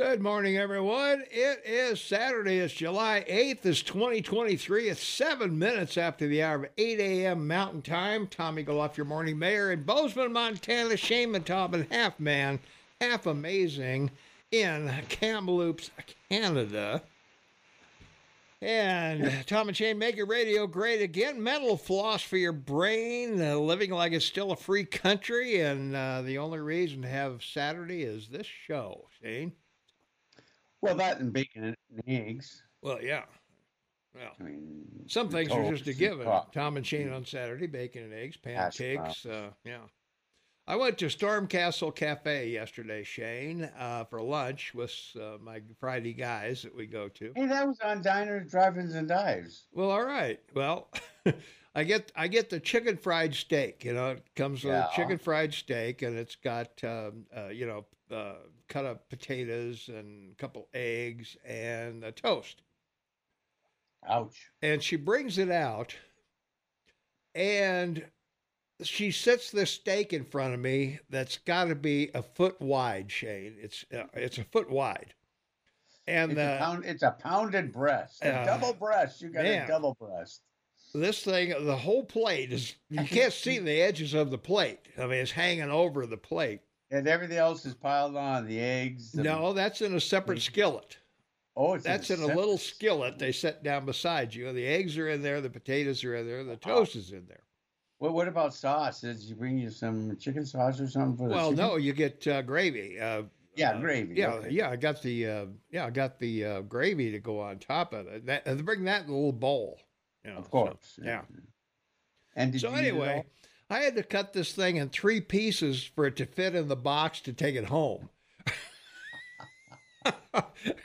Good morning, everyone. It is Saturday. It's July 8th. It's 2023. It's seven minutes after the hour of 8 a.m. Mountain Time. Tommy Goloff, your morning mayor in Bozeman, Montana. Shane Matobin, half man, half amazing in Kamloops, Canada. And Tom and Shane make your radio great again. Mental floss for your brain, uh, living like it's still a free country. And uh, the only reason to have Saturday is this show, Shane. Well, that and bacon and eggs. Well, yeah. Well, I mean, some things are just a given. coffee. Tom and Shane on Saturday, bacon and eggs, pancakes. Uh, yeah. I went to Stormcastle Cafe yesterday, Shane, uh, for lunch with uh, my Friday guys that we go to. Hey, that was on diners, drive-ins, and dives. Well, all right. Well, I get I get the chicken fried steak. You know, it comes with Yeah. a chicken fried steak, and it's got um, uh, you know uh, cut up potatoes and a couple eggs and a toast. Ouch. And she brings it out, and she sets this steak in front of me that's got to be a foot wide. Shane, it's uh, it's a foot wide, and It's, a uh, pound, it's a pounded breast, a Uh, double breast. You got man. a double breast. this thing, the whole plate is, you can't see the edges of the plate. I mean, it's hanging over the plate. And everything else is piled on. The eggs. the- No, that's in a separate skillet. Oh, it's That's in a separate- little skillet they set down beside you. The eggs are in there, the potatoes are in there, the toast is in there. Well, what about sauce? Did you bring you some chicken sauce or something for the Well, chicken? no, you get uh, gravy. Uh, Yeah, uh, gravy. Yeah, okay. yeah. I got the uh, yeah, I got the uh, gravy to go on top of it. That, and bring that in a little bowl. You know, Of so- course. yeah. And So you eat it anyway? I had to cut this thing in three pieces for it to fit in the box to take it home.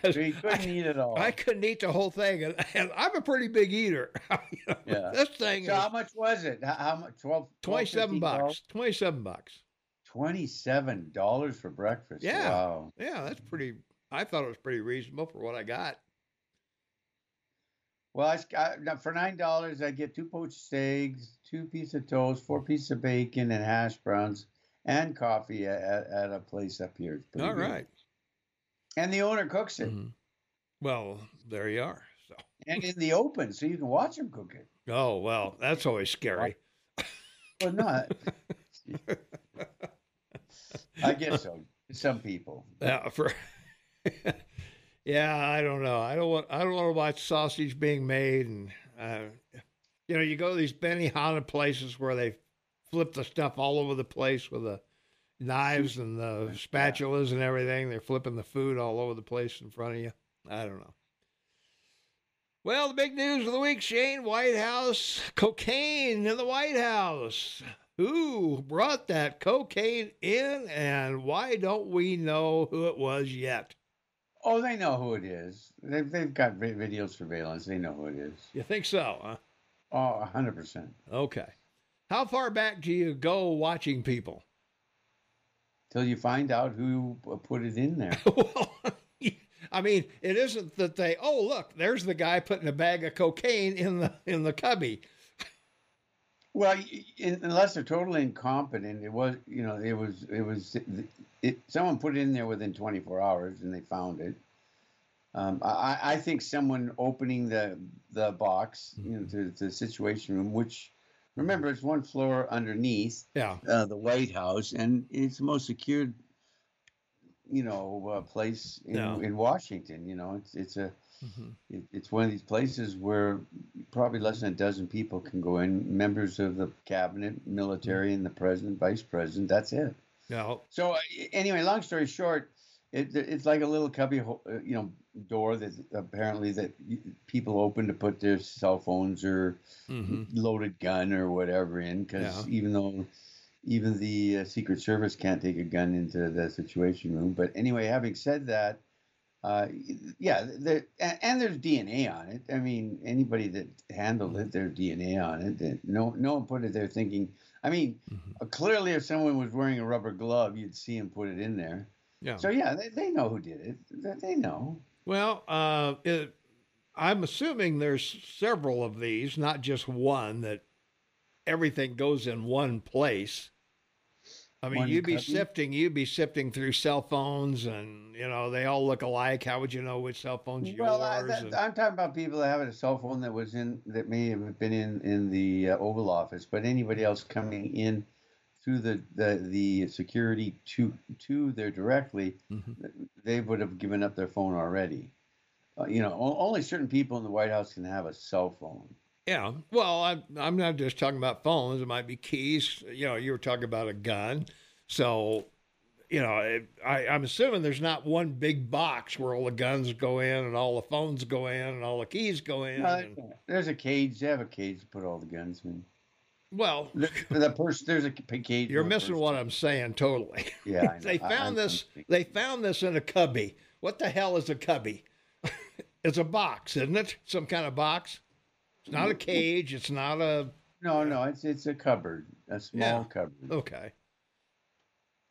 So you couldn't eat it all. I couldn't eat the whole thing, and, and I'm a pretty big eater. You know, Yeah. This thing So is how much was it? How, how much? 12, 27 bucks. 27 bucks. Twenty-seven dollars for breakfast. Yeah. Wow. Yeah, that's pretty. I thought it was pretty reasonable for what I got. Well, I, I- for nine dollars, I get two poached eggs, two pieces of toast, four pieces of bacon, and hash browns, and coffee at, at, a place up here. It's All good. right. And the owner cooks it, Mhm. Well, there you are. So. and in the open, so you can watch him cook it. Oh well, that's always scary. Well, not. I guess so. Some people. Yeah, for yeah, I don't know. I don't want. I don't want to watch sausage being made, and uh, you know, you go to these Benihana places where they flip the stuff all over the place with the knives and the spatulas and everything. They're flipping the food all over the place in front of you. I don't know. Well, the big news of the week, Shane White House cocaine in the White House. Who brought that cocaine in, and why don't we know who it was yet? Oh, they know who it is. They've, they've got video surveillance. They know who it is. You think so, huh? Oh, 100%. Okay. How far back do you go watching people? Till you find out who put it in there. well, I mean, it isn't that they. Oh, look, there's the guy putting a bag of cocaine in the in the cubby. Well, in, unless they're totally incompetent, it was you know it was it was it, someone put it in there within 24 hours and they found it. Um, I, I think someone opening the the box, you know, to the situation room, which remember it's one floor underneath Yeah. uh, the White House, and it's the most secured, you know, uh, place in, Yeah. in Washington. You know, it's it's a Mhm. it, it's one of these places where probably less than a dozen people can go in members of the cabinet military and the president vice president that's it No. so uh, anyway long story short it, it's like a little cubby uh, you know door that apparently that people open to put their cell phones or hmm loaded gun or whatever in because Yeah. even though even the uh, secret service can't take a gun into the situation room but anyway having said that uh, yeah, there, and, there's DNA on it. I mean, anybody that handled it, there's DNA on it. No, no one put it there thinking. I mean, Mhm. uh, clearly, if someone was wearing a rubber glove, you'd see him put it in there. Yeah. So yeah, they, they know who did it. They know. Well, uh, it, I'm assuming there's several of these, not just one. That everything goes in one place. I mean, One you'd be sifting, you'd be sifting through cell phones, and you know they all look alike. How would you know which cell phone's Well, yours? and- I'm talking about people that have a cell phone that was in that may have been in in the uh, Oval Office, but anybody else coming in through the the, the security to to there directly, Mhm. they would have given up their phone already. Uh, you know, only certain people in the White House can have a cell phone. Yeah. Well, I'm, I'm not just talking about phones. It might be keys. You know, you were talking about a gun. So, you know, it, I, I'm assuming there's not one big box where all the guns go in and all the phones go in and all the keys go in. Uh, and- there's a cage. They have a cage to put all the guns in. Well, The, the person, there's a cage. you're missing person. what I'm saying totally. Yeah, I know. they found I'm- this. I'm- They found this in a cubby. What the hell is a cubby? it's a box, isn't it? Some kind of box. It's not a cage. It's not a No, no, it's it's a cupboard, a small Yeah. cupboard. Okay.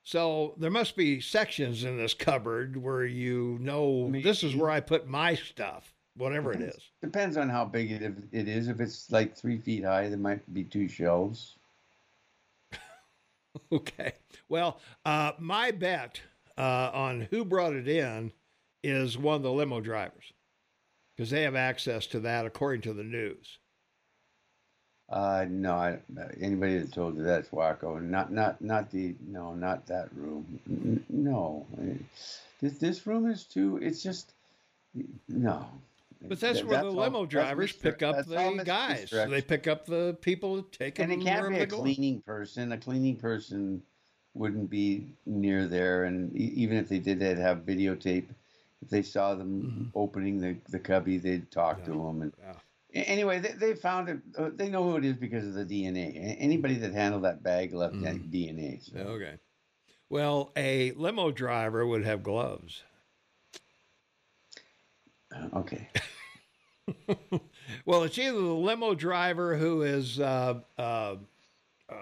So there must be sections in this cupboard where you know Maybe. this is where I put my stuff, whatever it is. Depends on how big it, it is. If it's like three feet high, there might be two shelves. Okay. Well, uh, my bet uh, on who brought it in is one of the limo drivers because they have access to that according to the news. Uh, no, I, anybody that told you that's wacko. Not, not, not the no, not that room. N- No, this this room is too. It's just no. But that's That- where the limo that's drivers pick up the guys. Stretch. They pick up the people take and them it can't be a cleaning person. A cleaning person wouldn't be near there, and even if they did, they'd have videotape. If they saw them opening the, the cubby, they'd talk to Mm-hmm. Them. And Yeah. Anyway, they, they found it. Uh, they know who it is because of the DNA. Anybody that handled that bag left that Mm. DNA. So. Okay. Well, a limo driver would have gloves. Uh, Okay. Well, it's either the limo driver who is uh, uh, uh,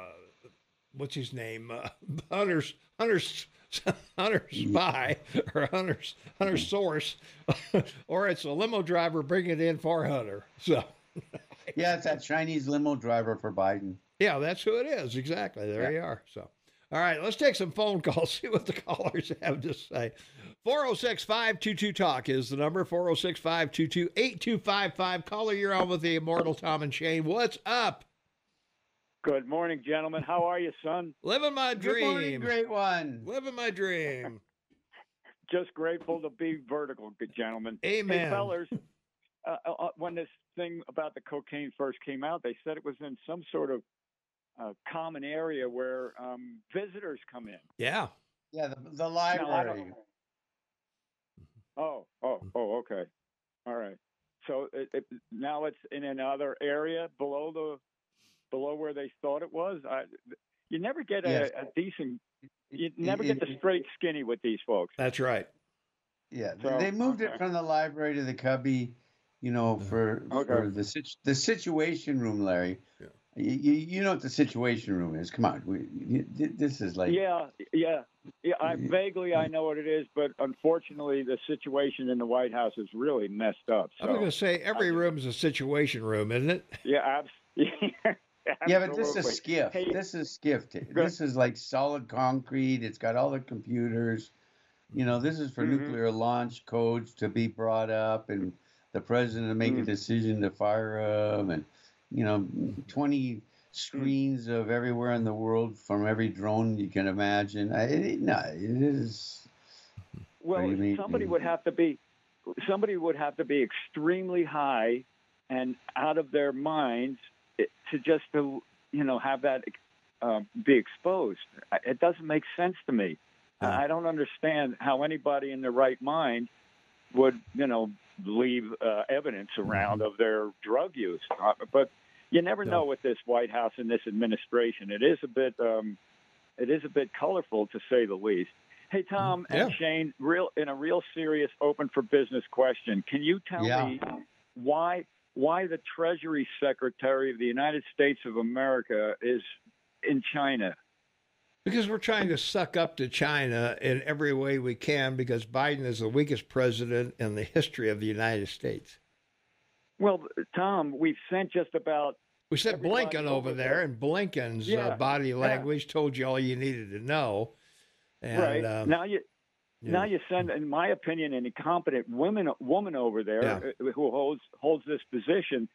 what's his name, uh, Hunter's Hunter's Hunter's spy or Hunter's Hunter's source, or it's a limo driver bringing it in for Hunter. So, Yeah, it's that Chinese limo driver for Biden. yeah, that's who it is. Exactly. There Yeah. you are. So, all right, let's take some phone calls. See what the callers have to say. 406 522 Talk is the number 406 522 8255. Caller, you're on with the immortal Tom and Shane. What's up? Good morning, gentlemen. How are you, son? Living my Good morning, dream. great one. Living my dream. Just grateful to be vertical, good gentlemen. Amen. Hey, fellers, uh, uh, when this thing about the cocaine first came out, they said it was in some sort of uh, common area where um, visitors come in. Yeah. Yeah, the, the Now, I library. don't- Oh, oh, mm. oh, okay. All right. So it, it, now it's in another area below the below where they thought it was. I, you never get a, Yes. a decent. You never it- get the straight skinny with these folks. That's right. Yeah, So, they moved okay. it from the library to the cubby, you know, mm. for, Okay. for the the situation room, Larry. Yeah. You, you you know what the situation room is? Come on, we, you, this is like Yeah, yeah, yeah. I vaguely I know what it is, but unfortunately, the situation in the White House is really messed up. I was going to say every I- room is a situation room, isn't it? yeah, abs- yeah, but this is absolutely. SCIF. Hey, this is SCIF. This is like solid concrete. It's got all the computers. You know, this is for Mhm. nuclear launch codes to be brought up, and the president to make a Mm. decision to fire them, and you know, twenty screens of everywhere in the world from every drone you can imagine. I, it, no, it is. Well, What do you mean? somebody would have to be somebody would have to be extremely high and out of their minds to just to you know have that uh, be exposed. It doesn't make sense to me. I don't understand how anybody in their right mind would you know leave uh, evidence around of their drug use. Uh, but you never No. know with this White House and this administration. It is a bit um, it is a bit colorful to say the least. Hey Tom and Shane, real in a real serious open for business question. Can you tell Yeah. me why why the Treasury Secretary of the United States of America is in China? Because we're trying to suck up to China in every way we can because Biden is the weakest president in the history of the United States. Well, Tom, we've sent just about We sent Blinken over over there, there. and Blinken's uh, body language told you all you needed to know. And, right um, now, you you now you send, in my opinion, an incompetent woman woman over there Yeah. uh, who holds holds this position.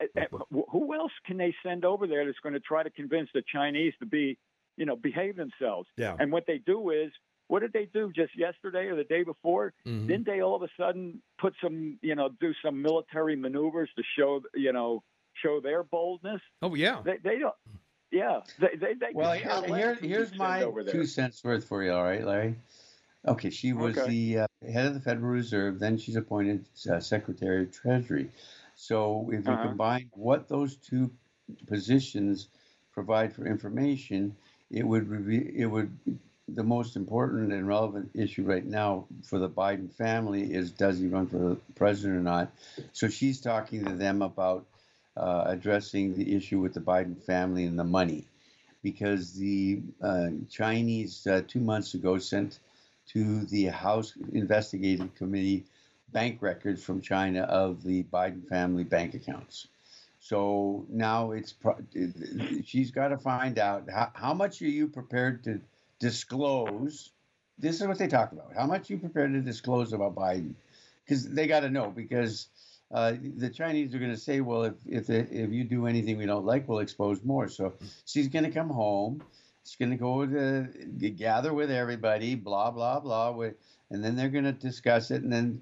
Uh, uh, wh- Who else can they send over there that's going to try to convince the Chinese to be, you know, behave themselves? yeah. And what they do is, what did they do just yesterday or the day before? Mhm. Didn't they all of a sudden put some, you know, do some military maneuvers to show, you know, show their boldness? Oh yeah. They, they don't. Yeah, they, they, they Well, could care less here, here's my two cents worth for you. All right, Larry. Okay, she was Okay. the uh, head of the Federal Reserve. Then she's appointed uh, Secretary of Treasury. So if you Uh-huh. combine what those two positions provide for information, it would reve- it would the most important and relevant issue right now for the Biden family is does he run for president or not? So she's talking to them about uh, addressing the issue with the Biden family and the money, because the uh, Chinese uh, two months ago sent to the House Investigative Committee bank records from China of the Biden family bank accounts. So now it's she's got to find out how, how much are you prepared to disclose. This is what they talk about. How much you prepared to disclose about Biden? Because they got to know. Because uh, the Chinese are going to say, well, if if if you do anything we don't like, we'll expose more. So she's going to come home. She's going to go to gather with everybody, blah blah blah, with, and then they're going to discuss it, and then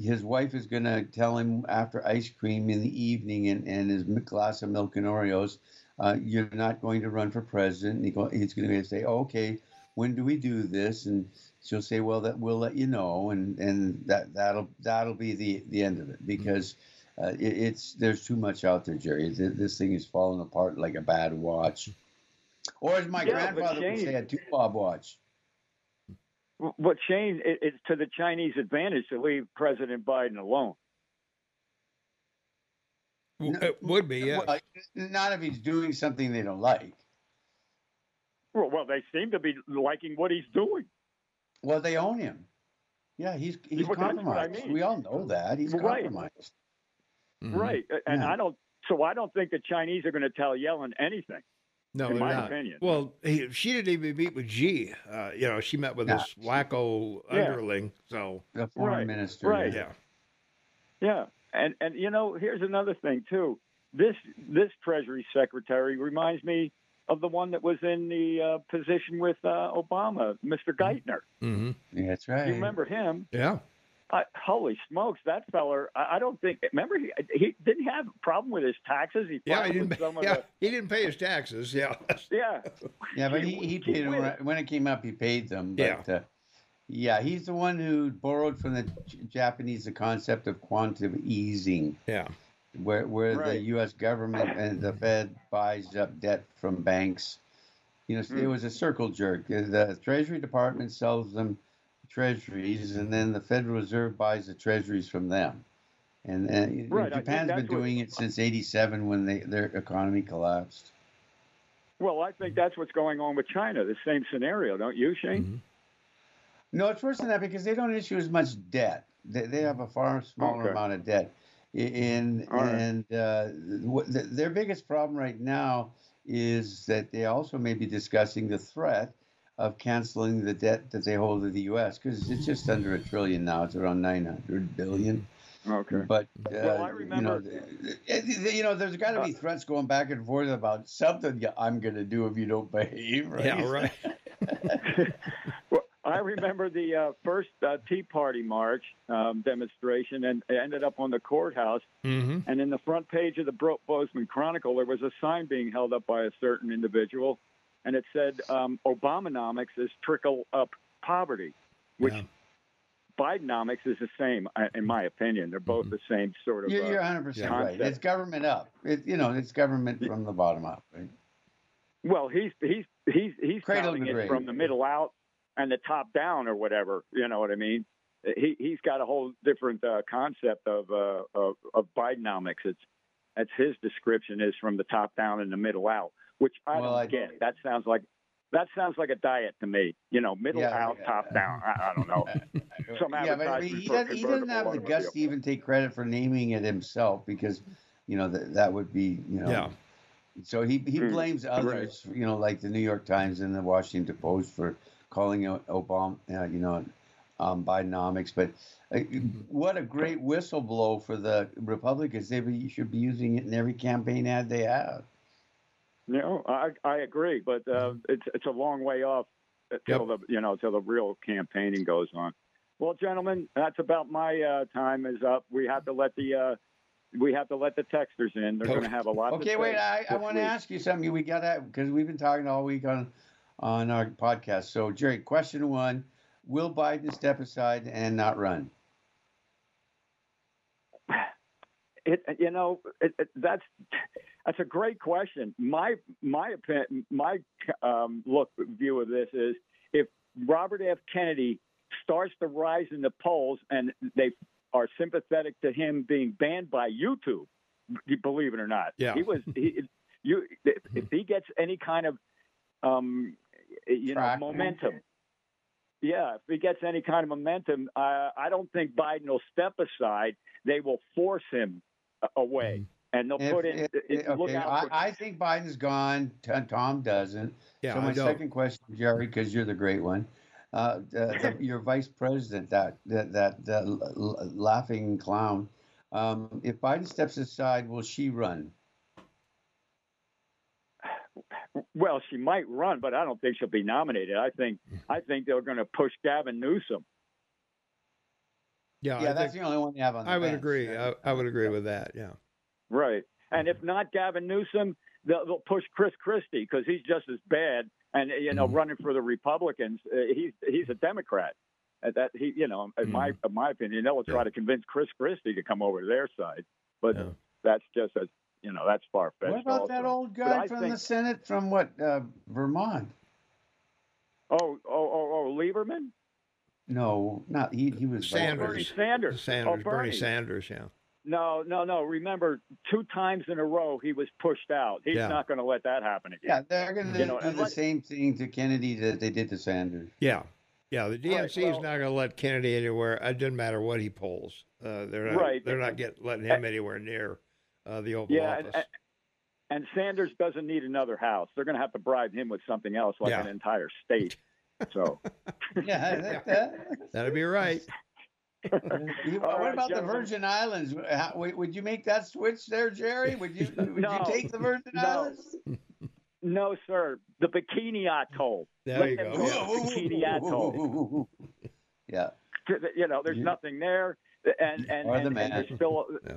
his wife is going to tell him after ice cream in the evening and, and his glass of milk and Oreos, uh, you're not going to run for president. And he go, he's going to say, okay, when do we do this? And she'll say, well, that we'll let you know, and and that that'll that'll be the the end of it because. Uh, it, it's there's too much out there, Jerry. Th- This thing is falling apart like a bad watch, or as my Yeah, but grandfather would say, a two bob watch. What Shane, it, it's to the Chinese advantage to leave President Biden alone. W- It would be, yeah. Well, not if he's doing something they don't like. Well, well, they seem to be liking what he's doing. Well, they own him. Yeah, he's he's Well, that's what I compromised. mean. We all know that he's Right. compromised. Mhm. Right. And Yeah. I don't, so I don't think the Chinese are going to tell Yellen anything, No, in my not. opinion. Well, he, she didn't even meet with G. Uh, you know, she met with Yeah. this wacko Yeah. underling. So, The foreign Right, minister. right. yeah. Yeah. And, and, you know, here's another thing, too. This, this Treasury Secretary reminds me of the one that was in the uh, position with uh, Obama, Mr. Geithner. hmm Yeah, that's right. You remember him? Yeah. I, holy smokes, that feller! I, I don't think. Remember, he, he didn't have a problem with his taxes. He Yeah, he didn't. some of Yeah, the- he didn't pay his taxes. Yeah. yeah. Yeah, but he, Gee- he paid them when- when it came up. He paid them. Yeah. But, uh, yeah, he's the one who borrowed from the Japanese the concept of quantitative easing, Yeah. where where the U.S. government and the Fed buys up debt from banks. You know, it Hmm. was a circle jerk. The Treasury Department sells them treasuries, and then the Federal Reserve buys the treasuries from them. And, and Right, Japan's been doing it since '87 when they, their economy collapsed. Well, I think that's what's going on with China. The same scenario, don't you, Shane? Mhm. No, it's worse than that because they don't issue as much debt. They, they have a far smaller Okay. amount of debt. In All right. and uh, what, th their biggest problem right now is that they also may be discussing the threat of canceling the debt that they hold to the U.S. because it's just under a trillion now. It's around 900 billion. Okay. But uh, Well, I remember- you know, th- th- you know, there's got to be threats going back and forth about something I'm going to do if you don't behave. Right? Yeah. Right. well, I remember the uh, first uh, Tea Party march um, demonstration, and it ended up on the courthouse. hmm And in the front page of the Bro- Bozeman Chronicle, there was a sign being held up by a certain individual, and it said, um, "Obamanomics is trickle up poverty," which Yeah. Bidenomics is the same, uh, in my opinion. They're both Mhm. the same sort of. You're, uh, you're 100 percent right. It's government up. It, you know, it's government from the bottom up. Right? Well, he's he's he's he's Cradle touting it from the middle out and the top down or whatever. You know what I mean? He he's got a whole different uh, concept of uh, of, of Bidenomics. It's that's his description is from the top down and the middle out, which I Well, don't I- get. That sounds like that sounds like a diet to me. You know, middle Yeah, out, yeah. top down. I, I don't know. Some yeah, but advertisement he, doesn't, he doesn't have the guts to even take credit for naming it himself because you know that that would be you know. Yeah. So he he Mm, blames others, you know, like the New York Times and the Washington Post for calling out Obama, uh, you know, um, Bidenomics. But uh, what a great whistle blow for the Republicans! They be, should be using it in every campaign ad they have. No, I I agree, but uh, it's it's a long way off till the you know till the real campaigning goes on. Well, gentlemen, that's about my uh, time is up. We have to let the uh, we have to let the texters in. They're going to have a lot. to Okay, wait. I, I want to ask you something. We got to because we've been talking all week on on our podcast. So, Jerry, question one: Will Biden step aside and not run? It, you know, it, it, that's that's a great question. My my opinion, my um, look view of this is if Robert F. Kennedy starts to rise in the polls and they are sympathetic to him being banned by YouTube, believe it or not, Yeah. he was he, you if, if he gets any kind of um, you Traction. know momentum. Yeah, if he gets any kind of momentum, uh, I don't think Biden will step aside. They will force him a- away, and they'll If- put in. if- it- look okay, out I, for, I think Biden's gone. Tom doesn't. Yeah, so my second question, Jerry, because you're the great one. Uh, the, the, your vice president, that that that, that l- l- laughing clown. Um, if Biden steps aside, will she run? Well, she might run, but I don't think she'll be nominated. I think I think they're going to push Gavin Newsom. Yeah, yeah, I, that's think, the only one you have on. The I would bench. agree. I, I would agree with that. Yeah. Right. And if not Gavin Newsom, they'll, they'll push Chris Christie because he's just as bad. And you know, Mhm. running for the Republicans, uh, he's he's a Democrat. Uh, that he, you know, in my in my opinion, they'll try Yeah. to convince Chris Christie to come over to their side. But Yeah. that's just as you know, that's far fetched. What about that old guy I from think- the Senate from what uh, Vermont? Oh, oh, oh, oh, Lieberman, No, not he. He was Sanders. Bernie. Sanders. Sanders, oh, Bernie Bernie. Sanders. Yeah. No, no, no. Remember, two times in a row he was pushed out. He's Yeah. not going to let that happen again. Yeah, they're going to You know, do and the like- same thing to Kennedy that they did to Sanders. Yeah. Yeah. The DNC is well- not going to let Kennedy anywhere. It doesn't matter what he polls. Uh, they're not. Right. They're not get, letting him anywhere near uh, the Oval Yeah, and, Office. and, and Sanders doesn't need another house. They're going to have to bribe him with something else, like Yeah. an entire state. So, Yeah, that, that, That'd be right. You- All what right, about the. Virgin Islands? How, would would you make that switch there, Jerry? Would you would No. you take the Virgin No. Islands? no, sir. The Bikini Atoll. There Let you go. go. Yeah. Bikini Atoll. Yeah. You know, there's Yeah. nothing there, and and, Or the and, and man. there's still. Yeah.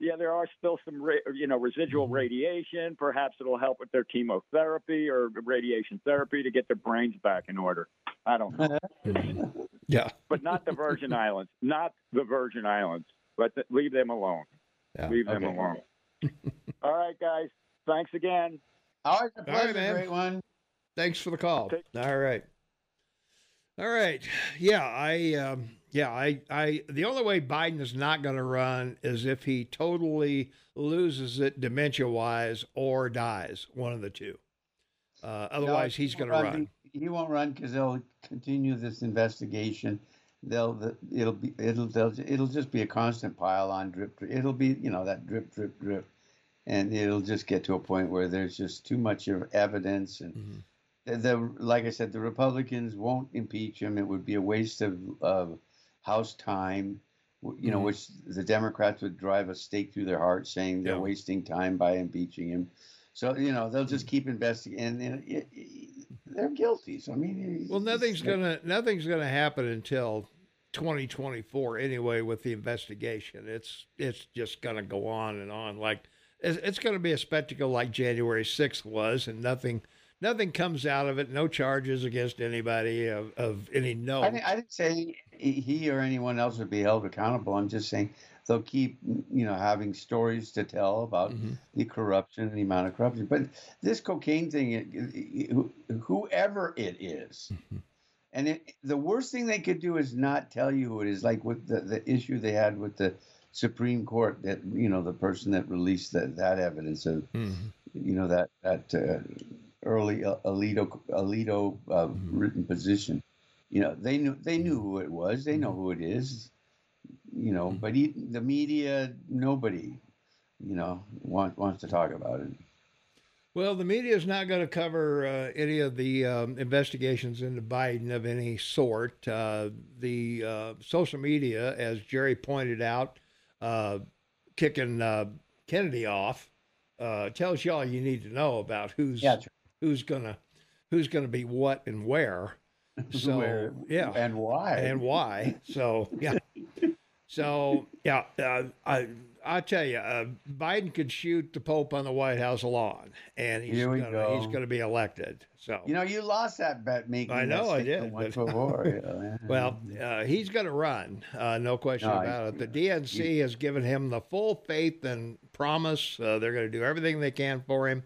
Yeah, there are still some, ra- you know, residual Mhm. radiation. Perhaps it'll help with their chemotherapy or radiation therapy to get their brains back in order. I don't know. Yeah. but not the Virgin Islands. Not the Virgin Islands. But the, leave them alone. Yeah. Leave them Okay. alone. All right, guys. Thanks again. Always a right, pleasure, man. great one. Thanks for the call. Take- All right. All right. Yeah, I um yeah, I I the only way Biden is not going to run is if he totally loses it dementia-wise or dies, one of the two. Uh, otherwise, No, he's going to run. He, he won't run because they'll continue this investigation. They'll it'll be it'll they'll, it'll just be a constant pile on drip, drip. It'll be you know that drip drip drip, and it'll just get to a point where there's just too much of evidence and. Mhm. the, the like I said, the Republicans won't impeach him. It would be a waste of, of House time. You know, Mhm. which the Democrats would drive a stake through their heart, saying they're Yeah. wasting time by impeaching him. So you know they'll Mm. just keep investigating, and, and it, it, they're guilty. So I mean, Well, nothing's gonna nothing's gonna happen until 2024 anyway with the investigation. It's it's just gonna go on and on like it's, it's gonna be a spectacle like January 6th was, and nothing nothing comes out of it. No charges against anybody of, of any note. I, didn't, I didn't say he he or anyone else would be held accountable. I'm just saying they'll keep, you know, having stories to tell about Mhm. the corruption and the amount of corruption. But this cocaine thing, it- it- whoever it is, Mhm. and it, the worst thing they could do is not tell you who it is. Like with the, the issue they had with the Supreme Court, that you know, the person that released that that evidence of, Mhm. you know, that that uh, early uh, Alito Alito uh, Mhm. written position. You know, they knew they knew who it was. They know Mhm. who it is. You know, Mhm. but he, the media, nobody. you know, wants wants to talk about it. Well, the media is not going to cover uh, any of the um, investigations into Biden of any sort. Uh, the uh, social media, as Jerry pointed out, uh, kicking uh, Kennedy off, uh, tells you all you need to know about who's Yeah, who's gonna who's gonna be what and where. So Where- yeah, and why? and why. So yeah. So yeah, uh, I I tell you, uh, Biden could shoot the Pope on the White House lawn, and he's gonna, go. he's going to be elected. So You know, you lost that bet making. I know I did, but- before. you know, yeah. well, uh, he's going to run, uh, no question No, about it. The DNC has given him the full faith and promise. Uh, they're going to do everything they can for him.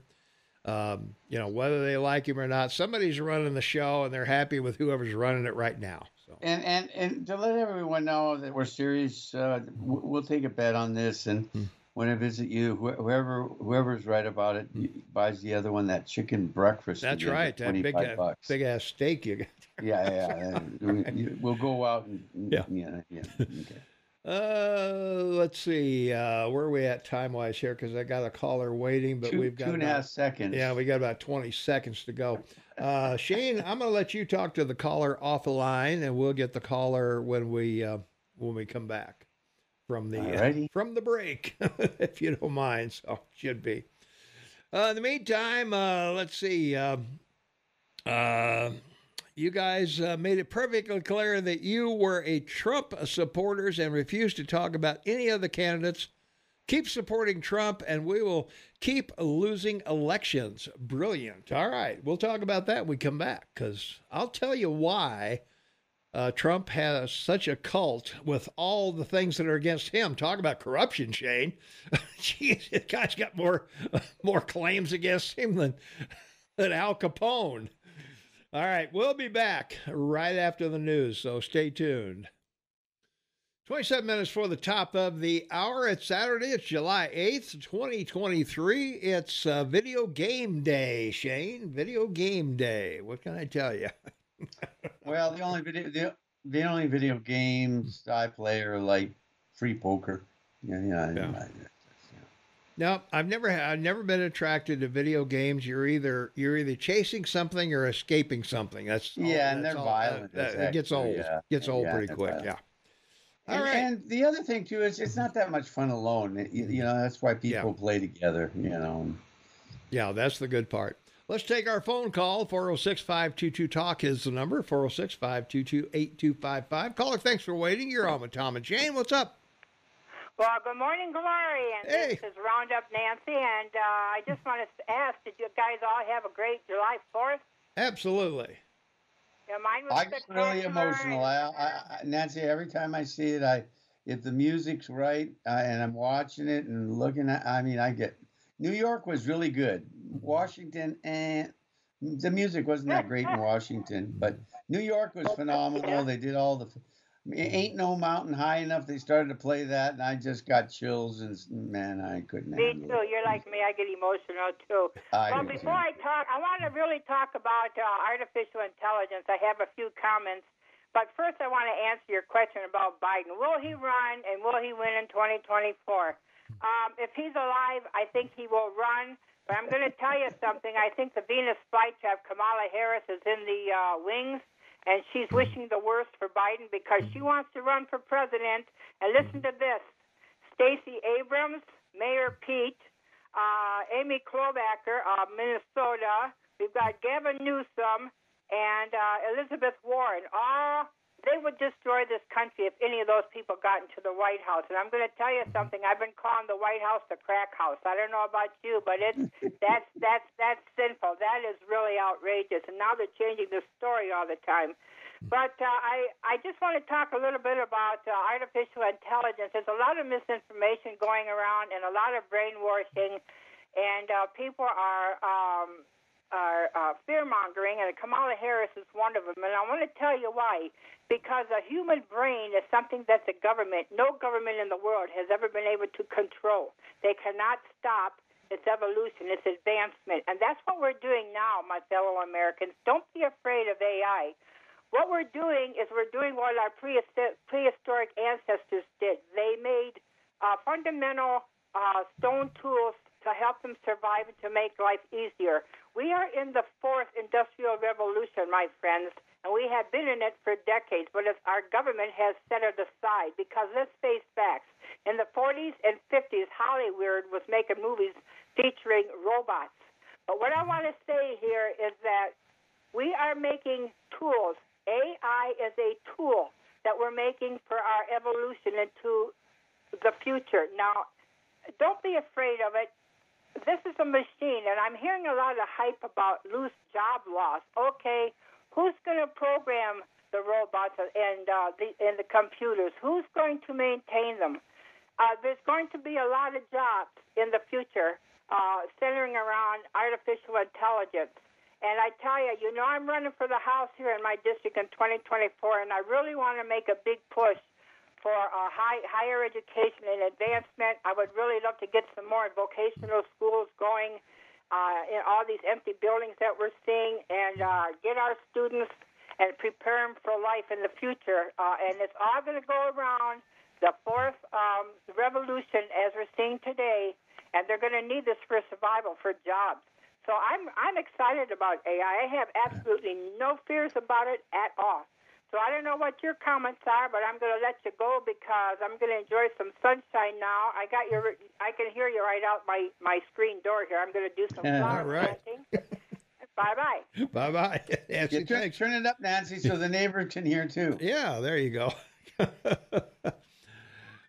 Um, you know, whether they like him or not, somebody's running the show, and they're happy with whoever's running it right now. So And and and to let everyone know that we're serious, uh, we'll take a bet on this. And Hmm. when I visit you, wh- whoever whoever's right about it buys the other one that chicken breakfast. that's right. That big uh, big ass steak you got. Yeah, yeah. and we- We'll go out and Yeah. yeah, yeah. Okay. Uh, let's see. Uh, where are we at time wise here? Because I got a caller waiting, but Two, we've got two and a half seconds. Yeah, we got about 20 seconds to go. Uh, Shane, I'm going to let you talk to the caller off the line, and we'll get the caller when we uh, when we come back from the uh, from the break, if you don't mind. So should be. Uh, in the meantime, uh, let's see. Um uh, you guys uh, made it perfectly clear that you were a Trump supporters and refused to talk about any of the candidates. Keep supporting Trump, and we will keep losing elections. Brilliant. All right, we'll talk about that when we come back because I'll tell you why uh, Trump has such a cult with all the things that are against him. Talk about corruption, Shane. Jeez, this guy's got more more claims against him than than Al Capone. All right, we'll be back right after the news, so stay tuned. 27 minutes for the top of the hour. It's Saturday. It's July 8th, 2023. It's uh, video game day, Shane. Video game day. What can I tell you? Well, the only video the, the only video games I play are like free poker. Yeah, yeah. Yeah. No, I've never I've never been attracted to video games. You're either you're either chasing something or escaping something. That's all- Yeah, and that's they're all- violent, that- it gets old. yeah. Gets old Yeah, pretty quick. violent. Yeah. All and, right. and the other thing too is it's not that much fun alone. It- you, you know, that's why people play together. You know. Yeah, that's the good part. Let's take our phone call. 406 522 Talk is the number 406 522 8255. Caller, thanks for waiting. You're on with Tom and Jane. What's up? Well, good morning, Glory, and Hey. this is Roundup Nancy, and uh, I just want to ask, did you guys all have a great July 4th? Absolutely. Yeah, mine was I get really emotional. I, I, I, Nancy, every time I see it, I if the music's right uh, and I'm watching it and looking at, I mean, I get. New York was really good. Washington and the music wasn't that great in Washington, but New York was phenomenal. They did all the. Ain't no mountain high enough. They started to play that, and I just got chills. And man, I couldn't Me too. it. You're like me. I get emotional too. I well, before. I talk, I want to really talk about uh, artificial intelligence. I have a few comments, but first I want to answer your question about Biden. Will he run and will he win in 2024? Um, if he's alive, I think he will run. But I'm going to tell you something. I think the Venus flightcraft Kamala Harris is in the uh, wings, and she's wishing the worst for Biden because she wants to run for president. And listen to this: Stacey Abrams, Mayor Pete, uh, Amy Klobuchar, uh, Minnesota. We've got Gavin Newsom and uh, Elizabeth Warren. All they would destroy this country if any of those people got into the White House. And I'm going to tell you something. I've been calling the White House the crack house. I don't know about you, but it's that's that's that's sinful. That is really outrageous. And now they're changing the story all the time. But uh, I I just want to talk a little bit about uh, artificial intelligence. There's a lot of misinformation going around and a lot of brainwashing, and uh, people are. Um, are uh, fear mongering, and Kamala Harris is one of them. And I want to tell you why. Because a human brain is something that the government, no government in the world, has ever been able to control. They cannot stop its evolution, its advancement. And that's what we're doing now, my fellow Americans. Don't be afraid of AI. What we're doing is we're doing what our prehistoric ancestors did. They made uh, fundamental uh, stone tools to help them survive and to make life easier. We are in the fourth industrial revolution, my friends, and we have been in it for decades, but our government has set it aside because let's face facts. In the 40s and 50s, Hollywood was making movies featuring robots. But what I want to say here is that we are making tools. AI is a tool that we're making for our evolution into the future. Now, don't be afraid of it this is a machine, and I'm hearing a lot of hype about loose job loss. Okay, who's going to program the robots and uh, the and the computers? Who's going to maintain them? Uh, there's going to be a lot of jobs in the future uh, centering around artificial intelligence. And I tell you, you know, I'm running for the House here in my district in 2024, and I really want to make a big push for high, higher education and advancement. I would really love to get some more vocational schools going uh, in all these empty buildings that we're seeing and uh, get our students and prepare them for life in the future. Uh, and it's all going to go around the fourth um, revolution as we're seeing today, and they're going to need this for survival, for jobs. So I'm I'm excited about AI. I have absolutely no fears about it at all. So I don't know what your comments are, but I'm going to let you go because I'm going to enjoy some sunshine now. I got your, I can hear you right out my my screen door here. I'm going to do some flower right. planting. bye bye. Bye bye. Nancy, Yeah, turn, turn it up, Nancy, so the neighbor can hear too. Yeah, there you go.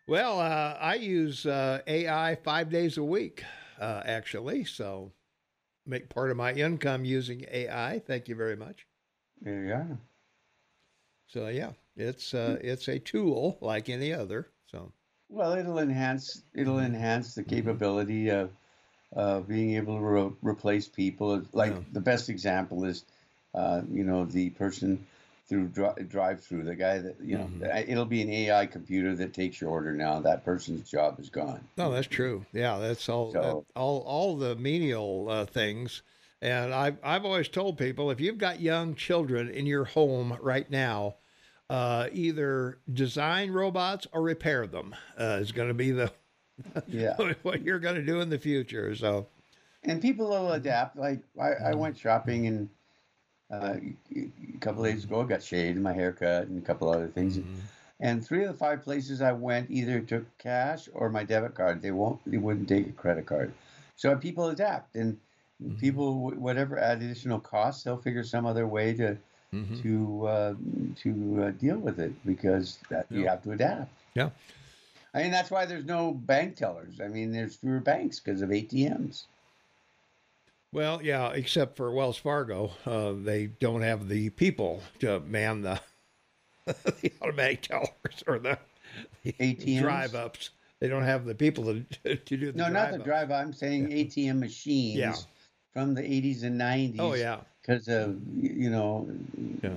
well, uh, I use uh, AI five days a week, uh, actually. So make part of my income using AI. Thank you very much. There you are. So yeah, it's uh, it's a tool like any other. So Well, it'll enhance it'll enhance the capability of uh, being able to re- replace people. Like Yeah. the best example is, uh, you know, the person through dri- drive-through, the guy that you know, Mhm. it'll be an AI computer that takes your order now. That person's job is gone. no, that's true. Yeah, that's all So- that- all all the menial uh, things. And I've I've always told people if you've got young children in your home right now, uh, either design robots or repair them uh, is going to be the Yeah. what you're going to do in the future. So and people will adapt. Like I, I Mhm. went shopping and uh, a couple days ago, I got shaved, my haircut, and a couple other things. Mm-hmm. And three of the five places I went either took cash or my debit card. They won't. They wouldn't take a credit card. So people adapt, and Mhm. people whatever additional costs, they'll figure some other way to Mhm. to uh, to uh, deal with it because that, you have to adapt. Yeah. I mean that's why there's no bank tellers. I mean there's fewer banks because of ATMs. well, yeah, except for Wells Fargo, uh, they don't have the people to man the the automatic tellers or the, the ATMs? drive ups. They don't have the people to to do the No, not the drive-ups. I'm saying ATM machines Yeah. from the 80s and 90s. Oh yeah, because of you know Yeah.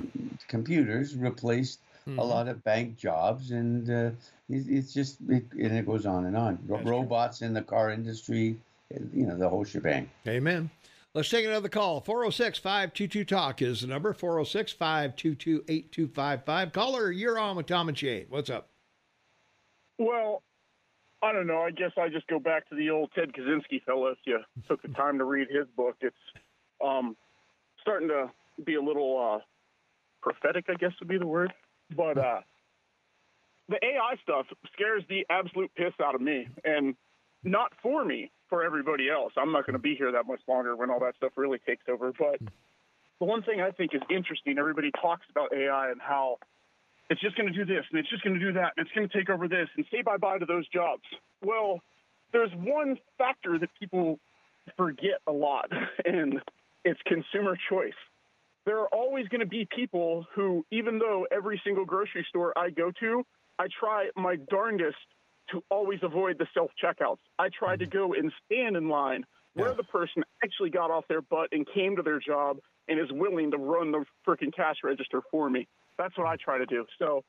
computers replaced a Mhm. lot of bank jobs and uh, it, it's just it, and it goes on and on Ro- That's true. robots in the car industry uh, you know the whole shebang Amen. Let's take another call. 406 522 Talk is the number 406 522 8255. Caller, you're on with Tom and Shane. What's up? Well, I don't know. I guess I just go back to the old Ted Kaczynski fellow. If you took the time to read his book, it's um, starting to be a little uh, prophetic, I guess would be the word. But uh, the AI stuff scares the absolute piss out of me, and not for me, for everybody else. I'm not going to be here that much longer when all that stuff really takes over. But the one thing I think is interesting, everybody talks about AI and how it's just going to do this and it's just going to do that and it's going to take over this and say bye bye to those jobs. Well, there's one factor that people forget a lot, and it's consumer choice. There are always going to be people who, even though every single grocery store I go to, I try my darndest to always avoid the self checkouts. I try to mm-hmm. go and stand in line where Yeah. the person actually got off their butt and came to their job and is willing to run the freaking cash register for me. That's what I try to do. So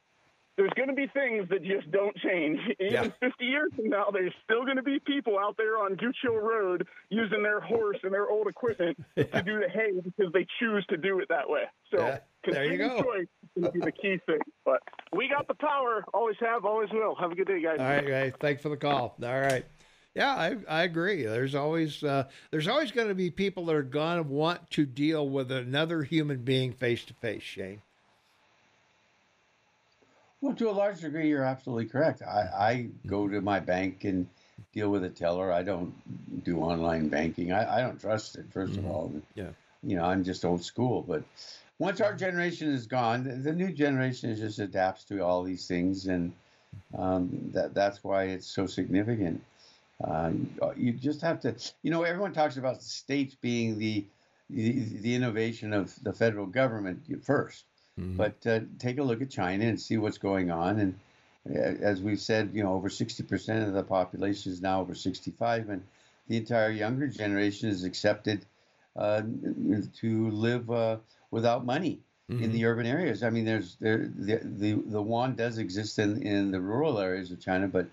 there's going to be things that just don't change. Even Yeah. 50 years from now, there's still going to be people out there on Gooch Hill Road using their horse and their old equipment to do the hay because they choose to do it that way. So Yeah, there you consumer go. choice is going to be the key thing. But we got the power. Always have, always will. Have a good day, guys. All right, guys. Thanks for the call. All right. Yeah, I, I agree. There's always uh, there's always going to be people that are going to want to deal with another human being face to face. Shane. Well, to a large degree, you're absolutely correct. I, I go to my bank and deal with a teller. I don't do online banking. I, I don't trust it, 1st of all. Yeah. You know, I'm just old school. But once our generation is gone, the, the new generation just adapts to all these things. And um, that that's why it's so significant. Uh, you just have to, you know, everyone talks about states being the, the, the innovation of the federal government 1st Mhm. but uh, take a look at China and see what's going on. And uh, as we've said, you know, over 60% of the population is now over 65, and the entire younger generation is accepted uh, to live uh, without money in the urban areas. I mean, there's there the the, the yuan does exist in, in the rural areas of China, but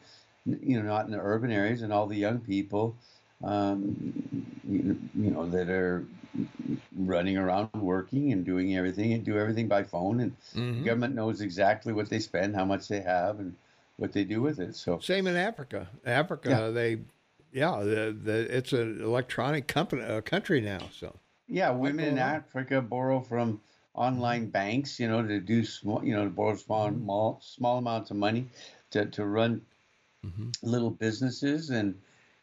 you know, not in the urban areas. And all the young people, um, you, you know, that are running around working and doing everything and do everything by phone and Mhm. the government knows exactly what they spend, how much they have, and what they do with it. So Same in Africa. Africa, Yeah. they, yeah, the, the it's an electronic company uh, country now. So yeah, women in on? Africa borrow from online banks, you know, to do small, you know, to borrow small, small, small amounts of money to, to run Mhm. little businesses and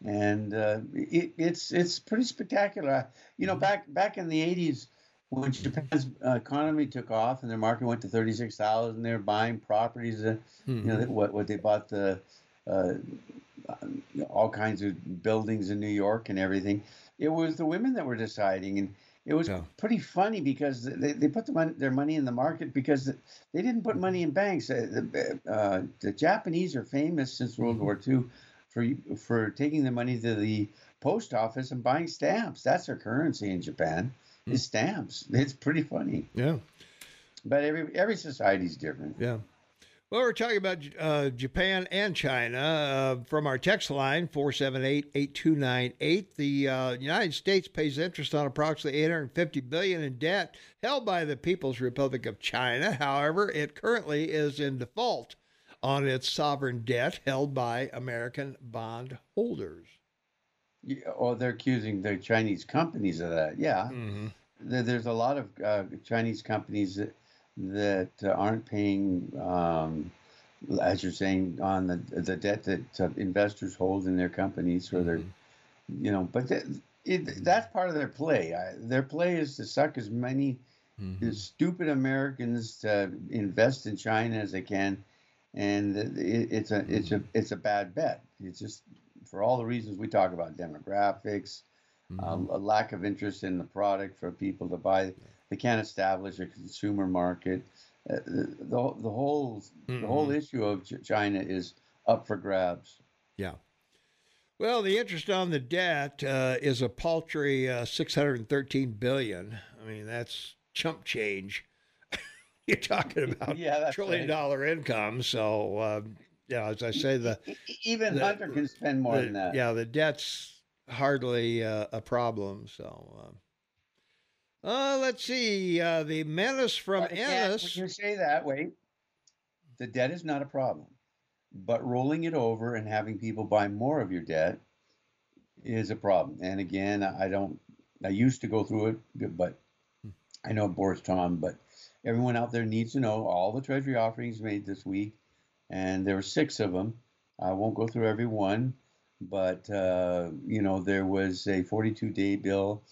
and uh, it, it's it's pretty spectacular. You know, back back in the '80s when Japan's uh, economy took off and their market went to 36,000, they were buying properties. Uh, you know Mhm. what what they bought the uh, all kinds of buildings in New York and everything. It was the women that were deciding, and it was Yeah. pretty funny because they, they put the money, their money in the market because they didn't put money in banks. Uh, the, uh, the Japanese are famous since World War II for for taking the money to the post office and buying stamps. That's their currency in Japan. Is stamps. It's pretty funny, yeah, but every every society's different. yeah. Well, we're talking about uh, Japan and China uh, from our text line, 478-8298. The uh, United States pays interest on approximately 850 billion in debt held by the People's Republic of China. However, it currently is in default on its sovereign debt held by American bond holders. Yeah, or they're accusing the Chinese companies of that. Yeah, Mm-hmm. There's a lot of uh, Chinese companies that that aren't paying, um, as you're saying, on the the debt that uh, investors hold in their companies, or their, you know. But that, it, that's part of their play. I, their play is to suck as many Mm-hmm. stupid Americans to invest in China as they can, and it, it's a it's a it's a bad bet. It's just for all the reasons we talk about demographics, uh, a lack of interest in the product for people to buy. They can't establish a consumer market. Uh, the, the the whole the whole issue of Ch- China is up for grabs. Yeah. Well, the interest on the debt uh, is a paltry uh, 613 billion. I mean, that's chump change. You're talking about Yeah, trillion right. dollar income. So, uh, yeah, as I say, the, Even the- Hunter can spend more the- than that. yeah, the debt's hardly uh, a problem. So, uh, uh, let's see. Uh, the menace from But Ennis. You say that, wait, the debt is not a problem, but rolling it over and having people buy more of your debt is a problem. And again, I don't. I used to go through it, but I know Boris Tom. But everyone out there needs to know all the Treasury offerings made this week, and there were six of them. I won't go through every one, but uh, you know there was a 42-day bill,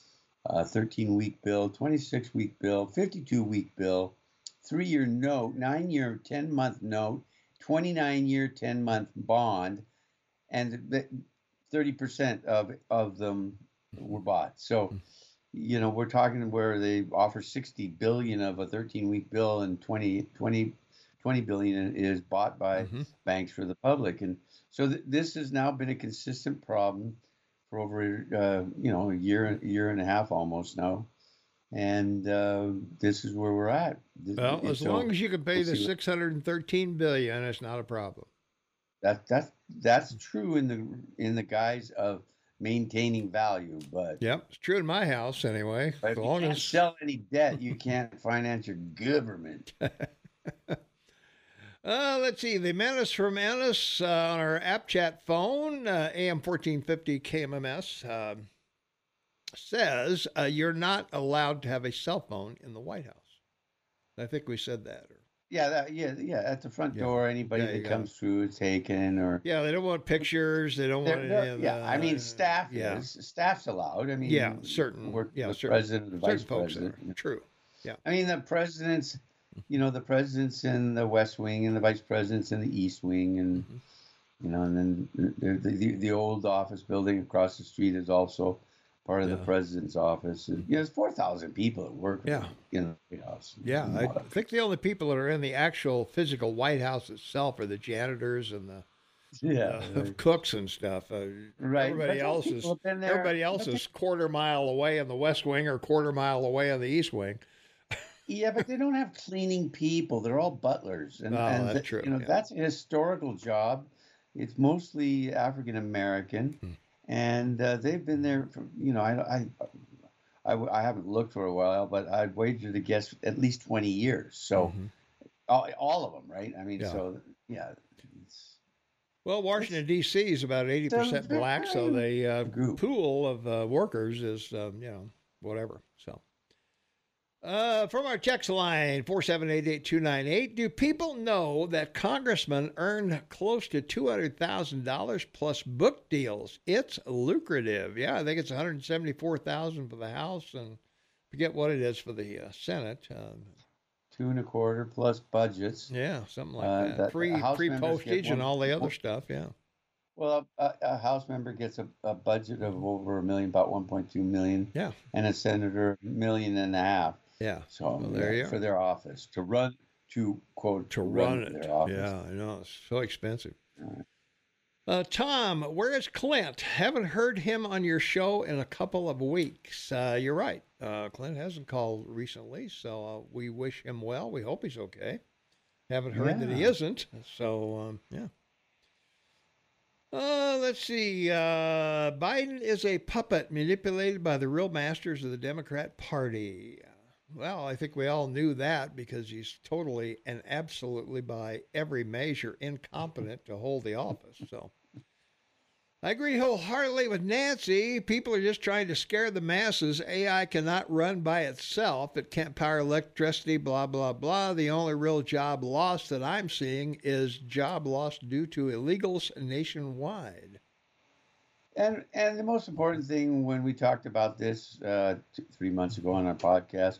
a 13-week bill, 26-week bill, 52-week bill, three-year note, nine-year, 10-month note, 29-year, 10-month bond, and 30% of of them were bought. So, you know, we're talking where they offer 60 billion of a 13-week bill and 20, 20, 20 billion is bought by Mhm. banks for the public, and so th- this has now been a consistent problem for over uh, you know a year, year and a half almost now, and uh, this is where we're at. Well, as so long as you can pay we'll the 613 billion, it's not a problem. that that's that's true in the in the guise of maintaining value, but Yep, it's true in my house anyway. But As if you long can't as sell any debt, you can't finance your government. Uh, let's see. The menace from Ennis uh, on our app chat phone, uh, AM 1450 KMMS, uh, says uh, you're not allowed to have a cell phone in the White House. I think we said that. Or, Yeah, that, yeah, yeah. At the front Yeah. door, anybody Yeah, that comes through is taken, or yeah, they don't want pictures. They don't want they're- any of yeah. the- I mean, staff Yeah, is staff's allowed. I mean, Yeah, certain- Work, yeah, the certain- president, certain vice president. true. I mean, the presidents, you know, the presidents in the West Wing and the vice presidents in the East Wing, and Mhm. you know, and then the, the the the old office building across the street is also part of the president's office. You know, there's four thousand people that work Yeah. in the White House. Yeah, I think the only people that are in the actual physical White House itself are the janitors and the yeah, uh, cooks and stuff. Uh, right. Everybody But else is people have been there- everybody else is quarter mile away in the West Wing or quarter mile away in the East Wing. Yeah, but they don't have cleaning people. They're all butlers, and, Oh, and that's th- true, You know, yeah. that's a historical job. It's mostly African American, Hmm. And uh, they've been there for you know. I I I haven't looked for a while, but I'd wager to guess at least twenty years. So Mhm. all, all of them, right? I mean, Yeah. so yeah, Well, Washington D.C. is about eighty percent black, so the uh, pool of uh, workers is um, you know whatever. So. Uh, from our text line, 4788298, do people know that congressmen earn close to $200,000 plus book deals? It's lucrative. Yeah, I think it's 174000 for the House and forget what it is for the uh, Senate. Um, two and a quarter plus budgets. yeah, something like Uh, that. that- Free, free postage and all the other stuff. Yeah. Well, a, a House member gets a, a budget of over a million, about one point two million, Yeah. and a senator a million and a half. Yeah. So Well, there yeah, you for are. their office to run to quote to run it. their office. Yeah, I know. It's so expensive. Uh, Tom, where is Clint? Haven't heard him on your show in a couple of weeks. Uh, you're right. Uh, Clint hasn't called recently, so uh, we wish him well. We hope he's okay. Haven't heard that he isn't. So, um, yeah. Uh, let's see. Uh, Biden is a puppet manipulated by the real masters of the Democrat Party. Well, I think we all knew that because he's totally and absolutely, by every measure, incompetent to hold the office. So I agree wholeheartedly with Nancy. People are just trying to scare the masses. AI cannot run by itself, it can't power electricity, blah, blah, blah. The only real job loss that I'm seeing is job loss due to illegals nationwide. And and the most important thing when we talked about this uh, t- three months ago on our podcast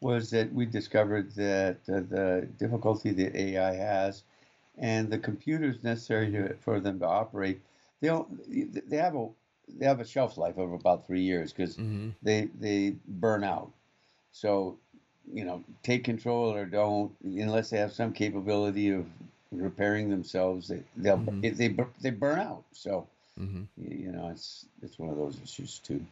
was that we discovered that uh, the difficulty that AI has and the computers necessary to, for them to operate, they don't, they have a they have a shelf life of about three years because Mm-hmm. they they burn out. So, you know, take control or don't, unless they have some capability of repairing themselves, they they'll Mhm. they bur- they burn out. So, Mm-hmm. you know, it's it's one of those issues too.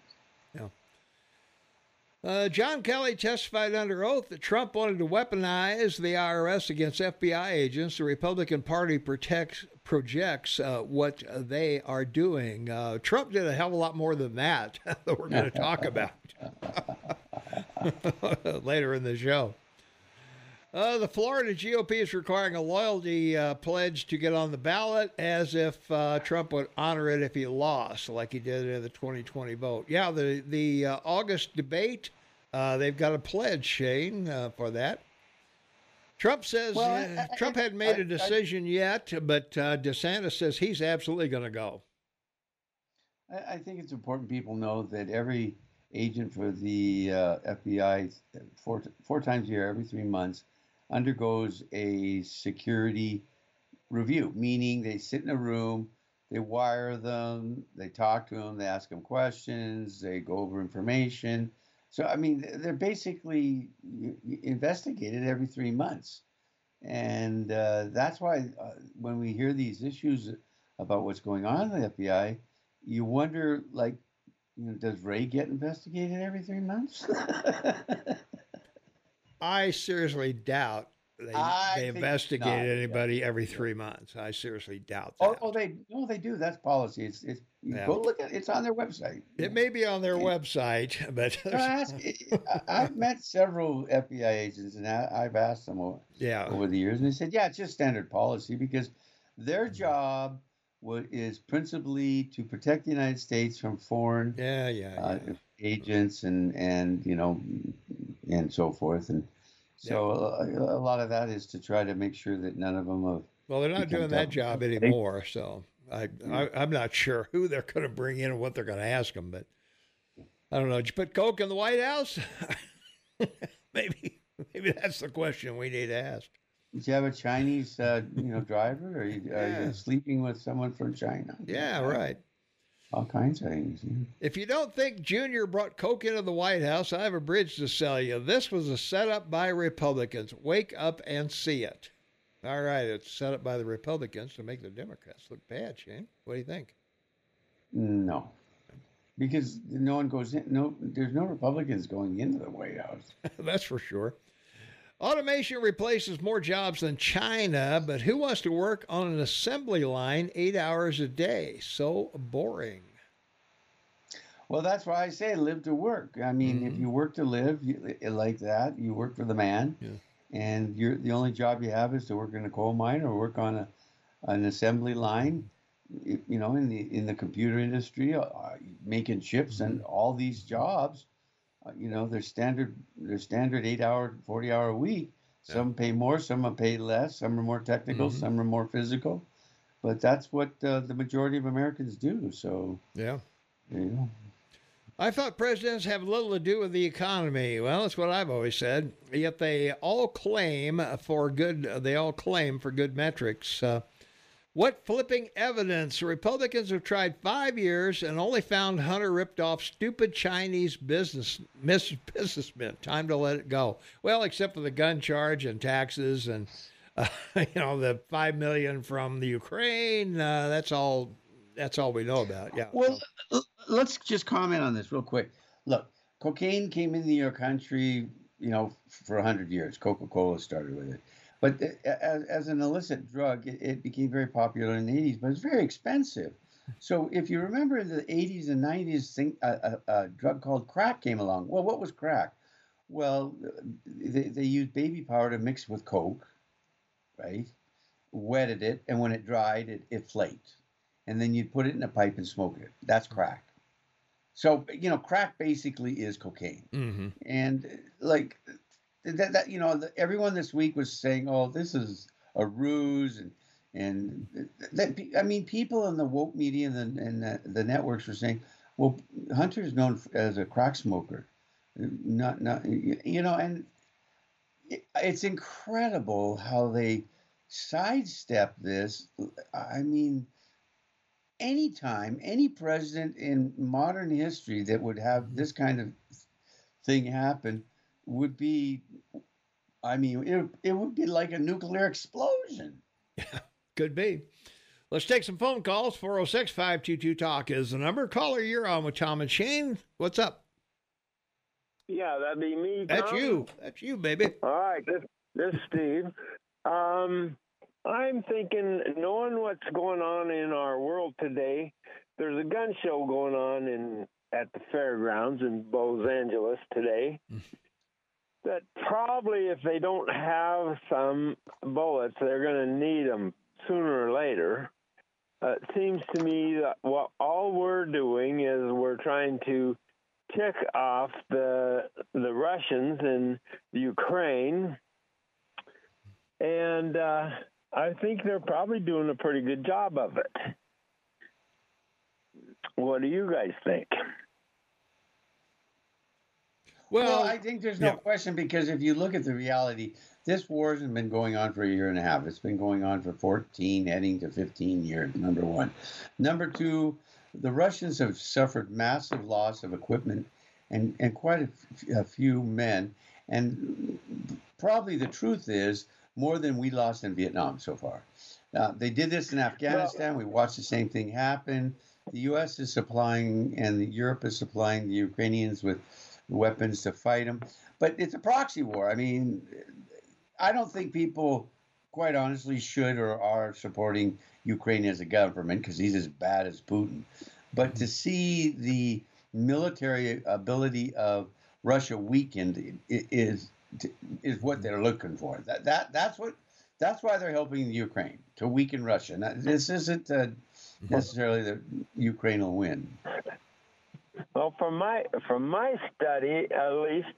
Uh, John Kelly testified under oath that Trump wanted to weaponize the IRS against FBI agents. The Republican Party protects, projects uh, what they are doing. Uh, Trump did a hell of a lot more than that that we're going to talk about later in the show. Uh, the Florida GOP is requiring a loyalty uh, pledge to get on the ballot as if uh, Trump would honor it if he lost, like he did in the 2020 vote. Yeah, the, the uh, August debate, uh, they've got a pledge, Shane, uh, for that. Trump says Well, uh, I- I- Trump hadn't made I- a decision yet, but uh, DeSantis says he's absolutely going to go. I, I think it's important people know that every agent for the uh, FBI four four times a year, every three months, undergoes a security review, meaning they sit in a room, they wire them, they talk to them, they ask them questions, they go over information. So I mean, they're basically investigated every three months, and uh, that's why uh, when we hear these issues about what's going on in the FBI, you wonder, like, you know, does Wray get investigated every three months? I seriously doubt they, they investigate anybody every three months. I seriously doubt Oh, that. oh, they no, they do. That's policy. It's it's Yeah. go look at it's on their website. it may be on their website, but I- I've met several FBI agents, and I, I've asked them over, yeah, over the years, and they said, "Yeah, it's just standard policy because their job wa- is principally to protect the United States from foreign yeah, yeah, yeah. uh, agents and and you know and so forth, and so a, a lot of that is to try to make sure that none of them have Well, they're not doing that job anymore, so I, I I'm not sure who they're going to bring in and what they're going to ask them. But I don't know. Did you put coke in the White House? maybe maybe that's the question we need to ask. Did you have a Chinese, uh, you know, driver? Or you, are you sleeping with someone from China? Yeah, right. All kinds of things. yeah. If you don't think Junior brought coke into the White House, I have a bridge to sell you. This was a setup by Republicans. Wake up and see it. All right, it's set up by the Republicans to make the Democrats look bad, Shane. What do you think? No, because no one goes in. No, there's no Republicans going into the White House. That's for sure. Automation replaces more jobs than China, but who wants to work on an assembly line eight hours a day? So boring. Well, that's why I say live to work. I mean, if Mhm. you work to live you, like that, you work for the man, Yeah. and you're the only job you have is to work in a coal mine or work on a an assembly line. You know, in the in the computer industry, uh, making chips and all these jobs. Uh, You know, they're standard. They're standard eight hour, forty hour a week. Some pay more, some are paid less. Some are more technical, Mhm. some are more physical. But that's what uh, the majority of Americans do. So, Yeah. you know. I thought presidents have little to do with the economy. Well, that's what I've always said. Yet they all claim for good. They all claim for good metrics. Uh, what flipping evidence? Republicans have tried five years and only found Hunter ripped off stupid Chinese business mis- businessmen. Time to let it go. Well, except for the gun charge and taxes and uh, you know the five million from the Ukraine. Uh, that's all. That's all we know about. Yeah. Well, let's just comment on this real quick. Look, cocaine came into your country, you know, for 100 years. Coca Cola started with it. But as, as an illicit drug, it, it became very popular in the 80s, but it's very expensive. So if you remember in the 80s and 90s, thing, a, a, a drug called crack came along. Well, what was crack? Well, they, they used baby powder to mix with Coke, right? Wetted it, and when it dried, it, it flaked and then you'd put it in a pipe and smoke it. That's crack. So you know, crack basically is cocaine, Mm-hmm. and like that, that you know, the, everyone this week was saying, "Oh, this is a ruse," and and that I mean, people in the woke media and the, and the, the networks were saying, "Well, Hunter's known as a crack smoker, not not you know," and it, it's incredible how they sidestep this. I mean anytime any president in modern history that would have this kind of thing happen would be i mean it, it would be like a nuclear explosion Yeah, Could be. Let's take some phone calls. 406 522 Talk is the number. Caller, you're on with Tom and Shane. What's up? Yeah, that'd be me. That's you. That's you, baby. All right, this this is Steve. Um, I'm thinking, knowing what's going on in our world today, there's a gun show going on in at the fairgrounds in Los Angeles today. That probably, if they don't have some bullets, they're going to need them sooner or later. Uh, it seems to me that what all we're doing is we're trying to tick off the the Russians in Ukraine, and uh, I think they're probably doing a pretty good job of it. What do you guys think? Well, Well, i think there's no yeah. question because if you look at the reality this war hasn't been going on for a year and a half. It's been going on for 14 heading to 15 years number one. Number two the russians have suffered massive loss of equipment and, and quite a, f- a few men. And probably the truth is more than we lost in vietnam so far. Uh, they did this in afghanistan. We watched the same thing happen. The us is supplying and europe is supplying the ukrainians with weapons to fight them but it's a proxy war i mean I don't think people, quite honestly, should or are supporting Ukraine as a government because he's as bad as Putin. But to see the military ability of Russia weakened is is what they're looking for. That that that's what that's why they're helping Ukraine to weaken Russia. Now, this isn't uh, necessarily that Ukraine will win. Well, from my from my study, at least,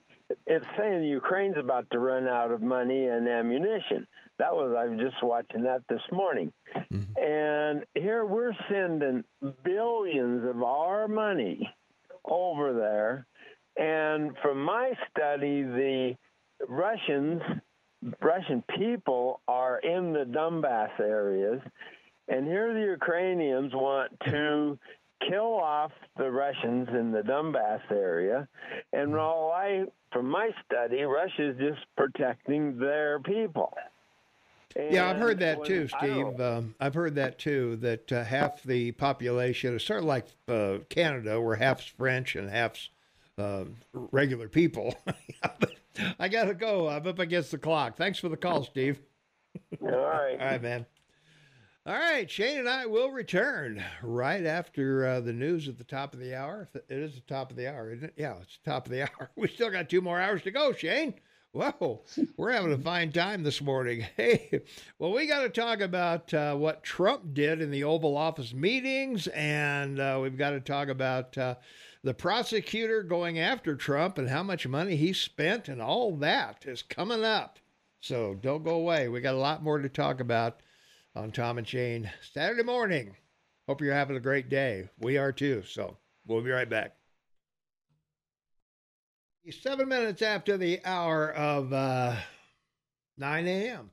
it's saying Ukraine's about to run out of money and ammunition. That was I was just watching that this morning, mm-hmm. and here we're sending billions of our money over there, and from my study, the Russians, Russian people are in the Donbass areas, and here the Ukrainians want to kill off the Russians in the Donbass area. And all I, from my study, Russia is just protecting their people. And yeah, I've heard that too, Steve. Um, I've heard that too. That uh, half the population is sort of like uh, Canada, where half's French and half's uh, regular people. I gotta go. I'm up against the clock. Thanks for the call, Steve. All right. All right, man. All right, Shane and I will return right after uh, the news at the top of the hour. It is the top of the hour, isn't it? Yeah, it's the top of the hour. We still got two more hours to go, Shane. Whoa, we're having a fine time this morning. Hey, well, we got to talk about uh, what Trump did in the Oval Office meetings, and uh, we've got to talk about uh, the prosecutor going after Trump and how much money he spent, and all that is coming up. So don't go away. We got a lot more to talk about on Tom and Shane Saturday morning. Hope you're having a great day. We are too. So we'll be right back. Seven minutes after the hour of uh, 9 a.m.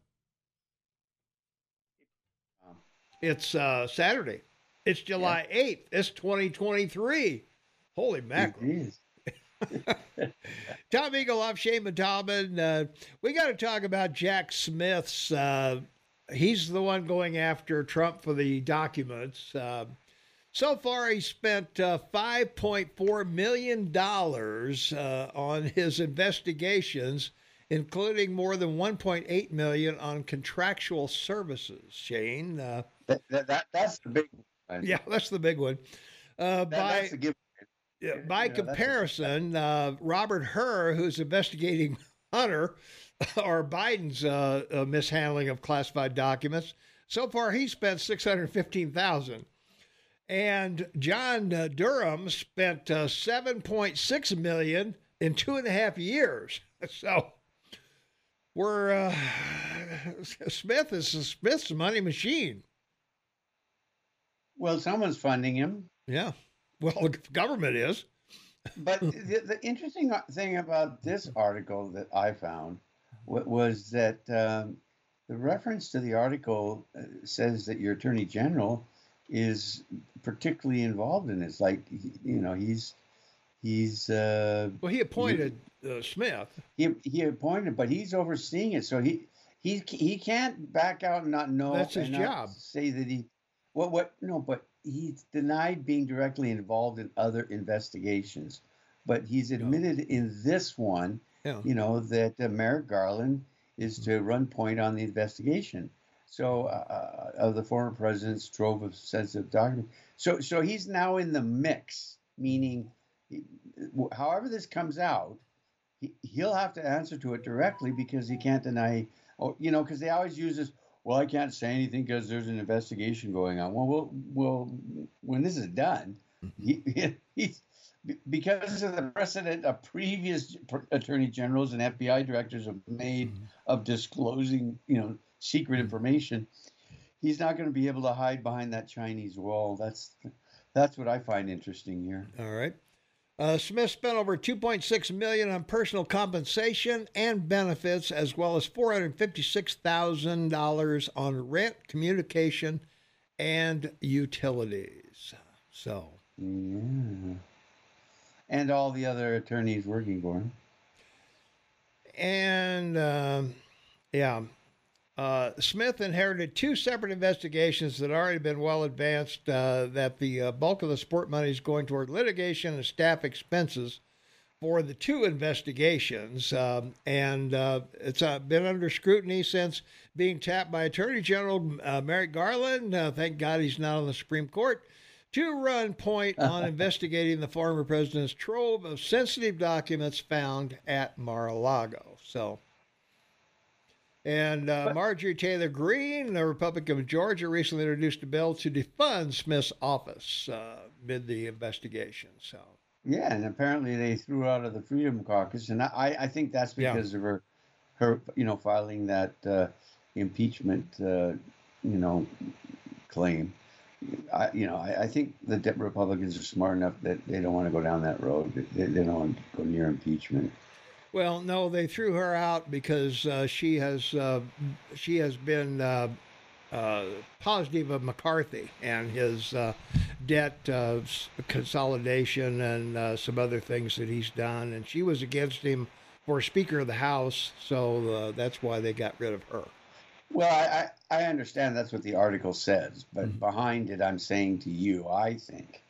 It's uh, Saturday. It's July yeah. 8th. It's 2023. Holy mackerel. Tom Eagle I'm Shane Talman. Uh, we got to talk about Jack Smith's uh, he's the one going after Trump for the documents. Uh, so far, he spent uh, $5.4 million uh, on his investigations, including more than 1.8 million on contractual services. Shane, uh, that, that, that's the big one. Yeah, that's the big one. Uh, that, by, yeah, by comparison, uh, Robert Hur, who's investigating Hunter, or Biden's uh, uh, mishandling of classified documents. So far, he spent six hundred fifteen thousand, and John uh, Durham spent uh, seven point six million in two and a half years. So we're uh, Smith is Smith's money machine. Well, someone's funding him. Yeah. Well, the government is. but the, the, interesting thing about this article that I found was that um, the reference to the article uh, says that your attorney general is particularly involved in this. Like, you know, he's he's uh, well, he appointed he, uh, Smith. He he appointed, but he's overseeing it, so he he he can't back out and not know. That's his job. Say that he what what no, but he's denied being directly involved in other investigations, but he's admitted no. in this one yeah. you know, that uh, Merrick Garland is to run point on the investigation. So, uh, uh of the former president's trove of sensitive documents. So, so he's now in the mix, meaning, however this comes out, he, he'll have to answer to it directly because he can't deny, or, you know, because they always use this. Well, I can't say anything because there's an investigation going on. Well, well, well when this is done, he, because of the precedent of previous attorney generals and FBI directors have made mm-hmm. of disclosing, you know, secret mm-hmm. information, he's not going to be able to hide behind that Chinese wall. That's that's what I find interesting here. All right. Uh, Smith spent over 2.6 million on personal compensation and benefits, as well as 456,000 dollars on rent, communication, and utilities. So. Yeah and all the other attorneys working for him. And um, yeah, uh, Smith inherited two separate investigations that already been well advanced. Uh, that the uh, bulk of the sport money is going toward litigation and staff expenses, for the two investigations, um, and uh, it's uh, been under scrutiny since being tapped by Attorney General uh, Merrick Garland. Uh, thank God he's not on the Supreme Court to run point on investigating the former president's trove of sensitive documents found at Mar-a-Lago. So. And uh, Marjorie Taylor Greene, the Republican of Georgia, recently introduced a bill to defund Smith's office uh, mid the investigation. So yeah, and apparently they threw out of the Freedom Caucus, and I, I think that's Yeah. because of her, her, you know, filing that uh, impeachment, uh, you know, claim. I, you know, I, I think the Republicans are smart enough that they don't want to go down that road. They, they don't want to go near impeachment. Well, no, they threw her out because uh, she has uh, she has been uh, uh, positive of McCarthy and his uh, debt uh, consolidation and some other things that he's done, and she was against him for Speaker of the House, so that's why they got rid of her. Well, I, I, I understand that's what the article says, but Mhm. behind it, I'm saying to you, I think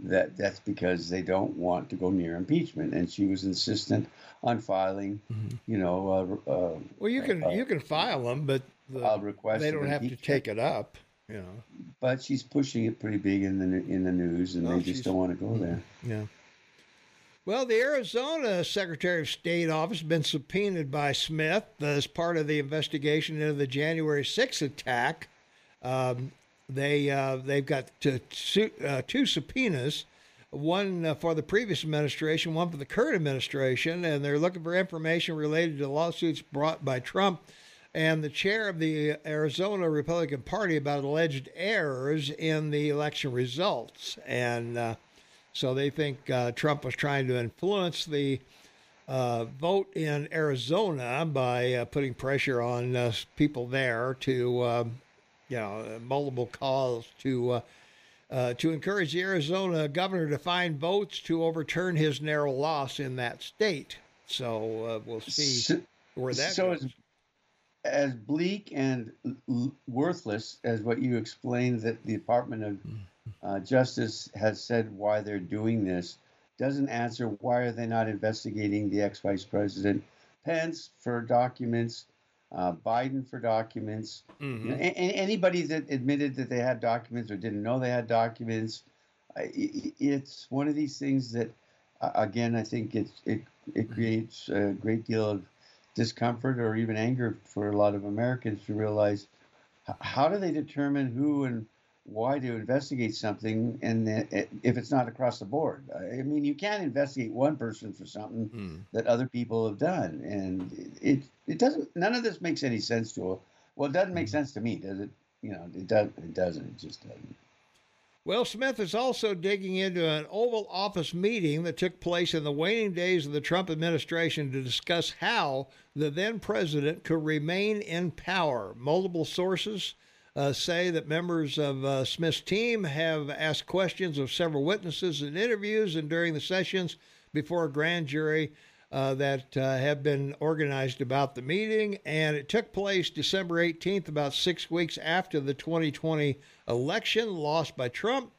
that that's because they don't want to go near impeachment, and she was insistent on filing, Mhm. you know, uh, uh, Well, you can Uh, you can file them, but the, a request. they don't have to take it up. You know. But she's pushing it pretty big in the in the news, and they just don't want to go there. Yeah. Well, the Arizona Secretary of State office has been subpoenaed by Smith as part of the investigation into the January 6th attack. Um, they uh, they've got uh, two subpoenas, one uh, for the previous administration, one for the current administration, and they're looking for information related to lawsuits brought by Trump and the chair of the Arizona Republican Party about alleged errors in the election results. And uh, so they think uh, Trump was trying to influence the uh, vote in Arizona by uh, putting pressure on uh, people there to, um, you know, multiple calls to. Uh, uh, to encourage the Arizona governor to find votes to overturn his narrow loss in that state. So uh, we'll see So, where that so goes. as, as bleak and l- worthless as what you explained that the Department of uh, Justice has said why they're doing this. Doesn't answer why are they not investigating the ex-vice president Pence for documents, uh, Biden for documents, Mhm. You know, a- anybody that admitted that they had documents or didn't know they had documents, it's one of these things that, uh, again, I think it's, it it creates a great deal of discomfort or even anger for a lot of Americans to realize how do they determine who and why to investigate something and if it's not across the board. I mean, you can't investigate one person for something Mm. that other people have done, and it it doesn't. None of this makes any sense to a well, it doesn't make sense to me, does it? You know, it does. It doesn't. It just doesn't. Well, Smith is also digging into an Oval Office meeting that took place in the waning days of the Trump administration to discuss how the then president could remain in power. Multiple sources uh, say that members of uh, Smith's team have asked questions of several witnesses in interviews and during the sessions before a grand jury uh, that uh, have been organized about the meeting. And it took place December 18th, about six weeks after the 2020 election lost by Trump.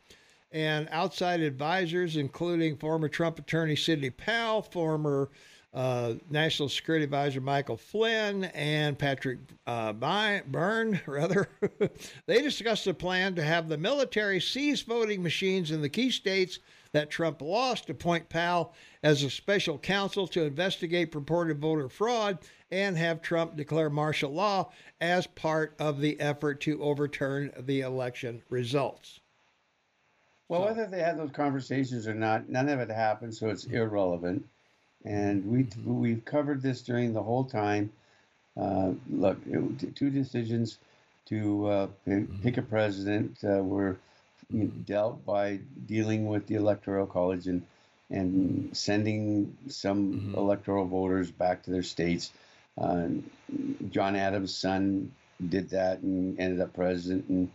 And outside advisors, including former Trump attorney Sidney Powell, former uh, National Security Advisor Michael Flynn, and Patrick uh, By- Byrne, rather, they discussed a plan to have the military seize voting machines in the key states that Trump lost, to appoint Powell as a special counsel to investigate purported voter fraud, and have Trump declare martial law as part of the effort to overturn the election results. Well, So- whether they had those conversations or not, none of it happened, so it's irrelevant. And we we've covered this during the whole time. Uh, look, it, two decisions to uh, p- pick a president uh, were dealt by dealing with the electoral college and and sending some Mhm. electoral voters back to their states. Uh, John Adams' son did that and ended up president, and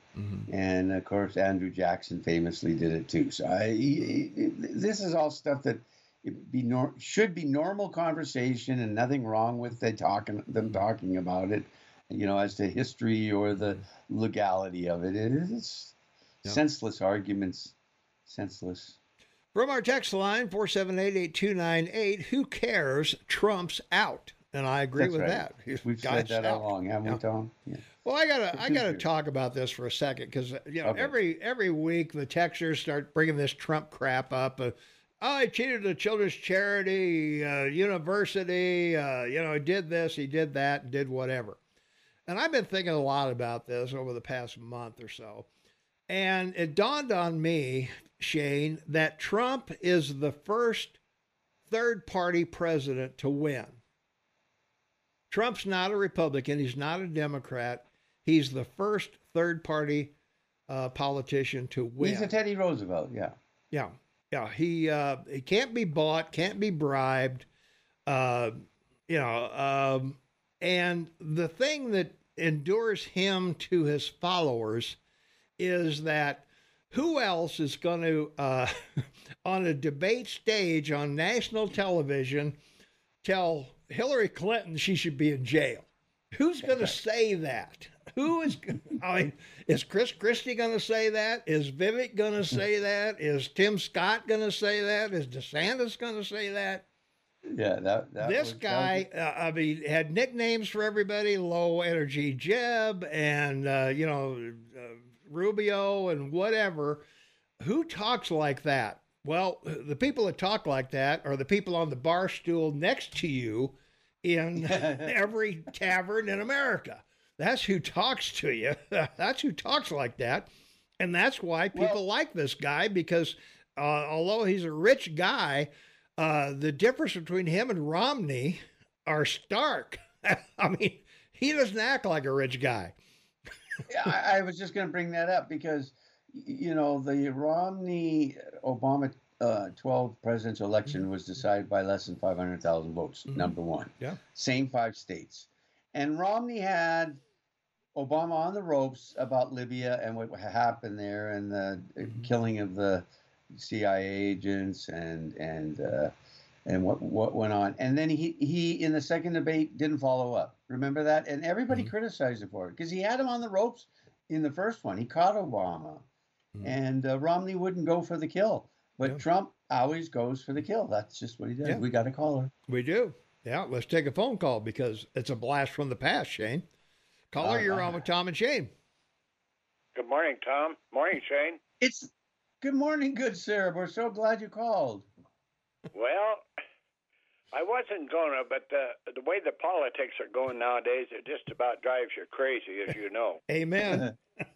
and of course Andrew Jackson famously did it too. So I, this is all stuff that it be nor- should be normal conversation and nothing wrong with they talking them talking about it, you know, as to history or the legality of it. It is Yeah. senseless arguments, senseless. From our text line, 478-8298, who cares? Trump's out. And I agree That's with right. that. He's- We've said that out. all along, haven't Yeah. we, Tom? Yeah. Well, I gotta, I gotta talk about this for a second because you know Okay. every every week the texters start bringing this Trump crap up. Uh, oh, he cheated the children's charity, uh, university. Uh, you know, he did this, he did that, did whatever. And I've been thinking a lot about this over the past month or so, and it dawned on me, Shane, that Trump is the first third party president to win. Trump's not a Republican. He's not a Democrat. He's the first third party uh, politician to win. He's a Teddy Roosevelt, yeah. yeah, yeah. He uh, he can't be bought, can't be bribed. Uh, you know, um, and the thing that endures him to his followers is that who else is going to uh, on a debate stage on national television tell Hillary Clinton she should be in jail? Who's going to say that? Who is? I mean, is Chris Christie going to say that? Is Vivek going to say that? Is Tim Scott going to say that? Is DeSantis going to say that? Yeah, that, that this guy, uh, I mean, had nicknames for everybody: Low Energy Jeb, and uh, you know, uh, Rubio, and whatever. Who talks like that? Well, the people that talk like that are the people on the bar stool next to you in every tavern in America. That's who talks to you. that's who talks like that. And that's why people like this guy because uh, although he's a rich guy, uh, the difference between him and Romney are stark. I mean, he doesn't act like a rich guy. Yeah, I, I was just going to bring that up because, you know, the Romney Obama uh, 12 presidential election was decided by less than 500,000 votes, Mhm. number one. Yeah. Same five states. And Romney had Obama on the ropes about Libya and what happened there and the Mhm. killing of the CIA agents and, and, uh, and what what went on. And then he he in the second debate didn't follow up. Remember that? And everybody Mhm. criticized him for it because he had him on the ropes in the first one. He caught Obama, Mhm. and uh, Romney wouldn't go for the kill. But Yeah. Trump always goes for the kill. That's just what he does. Yeah. We got a caller. We do. Yeah, let's take a phone call because it's a blast from the past, Shane. Caller, All you're on with Tom and Shane. Good morning, Tom. Morning, Shane. It's good morning, good sir. We're so glad you called. Well, I wasn't gonna, but the the way the politics are going nowadays, it just about drives you crazy, as you know. Amen.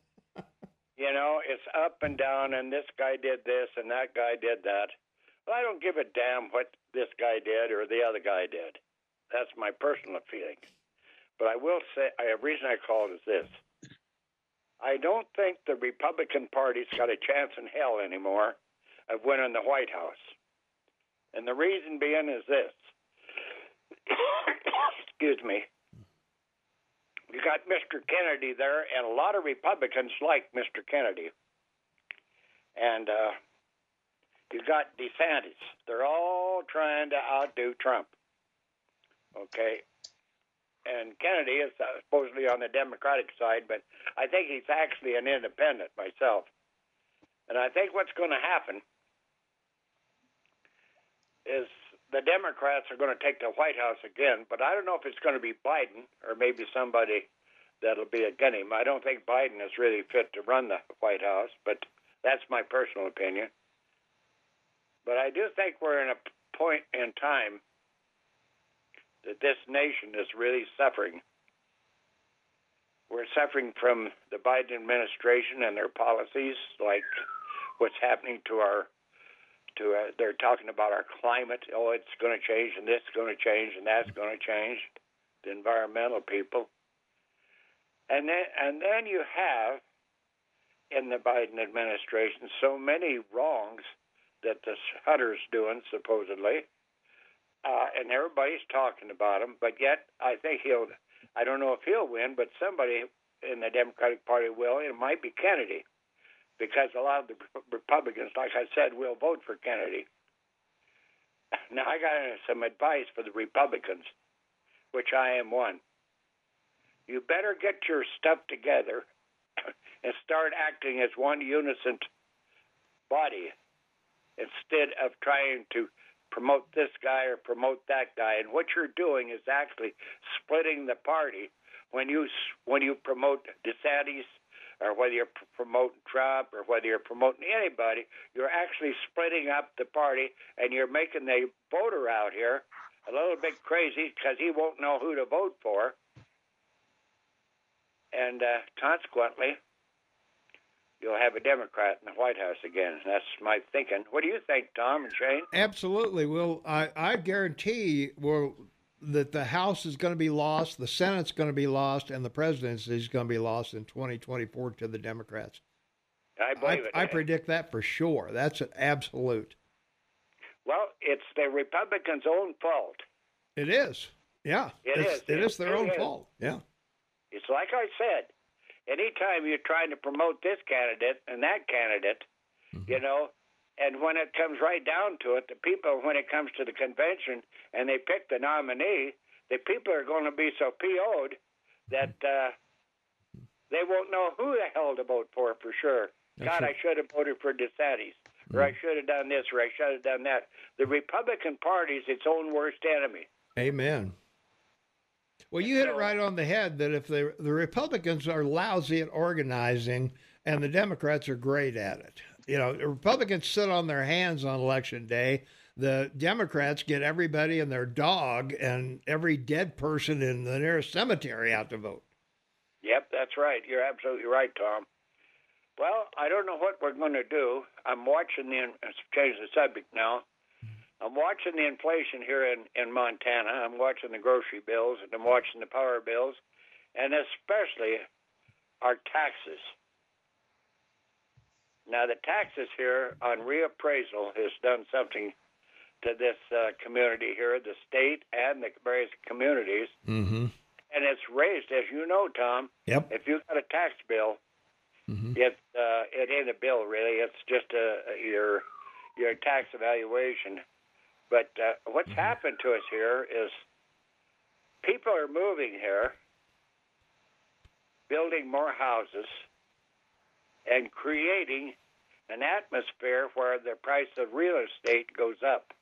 You know, it's up and down, and this guy did this, and that guy did that. Well, I don't give a damn what this guy did or the other guy did. That's my personal feeling. But I will say, the reason I called is this. I don't think the Republican Party's got a chance in hell anymore of winning the White House. And the reason being is this. Excuse me. You got Mr. Kennedy there, and a lot of Republicans like Mr. Kennedy. And uh, you got DeSantis. They're all trying to outdo Trump. Okay. And Kennedy is uh, supposedly on the Democratic side, but I think he's actually an independent myself. And I think what's going to happen is the Democrats are going to take the White House again, but I don't know if it's going to be Biden or maybe somebody that'll be against him. I don't think Biden is really fit to run the White House, but that's my personal opinion. But I do think we're in a point in time that this nation is really suffering. We're suffering from the Biden administration and their policies, like what's happening to our to uh, they're talking about our climate. Oh, it's going to change, and this is going to change, and that's going to change. The environmental people, and then and then you have in the Biden administration so many wrongs that the Hunter's doing supposedly, uh, and everybody's talking about him. But yet, I think he'll. I don't know if he'll win, but somebody in the Democratic Party will. It might be Kennedy because a lot of the Republicans, like I said, will vote for Kennedy. Now, I got some advice for the Republicans, which I am one. You better get your stuff together and start acting as one unison body instead of trying to promote this guy or promote that guy. And what you're doing is actually splitting the party when you when you promote DeSantis or whether you're promoting Trump or whether you're promoting anybody, you're actually splitting up the party and you're making the voter out here a little bit crazy because he won't know who to vote for. And uh, consequently, you'll have a Democrat in the White House again. That's my thinking. What do you think, Tom and Shane? Absolutely. Well, I, I guarantee well, that the House is going to be lost, the Senate's going to be lost, and the presidency is going to be lost in 2024 to the Democrats. I believe I, it. I predict that for sure. That's an absolute. Well, it's the Republicans' own fault. It is. Yeah. It it's, is. It is their It own is. fault. Yeah. It's like I said. Anytime you're trying to promote this candidate and that candidate, Mm-hmm. you know, and when it comes right down to it, the people, when it comes to the convention and they pick the nominee, the people are going to be so PO'd that uh, they won't know who the hell to vote for for sure. That's God, right. I should have voted for DeSantis, or I should have done this, or I should have done that. The Republican Party is its own worst enemy. Amen. Well, you hit it right on the head that if the the Republicans are lousy at organizing and the Democrats are great at it, you know, the Republicans sit on their hands on election day. The Democrats get everybody and their dog and every dead person in the nearest cemetery out to vote. Yep, that's right. You're absolutely right, Tom. Well, I don't know what we're going to do. I'm watching the change the subject now. I'm watching the inflation here in in Montana. I'm watching the grocery bills and I'm watching the power bills, and especially our taxes. Now, the taxes here on reappraisal has done something to this uh, community here, the state and the various communities, Mm-hmm. and it's raised, as you know, Tom. Yep. If you got a tax bill, Mhm. it uh, it ain't a bill really. It's just a, your your tax evaluation. But uh, what's happened to us here is people are moving here, building more houses, and creating an atmosphere where the price of real estate goes up.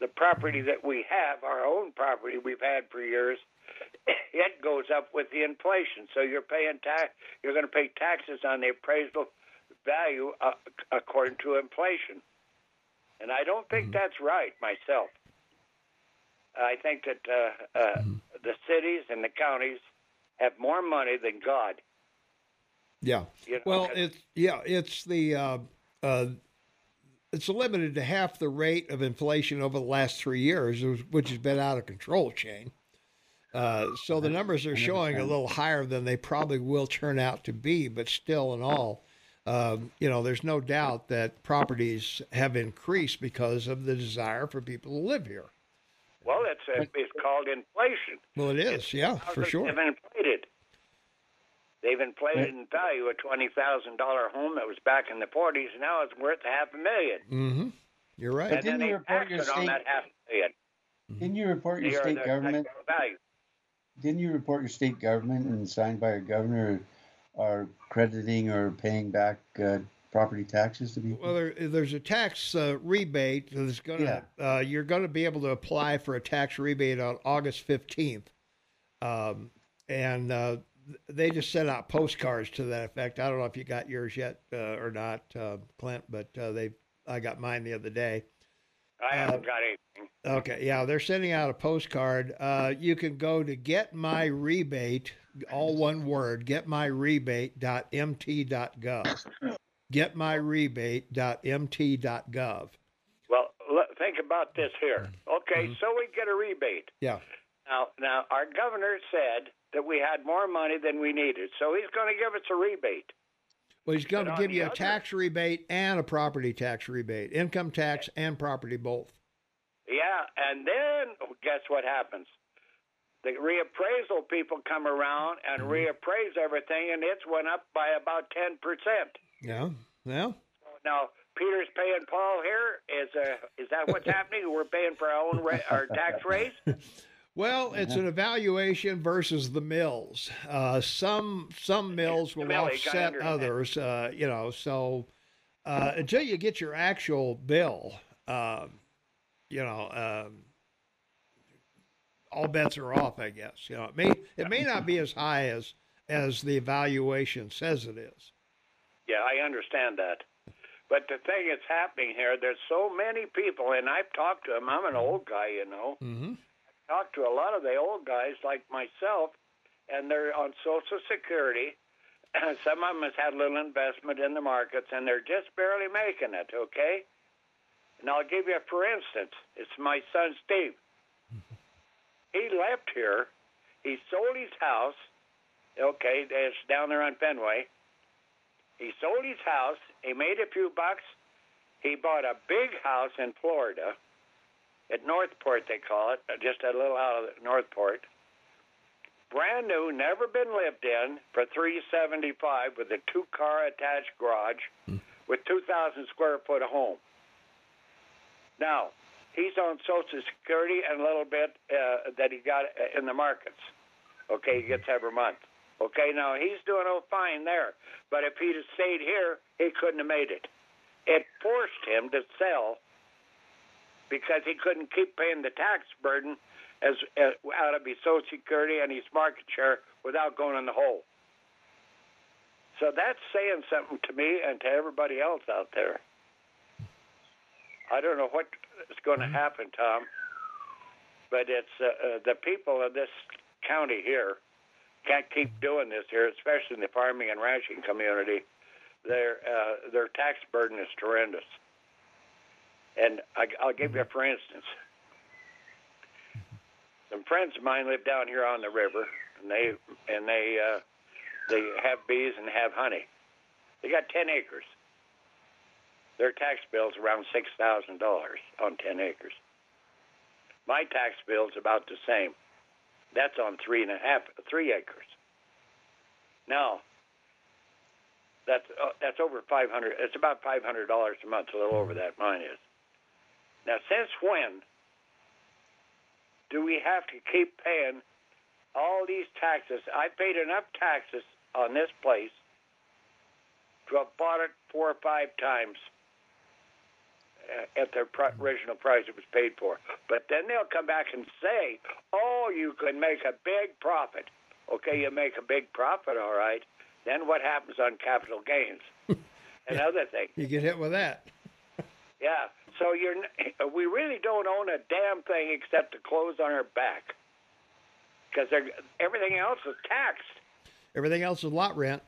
The property that we have, our own property we've had for years, it goes up with the inflation. So you're paying tax. You're going to pay taxes on the appraisal value uh, according to inflation, and I don't think that's right myself. I think that uh, uh, the cities and the counties have more money than God. Yeah. You know, Well, it's yeah, it's the uh, uh, it's limited to half the rate of inflation over the last three years, which has been out of control, Shane. Uh, so the numbers are showing a little higher than they probably will turn out to be, but still, in all, um, you know, there's no doubt that properties have increased because of the desire for people to live here. well, it's uh, it's called inflation. Well, it is, yeah, for Houses sure. Have inflated. They've inflated in value. A twenty thousand dollar home that was back in the forties now it's worth half a million. Mm-hmm. You're right. But and then didn't you report your it on state- that half million. Didn't you report your are state government? value. Didn't you report your state government and signed by your governor are crediting or paying back uh, property taxes to people? Well, there, there's a tax uh, rebate that's going to. Uh, you're going to be able to apply for a tax rebate on August 15th, um, and uh, they just sent out postcards to that effect. I don't know if you got yours yet uh, or not, uh, Clint, but uh, they. I got mine the other day. I Uh, haven't got anything. Okay, yeah, they're sending out a postcard. Uh, you can go to get my rebate, all one word, getmyrebate.mt.gov. Getmyrebate.mt.gov. Well, think about this here. Okay, Mm-hmm. so we get a rebate. Yeah. Now, now our governor said that we had more money than we needed, so he's going to give us a rebate. Well, he's going But to give you a other- tax rebate and a property tax rebate, income tax and property both. Yeah, and then guess what happens? The reappraisal people come around and Mm-hmm. reappraise everything, and it's went up by about ten percent. Yeah. Yeah. Now, Peter's paying Paul here. Is uh, is that what's happening? We're paying for our own ra- our tax raise. Well, it's an evaluation versus the mills. Uh, some some mills will millie, offset others. Uh, you know, so uh, until you get your actual bill, um, you know, um, all bets are off. I guess you know it may it may not be as high as as the evaluation says it is. Yeah, I understand that. But the thing that's happening here, there's so many people, and I've talked to them. I'm an old guy, you know. Mm-hmm. I've talked to a lot of the old guys like myself, and they're on Social Security. Some of them has had a little investment in the markets, and they're just barely making it. Okay. And I'll give you, for instance, it's my son Steve. He left here. He sold his house. Okay, it's down there on Fenway. He sold his house. He made a few bucks. He bought a big house in Florida, at North Port they call it, just a little out of North Port. Brand new, never been lived in, for three seventy five with a two car attached garage, hmm. with two thousand square foot of home. Now, he's on Social Security and a little bit uh, that he got in the markets. Okay, he gets every month. Okay, now he's doing oh fine there, but if he'd have stayed here, he couldn't have made it. It forced him to sell because he couldn't keep paying the tax burden as, as out of his Social Security and his market share without going in the hole. So that's saying something to me and to everybody else out there. I don't know what is going to happen, Tom, but it's uh, uh, the people of this county here can't keep doing this here, especially in the farming and ranching community. Their uh, their tax burden is tremendous. And I, I'll give you, for instance, some friends of mine live down here on the river, and they and they uh, they have bees and have honey. They got ten acres. Their tax bill's around six thousand dollars on ten acres. My tax bill's about the same. That's on three and a half, three acres. Now, that's uh, that's over five hundred. It's about five hundred dollars a month, a little over that. Mine is. Now, since when do we have to keep paying all these taxes? I paid enough taxes on this place to have bought it four or five times Uh, at the pr- original price it was paid for. But then they'll come back and say, "Oh, you can make a big profit." Okay, you make a big profit, all right. Then what happens on capital gains? Another thing. You get hit with that. Yeah. So you're n- we really don't own a damn thing except the clothes on our back, because everything else is taxed. Everything else is lot rent.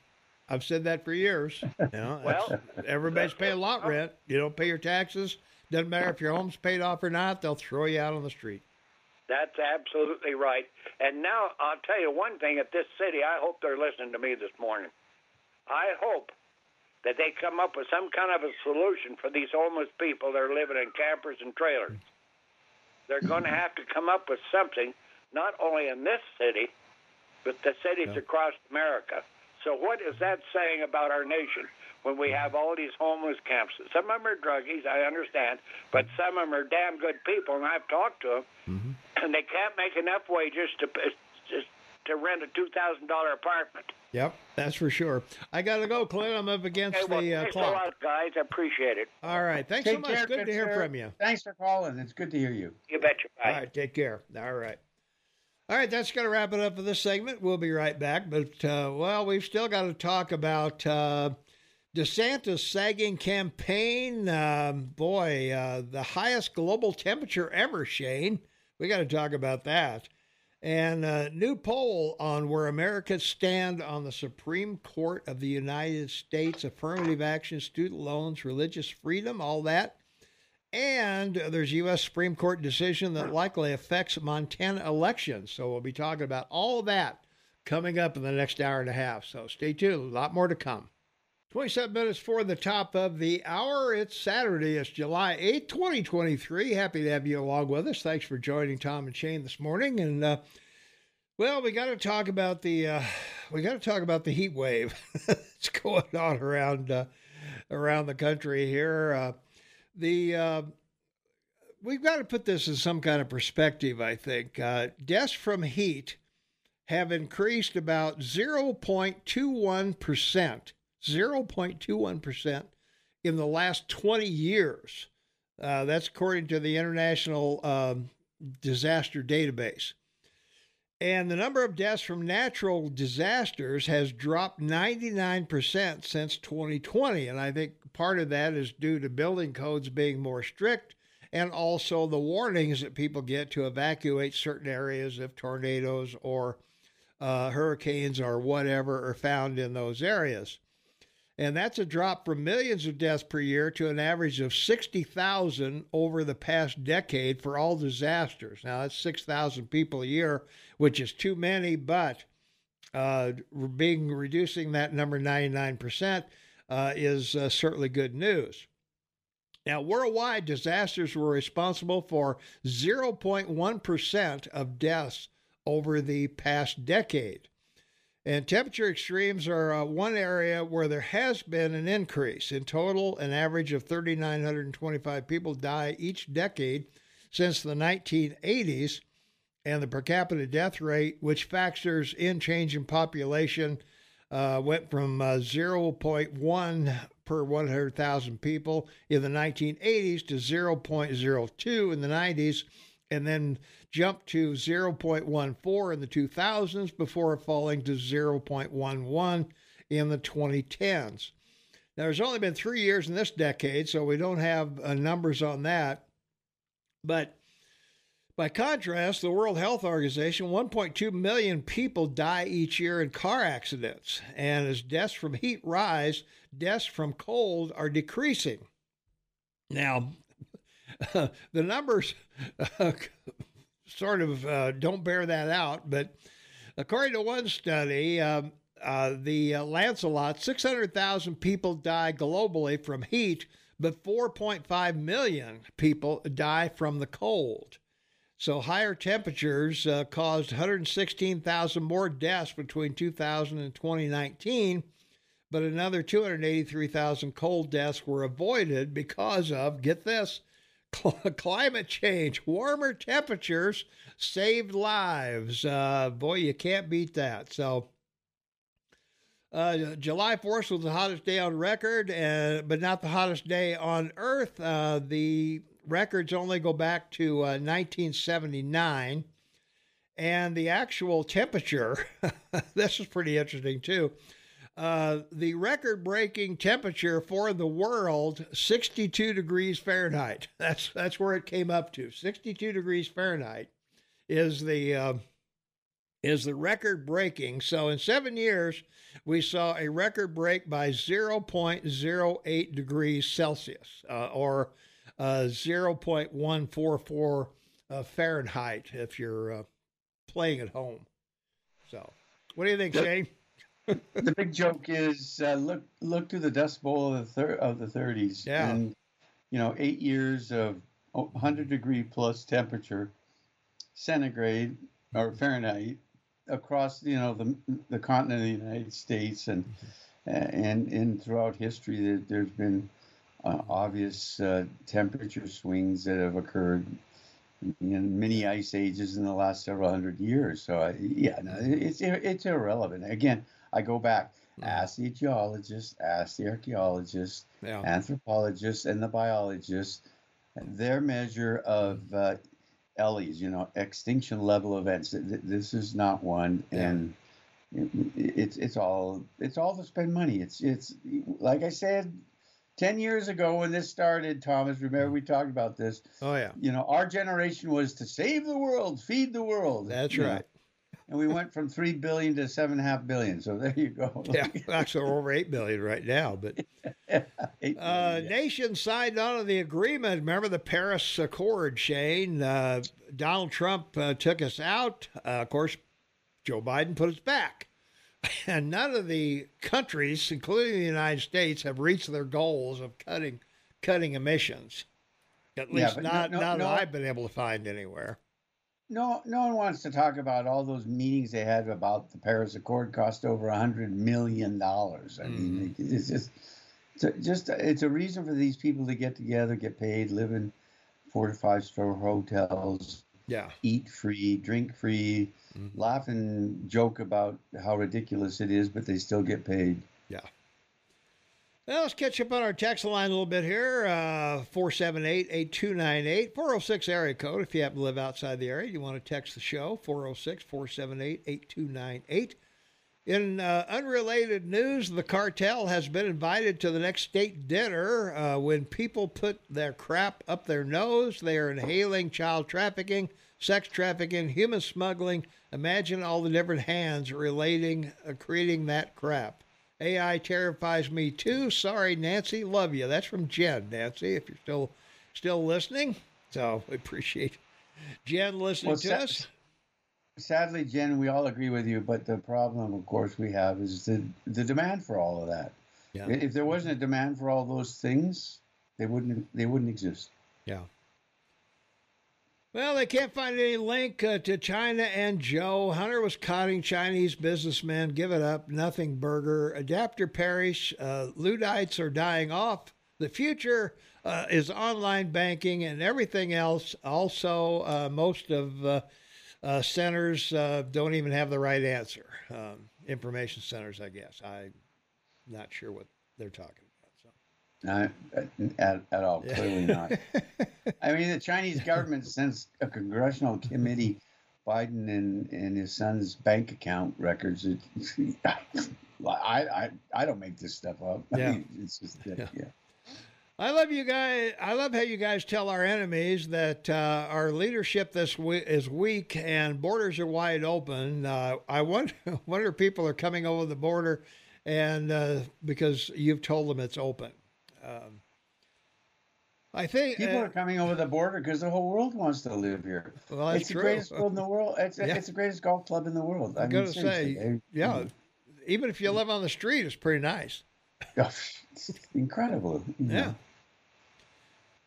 I've said that for years. You know, Well, everybody's paying lot rent. You don't pay your taxes. Doesn't matter if your home's paid off or not. They'll throw you out on the street. That's absolutely right. And now I'll tell you one thing at this city, I hope they're listening to me this morning. I hope that they come up with some kind of a solution for these homeless people that are living in campers and trailers. They're going to mm-hmm. have to come up with something, not only in this city, but the cities across America. So, what is that saying about our nation when we have all these homeless camps? Some of them are druggies, I understand, but some of them are damn good people, and I've talked to them, and they can't make enough wages to just to rent a two thousand dollar apartment. Yep, that's for sure. I got to go, Clint. I'm up against Okay, well, the uh, thanks a lot, guys. I appreciate it. All right. Thanks Take so much. care, Good to hear sir. from you. Thanks for calling. It's good to hear you. You betcha. Bye. All right. Take care. All right. All right. That's going to wrap it up for this segment. We'll be right back. But, uh, well, we've still got to talk about uh, DeSantis sagging campaign. Um, boy, uh, the highest global temperature ever, Shane. We got to talk about that. And a new poll on where Americans stand on the Supreme Court of the United States, affirmative action, student loans, religious freedom, all that. And there's U.S. Supreme Court decision that likely affects Montana elections. So we'll be talking about all that coming up in the next hour and a half. So stay tuned. A lot more to come. 27 minutes for the top of the hour. It's Saturday. It's July 8th, 2023. Happy to have you along with us. Thanks for joining Tom and Shane this morning. And, uh, well, we got to talk about the uh, we got to talk about the heat wave that's going on around uh, around the country here. Uh, the uh, we've got to put this in some kind of perspective. I think uh, deaths from heat have increased about 0.21 percent, 0.21 percent in the last 20 years. Uh, that's according to the International um, Disaster Database. And the number of deaths from natural disasters has dropped 99% since 2020. And I think part of that is due to building codes being more strict and also the warnings that people get to evacuate certain areas if tornadoes or uh, hurricanes or whatever are found in those areas. And that's a drop from millions of deaths per year to an average of 60,000 over the past decade for all disasters. Now, that's 6,000 people a year, which is too many, but uh, being reducing that number 99% uh, is uh, certainly good news. Now, worldwide, disasters were responsible for 0.1% of deaths over the past decade. And temperature extremes are uh, one area where there has been an increase. In total, an average of 3,925 people die each decade since the 1980s. And the per capita death rate, which factors in change in population, uh, went from uh, 0.1 per 100,000 people in the 1980s to 0.02 in the 90s, and then jumped to 0.14 in the 2000s before falling to 0.11 in the 2010s. Now, there's only been three years in this decade, so we don't have uh, numbers on that. But by contrast, the World Health Organization, 1.2 million people die each year in car accidents. And as deaths from heat rise, deaths from cold are decreasing. Now, the numbers uh, sort of uh, don't bear that out, but according to one study, um, uh, the uh, Lancelot, 600,000 people die globally from heat, but 4.5 million people die from the cold. So higher temperatures uh, caused 116,000 more deaths between 2000 and 2019, but another 283,000 cold deaths were avoided because of, get this, climate change. Warmer temperatures saved lives. Uh, boy, you can't beat that. So, uh, July 4th was the hottest day on record, uh, but not the hottest day on Earth. Uh, the records only go back to 1979. Uh, and the actual temperature, this is pretty interesting too. Uh, the record breaking temperature for the world 62 degrees Fahrenheit. That's that's where it came up to. 62 degrees Fahrenheit is the uh, is the record breaking. So in 7 years we saw a record break by 0.08 degrees Celsius uh, or uh, 0.144 uh, Fahrenheit if you're uh, playing at home. So, what do you think, Shane? the big joke is uh, look look to the Dust Bowl of the thir- of the 30s. Yeah. And you know, eight years of 100 degree plus temperature, centigrade or Fahrenheit across you know the the continent of the United States and and and throughout history there's been uh, obvious uh, temperature swings that have occurred in many ice ages in the last several hundred years. So uh, yeah, no, it's it's irrelevant. Again, I go back. Mm-hmm. Ask the geologists, ask the archaeologists, yeah. anthropologists, and the biologists. Their measure of uh, ELEs, you know, extinction level events. This is not one, yeah. and it's it's all it's all to spend money. It's it's like I said 10 years ago when this started, Thomas, remember we talked about this. Oh, yeah. You know, our generation was to save the world, feed the world. That's right. Know? and we went from three billion to seven and a half billion. So there you go. yeah, actually over eight billion right now. But uh, billion, uh, yeah. nations signed on to the agreement. Remember the Paris Accord, Shane? Uh, Donald Trump uh, took us out. Uh, of course, Joe Biden put us back. And none of the countries, including the United States, have reached their goals of cutting cutting emissions. At least yeah, not, no, no, not no. I've been able to find anywhere no, no one wants to talk about all those meetings they had about the Paris Accord cost over a hundred million dollars. I mm. mean, mm-hmm. it's just, it's just it's a reason for these people to get together, get paid, live in four to five star hotels, yeah, eat free, drink free, mm-hmm. laugh and joke about how ridiculous it is, but they still get paid. Yeah. Well, let's catch up on our text line a little bit here. Uh, 478 8298, 406 area code. If you happen to live outside the area, you want to text the show, 406 478 8298. In uh, unrelated news, the cartel has been invited to the next state dinner. Uh, when people put their crap up their nose, they are inhaling child trafficking, sex trafficking, human smuggling. Imagine all the different hands relating, uh, creating that crap. AI terrifies me too. Sorry, Nancy. Love you. That's from Jen, Nancy. If you're still still listening, so we appreciate Jen listening Well, to us. Sadly, Jen, we all agree with you, but the problem, of course, we have is the the demand for all of that. Yeah. If there wasn't a demand for all those things, they wouldn't they wouldn't exist. Yeah. Well, they can't find any link uh, to China and Joe. Hunter was caught Chinese businessmen. Give it up. Nothing burger. Adapter perish. Uh, Luddites are dying off. The future uh, is online banking and everything else. Also, uh, most of uh, uh, centers don't even have the right answer. Um, information centers, I guess. I'm not sure what they're talking Not at, at all. Yeah. Clearly not. I mean, the Chinese government sends a congressional committee Biden and, and his son's bank account records. It, I, I I don't make this stuff up. I Yeah. mean, it's just that, Yeah. yeah. I love you guys. I love how you guys tell our enemies that uh, our leadership this week is weak and borders are wide open. Uh, I wonder, wonder if people are coming over the border, and uh, because you've told them it's open. Um, I think. People uh, are coming over the border because the whole world wants to live here. well, that's it's the true. greatest world in the world. It's, Yeah. it's the greatest golf club in the world. I I'm gonna seriously, say, I- yeah. Even if you live on the street, it's pretty nice. it's incredible. you know. Yeah.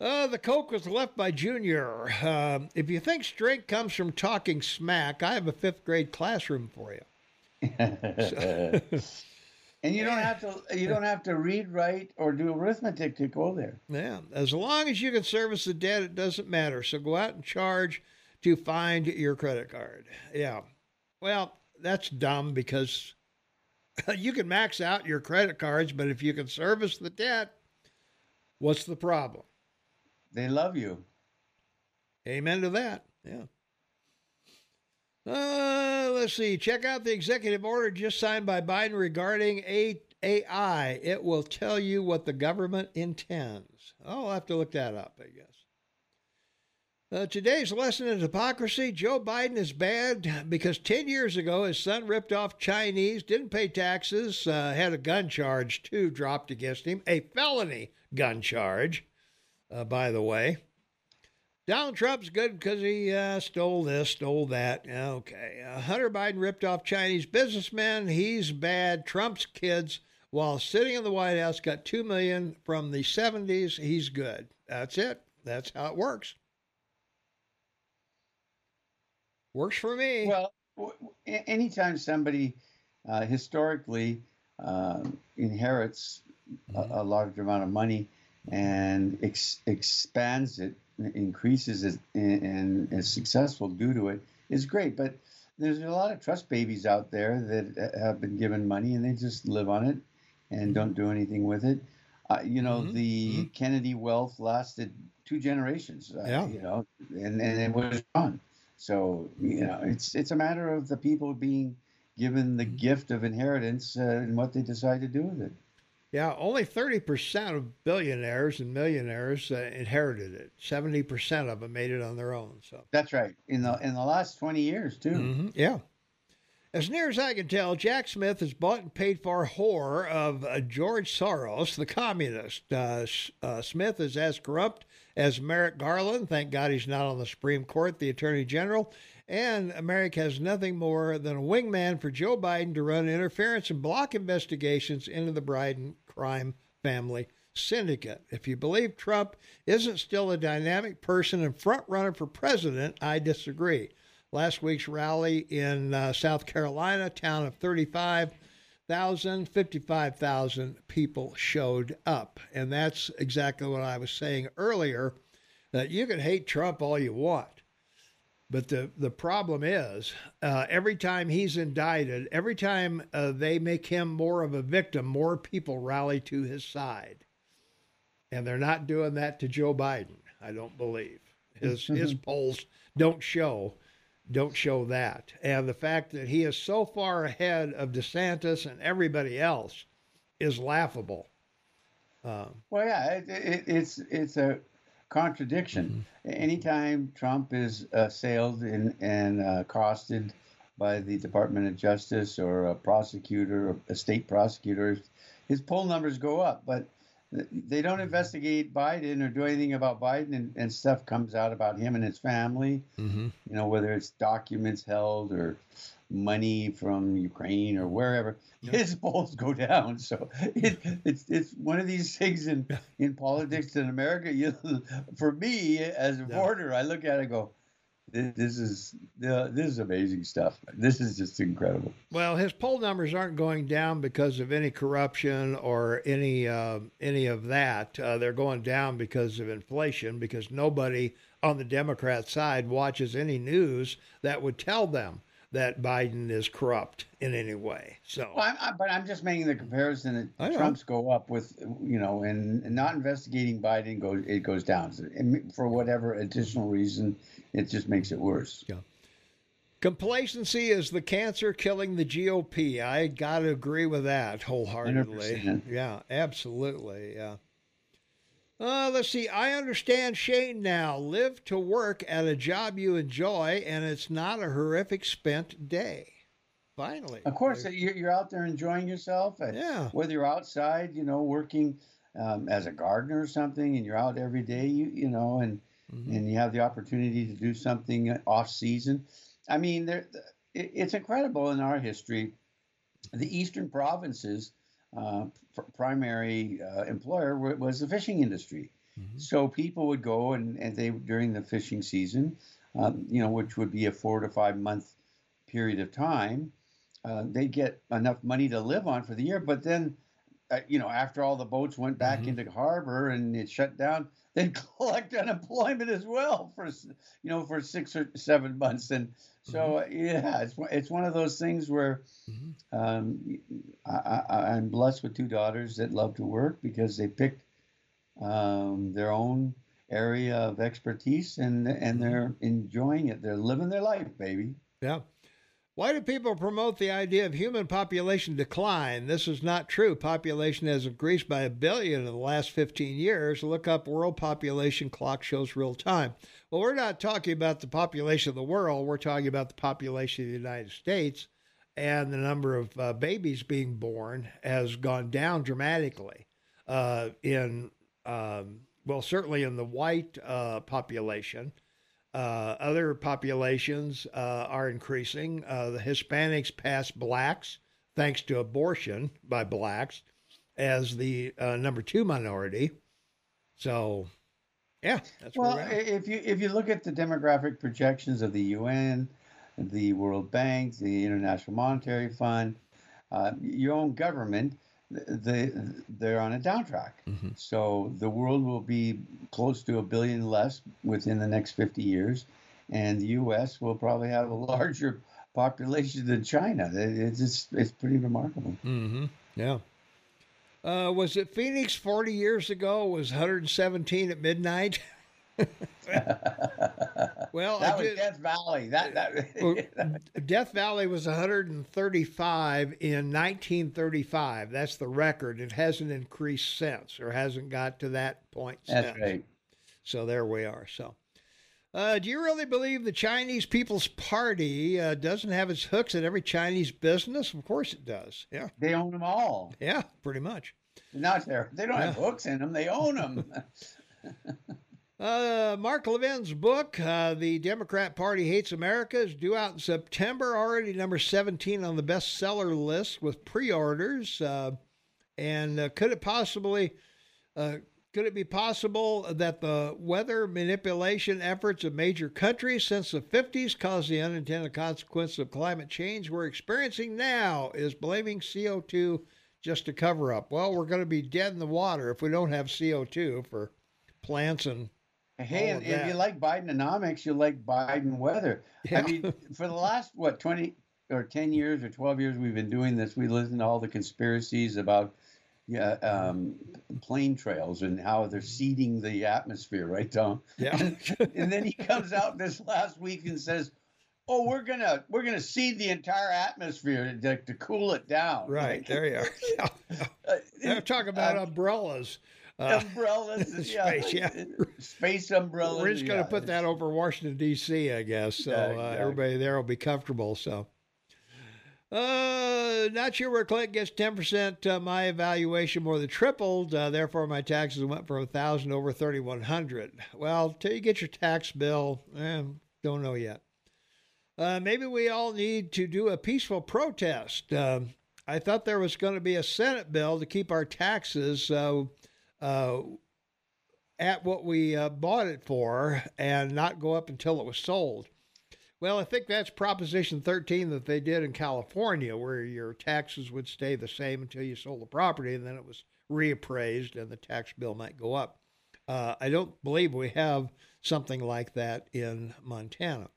Uh, the Coke was left by Junior. Um, if you think strength comes from talking smack, I have a fifth grade classroom for you. and you don't have to you don't have to read, write, or do arithmetic to go there. Yeah, as long as you can service the debt, it doesn't matter. So go out and charge to find your credit card. Yeah. Well, that's dumb because you can max out your credit cards, but if you can service the debt, what's the problem? They love you. Amen to that. Yeah. Uh, let's see. Check out the executive order just signed by Biden regarding AI. It will tell you what the government intends. I'll have to look that up, I guess. Uh, today's lesson is hypocrisy Joe Biden is bad because 10 years ago his son ripped off Chinese, didn't pay taxes, uh, had a gun charge, too, dropped against him, a felony gun charge, uh, by the way. Donald Trump's good because he uh, stole this, stole that. Okay. Uh, Hunter Biden ripped off Chinese businessmen. He's bad. Trump's kids, while sitting in the White House, got 2 million from the 70s. He's good. That's it. That's how it works. Works for me. Well, w- w- a- anytime somebody uh, historically um, inherits a, a large amount of money and ex- expands it, increases and, is successful due to it, is great. But there's a lot of trust babies out there that have been given money and they just live on it and don't do anything with it. Uh, you know, Mhm, the Kennedy wealth lasted two generations. Uh, Yeah. You know, and, and it was gone. So you know, it's it's a matter of the people being given the gift of inheritance uh, and what they decide to do with it. Yeah, only 30% of billionaires and millionaires uh, inherited it. 70% of them made it on their own. So. That's right. In the in the last twenty years too. hmm Yeah. As near as I can tell, Jack Smith has bought and paid for whore of uh, George Soros, the communist. Uh, S- uh, Smith is as corrupt as Merrick Garland. Thank God he's not on the Supreme Court, the Attorney General. And America has nothing more than a wingman for Joe Biden to run interference and block investigations into the Biden crime family syndicate. If you believe Trump isn't still a dynamic person and front runner for president, I disagree. Last week's rally in uh, South Carolina, town of 35,000, 55,000 people showed up. And that's exactly what I was saying earlier that you can hate Trump all you want. But the, the problem is, uh, every time he's indicted, every time uh, they make him more of a victim, more people rally to his side. And they're not doing that to Joe Biden, I don't believe. His, his polls don't show don't show that. And the fact that he is so far ahead of DeSantis and everybody else is laughable. Um, well, yeah, it, it, it's it's a contradiction. Mm-hmm. Anytime Trump is assailed and, and uh, accosted by the Department of Justice or a prosecutor, or a state prosecutor, his poll numbers go up. But they don't mm-hmm. investigate Biden or do anything about Biden, and, and stuff comes out about him and his family. Mm-hmm. You know, whether it's documents held or money from Ukraine or wherever, his polls go down. So it, it's it's one of these things in in politics in America. You, for me as a voter, I look at it and go, this is this is amazing stuff. This is just incredible. Well, his poll numbers aren't going down because of any corruption or any uh, any of that. Uh, they're going down because of inflation. Because nobody on the Democrat side watches any news that would tell them that Biden is corrupt in any way. So, well, I'm, I, but I'm just making the comparison that Trump's go up with, you know, and, and, not investigating Biden goes it goes down for whatever additional reason. It just makes it worse. Yeah. Complacency is the cancer killing the GOP. I got to agree with that wholeheartedly. 100%. Yeah, absolutely. Yeah. Uh, let's see. I understand Shane now. Live to work at a job you enjoy, and it's not a horrific spent day. Finally. Of course, you're out there enjoying yourself. Yeah. Whether you're outside, you know, working um, as a gardener or something, and you're out every day, you you know, and mm-hmm. and you have the opportunity to do something off season. I mean, there, it's incredible in our history. The eastern provinces uh, primary uh, employer was the fishing industry. Mm-hmm. So people would go and, and they during the fishing season, um, you know, which would be a four to five month period of time, uh, they get enough money to live on for the year. But then, uh, you know, after all the boats went back mm-hmm. into harbor and it shut down, they'd collect unemployment as well for you know for six or seven months. And so mm-hmm. yeah, it's it's one of those things where mm-hmm. um, I, am blessed with two daughters that love to work because they picked um, their own area of expertise and and they're mm-hmm. enjoying it. They're living their life, baby. Yeah. Why do people promote the idea of human population decline? This is not true. Population has increased by a billion in the last 15 years. Look up world population clock shows real time. Well, we're not talking about the population of the world. We're talking about the population of the United States. And the number of uh, babies being born has gone down dramatically uh, in, um, well, certainly in the white uh, population. Uh, other populations uh, are increasing. Uh, the Hispanics pass blacks, thanks to abortion by blacks, as the uh, number two minority. So, yeah, that's well. if you if you look at the demographic projections of the UN, the World Bank, the International Monetary Fund, uh, your own government, they they're on a downtrack. Mm-hmm. So the world will be close to a billion less within the next 50 years, and the U.S. will probably have a larger population than China. It's just, it's pretty remarkable. Mm-hmm. Yeah. Uh, was it Phoenix 40 years ago? Was 117 at midnight? well, that I was did, Death Valley. That, that Death Valley was 135 in 1935. That's the record. It hasn't increased since, or hasn't got to that point. That's since. right. So there we are. So. Uh, do you really believe the Chinese People's Party uh, doesn't have its hooks in every Chinese business? Of course it does. Yeah. They own them all. Yeah, pretty much. Not there. They don't yeah. have hooks in them. They own them. Uh, Mark Levin's book, uh, The Democrat Party Hates America, is due out in September, already number 17 on the bestseller list with pre orders. Uh, and uh, could it possibly. Uh, could it be possible that the weather manipulation efforts of major countries since the 50s caused the unintended consequence of climate change we're experiencing now? Is blaming CO2 just a cover up? Well, we're going to be dead in the water if we don't have CO2 for plants and Hey, and if you like Bidenomics, you like Biden weather. Yeah. I mean, for the last what twenty or ten years or twelve years we've been doing this, we listen to all the conspiracies about yeah um, plane trails and how they're seeding the atmosphere, right, Tom? yeah, and then he comes out this last week and says, "Oh, we're gonna we're gonna seed the entire atmosphere to, to cool it down." right there you are. Uh, They're talking about uh, umbrellas. Uh, umbrellas, and- space, yeah. space umbrellas. we're just going to yeah. put that over Washington D.C., I guess. So Yeah, uh, everybody there will be comfortable. So, uh, not sure where Clint gets ten percent. Uh, my evaluation more than tripled. Uh, therefore, my taxes went from a thousand over thirty one hundred. Well, till you get your tax bill, eh, don't know yet. Uh, maybe we all need to do a peaceful protest. Um, I thought there was going to be a Senate bill to keep our taxes uh, uh, at what we uh, bought it for and not go up until it was sold. Well, I think that's Proposition 13 that they did in California, where your taxes would stay the same until you sold the property, and then it was reappraised and the tax bill might go up. Uh, I don't believe we have something like that in Montana.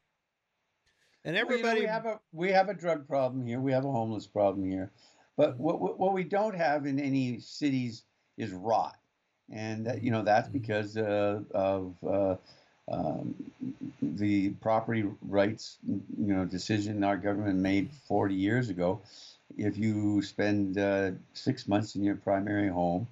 And Well, you know, everybody, we have a we have a drug problem here. We have a homeless problem here, but what, what we don't have in any cities is rot, and that, you know that's because uh, of uh, um, the property rights you know decision our government made 40 years ago. If you spend uh, six months in your primary home,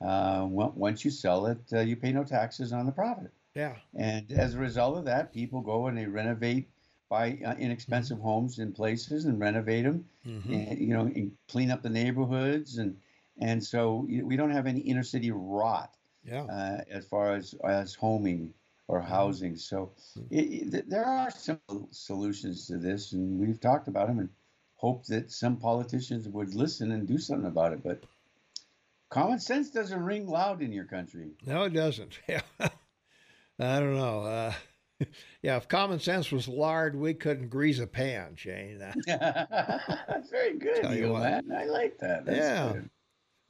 uh, once you sell it, uh, you pay no taxes on the profit. yeah, And as a result of that, people go and they renovate, buy uh, inexpensive homes in places and renovate them, mhm. and, you know, and clean up the neighborhoods, and and so we don't have any inner city rot yeah, uh, as far as as homing or housing. So it, it, there are some solutions to this, and we've talked about them, and hope that some politicians would listen and do something about it. But common sense doesn't ring loud in your country. No, it doesn't. Yeah. I don't know. Uh, yeah, if common sense was lard, we couldn't grease a pan, Shane. That's very good, you man. I like that. That's Yeah. good.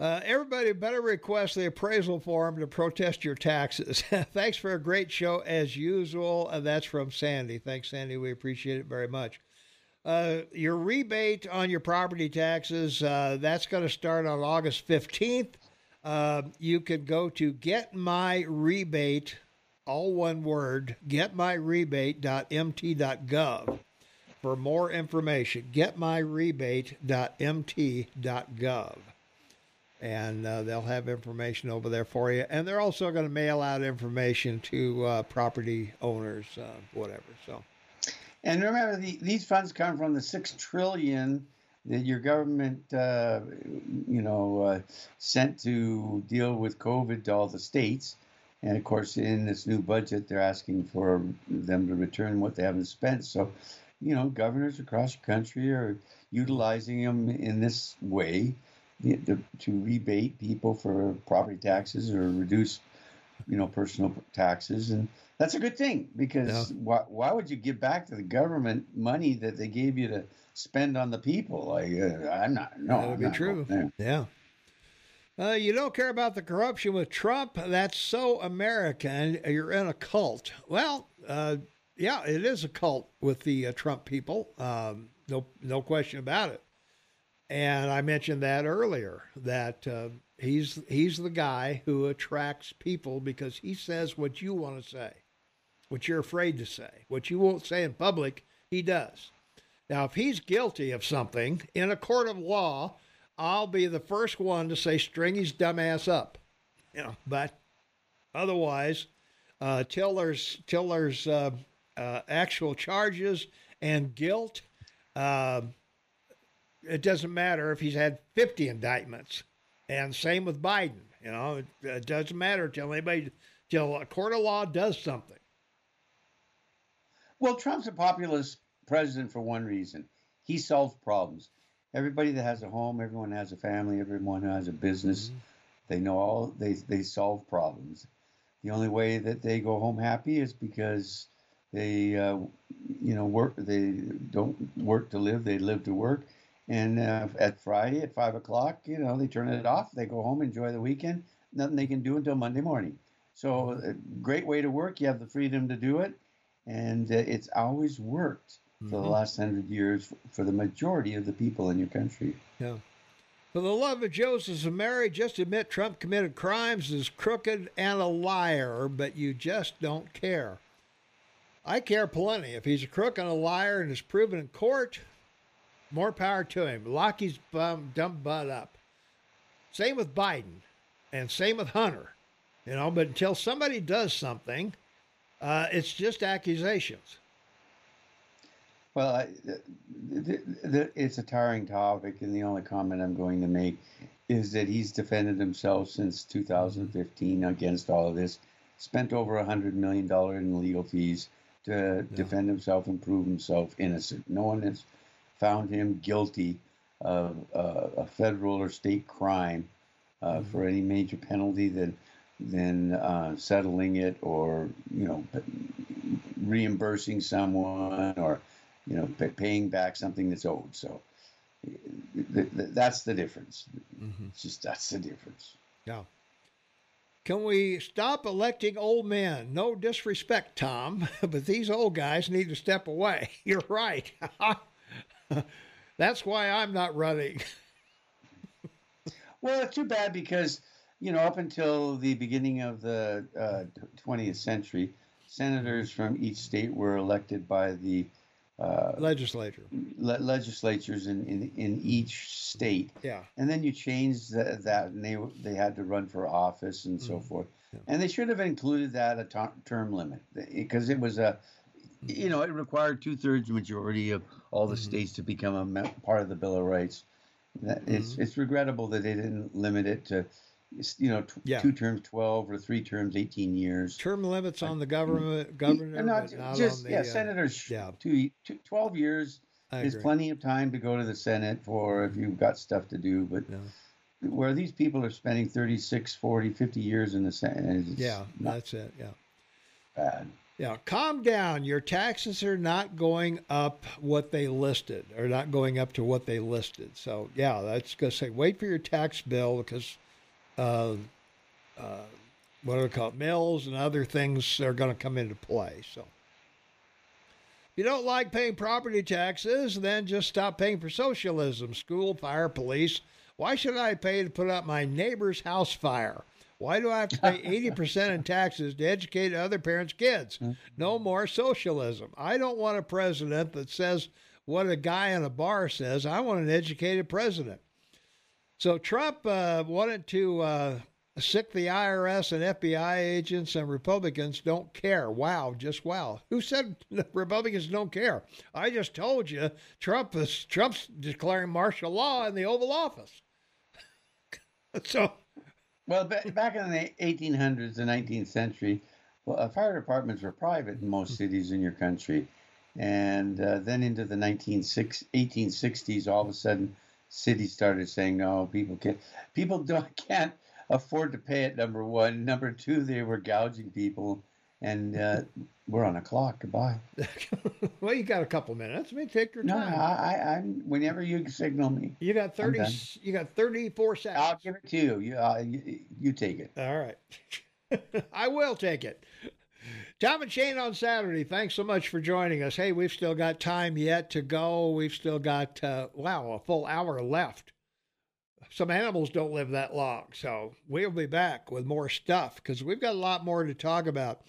Uh, everybody better request the appraisal form to protest your taxes. Thanks for a great show as usual. Uh, that's from Sandy. Thanks, Sandy. We appreciate it very much. Uh, your rebate on your property taxes, uh, that's going to start on August 15th. Uh, you can go to Get My Rebate, all one word, getmyrebate.mt.gov for more information. Getmyrebate.mt.gov and uh, they'll have information over there for you. And they're also going to mail out information to uh, property owners, uh, whatever. So, And remember, the, these funds come from the six trillion that your government, uh, you know, uh, sent to deal with COVID to all the states. And of course, in this new budget, they're asking for them to return what they haven't spent. So, you know, governors across the country are utilizing them in this way you know, to, rebate people for property taxes or reduce, you know, personal taxes. And that's a good thing because why, why would you give back to the government money that they gave you to spend on the people? Like, uh, I'm not, no, that would I'm be true. Yeah. Uh, you don't care about the corruption with Trump. That's so American. You're in a cult. Well, uh, yeah, it is a cult with the uh, Trump people. Um, no, no question about it. And I mentioned that earlier that uh, he's he's the guy who attracts people because he says what you want to say, what you're afraid to say, what you won't say in public. He does. Now, if he's guilty of something in a court of law, I'll be the first one to say string his dumbass up. You know, but otherwise, uh, till there's till there's uh, uh, actual charges and guilt, uh, it doesn't matter if he's had 50 indictments. And same with Biden. You know, it, it doesn't matter till anybody till a court of law does something. Well, Trump's a populist president for one reason. He solves problems. Everybody that has a home, everyone has a family, everyone who has a business. They know all they they solve problems. The only way that they go home happy is because they uh, you know work. They don't work to live; they live to work. And uh, at Friday at five o'clock, you know, they turn it off. They go home, enjoy the weekend. Nothing they can do until Monday morning. So, a great way to work. You have the freedom to do it, and uh, it's always worked for the Mhm. last hundred years for the majority of the people in your country. Yeah. For the love of Joseph and Mary, just admit Trump committed crimes, is crooked and a liar, but you just don't care. I care plenty. If he's a crook and a liar and is proven in court, more power to him. Lock his bum, dumb butt up. Same with Biden, and same with Hunter. You know, but until somebody does something, uh, it's just accusations. Well, I, the, the, the, it's a tiring topic, and the only comment I'm going to make is that he's defended himself since 2015 against all of this. Spent over a hundred million dollar in legal fees to defend himself and prove himself innocent. No one has found him guilty of uh, a federal or state crime uh, for any major penalty than than uh, settling it or you know reimbursing someone or you know pa paying back something that's owed. So th- th- that's the difference. It's just that's the difference. Yeah. Can we stop electing old men? No disrespect, Tom, but these old guys need to step away. You're right. That's why I'm not running. Well, it's too bad because, you know, up until the beginning of the uh, 20th century, senators from each state were elected by the uh, Legislature. le- legislatures in, in, in each state. Yeah. And then you changed tha- that, and they they had to run for office and so forth. And they should have included that a term limit because it was a, you know, it required two thirds majority of all the mm-hmm. states to become a part of the Bill of Rights. That, It's mm-hmm. it's regrettable that they didn't limit it to, you know, tw- Yeah. two terms twelve or three terms eighteen years. Term limits on the mm-hmm. government governor, And not, not just on the yeah, uh, senators. yeah. two, two, 12 years is plenty of time to go to the Senate for if you've got stuff to do. But Yeah. where these people are spending 36, 40, 50 years in the Senate, Yeah, not that's it. Yeah. bad. Yeah, calm down. Your taxes are not going up what they listed, or not going up to what they listed. So, yeah, that's going to say wait for your tax bill because, uh, uh, what are we call it? Mills and other things are going to come into play. So, if you don't like paying property taxes, then just stop paying for socialism, school, fire, police. Why should I pay to put out my neighbor's house fire? Why do I have to pay 80% in taxes to educate other parents' kids? No more socialism. I don't want a president that says what a guy in a bar says. I want an educated president. So Trump uh, wanted to uh, sic the IRS and FBI agents, and Republicans don't care. Wow, just wow. Who said Republicans don't care? I just told you Trump is Trump's declaring martial law in the Oval Office. so Well, ba- back in the 1800s, the 19th century, well, uh, fire departments were private in most cities in your country. And uh, then into the 1960s, 1860s, all of a sudden, cities started saying, no, people can't, people don't, can't afford to pay it, number one. Number two, they were gouging people. And uh, we're on a clock. Goodbye. well, you got a couple minutes. I mean, take your No, time. I, I, I'm, whenever you signal me, You got thirty. You got thirty-four seconds. I'll give it to you. You, uh, you, you take it. All right. I will take it. Tom and Shane on Saturday. Thanks so much for joining us. Hey, we've still got time yet to go. We've still got, uh, wow, a full hour left. Some animals don't live that long. So we'll be back with more stuff because we've got a lot more to talk about.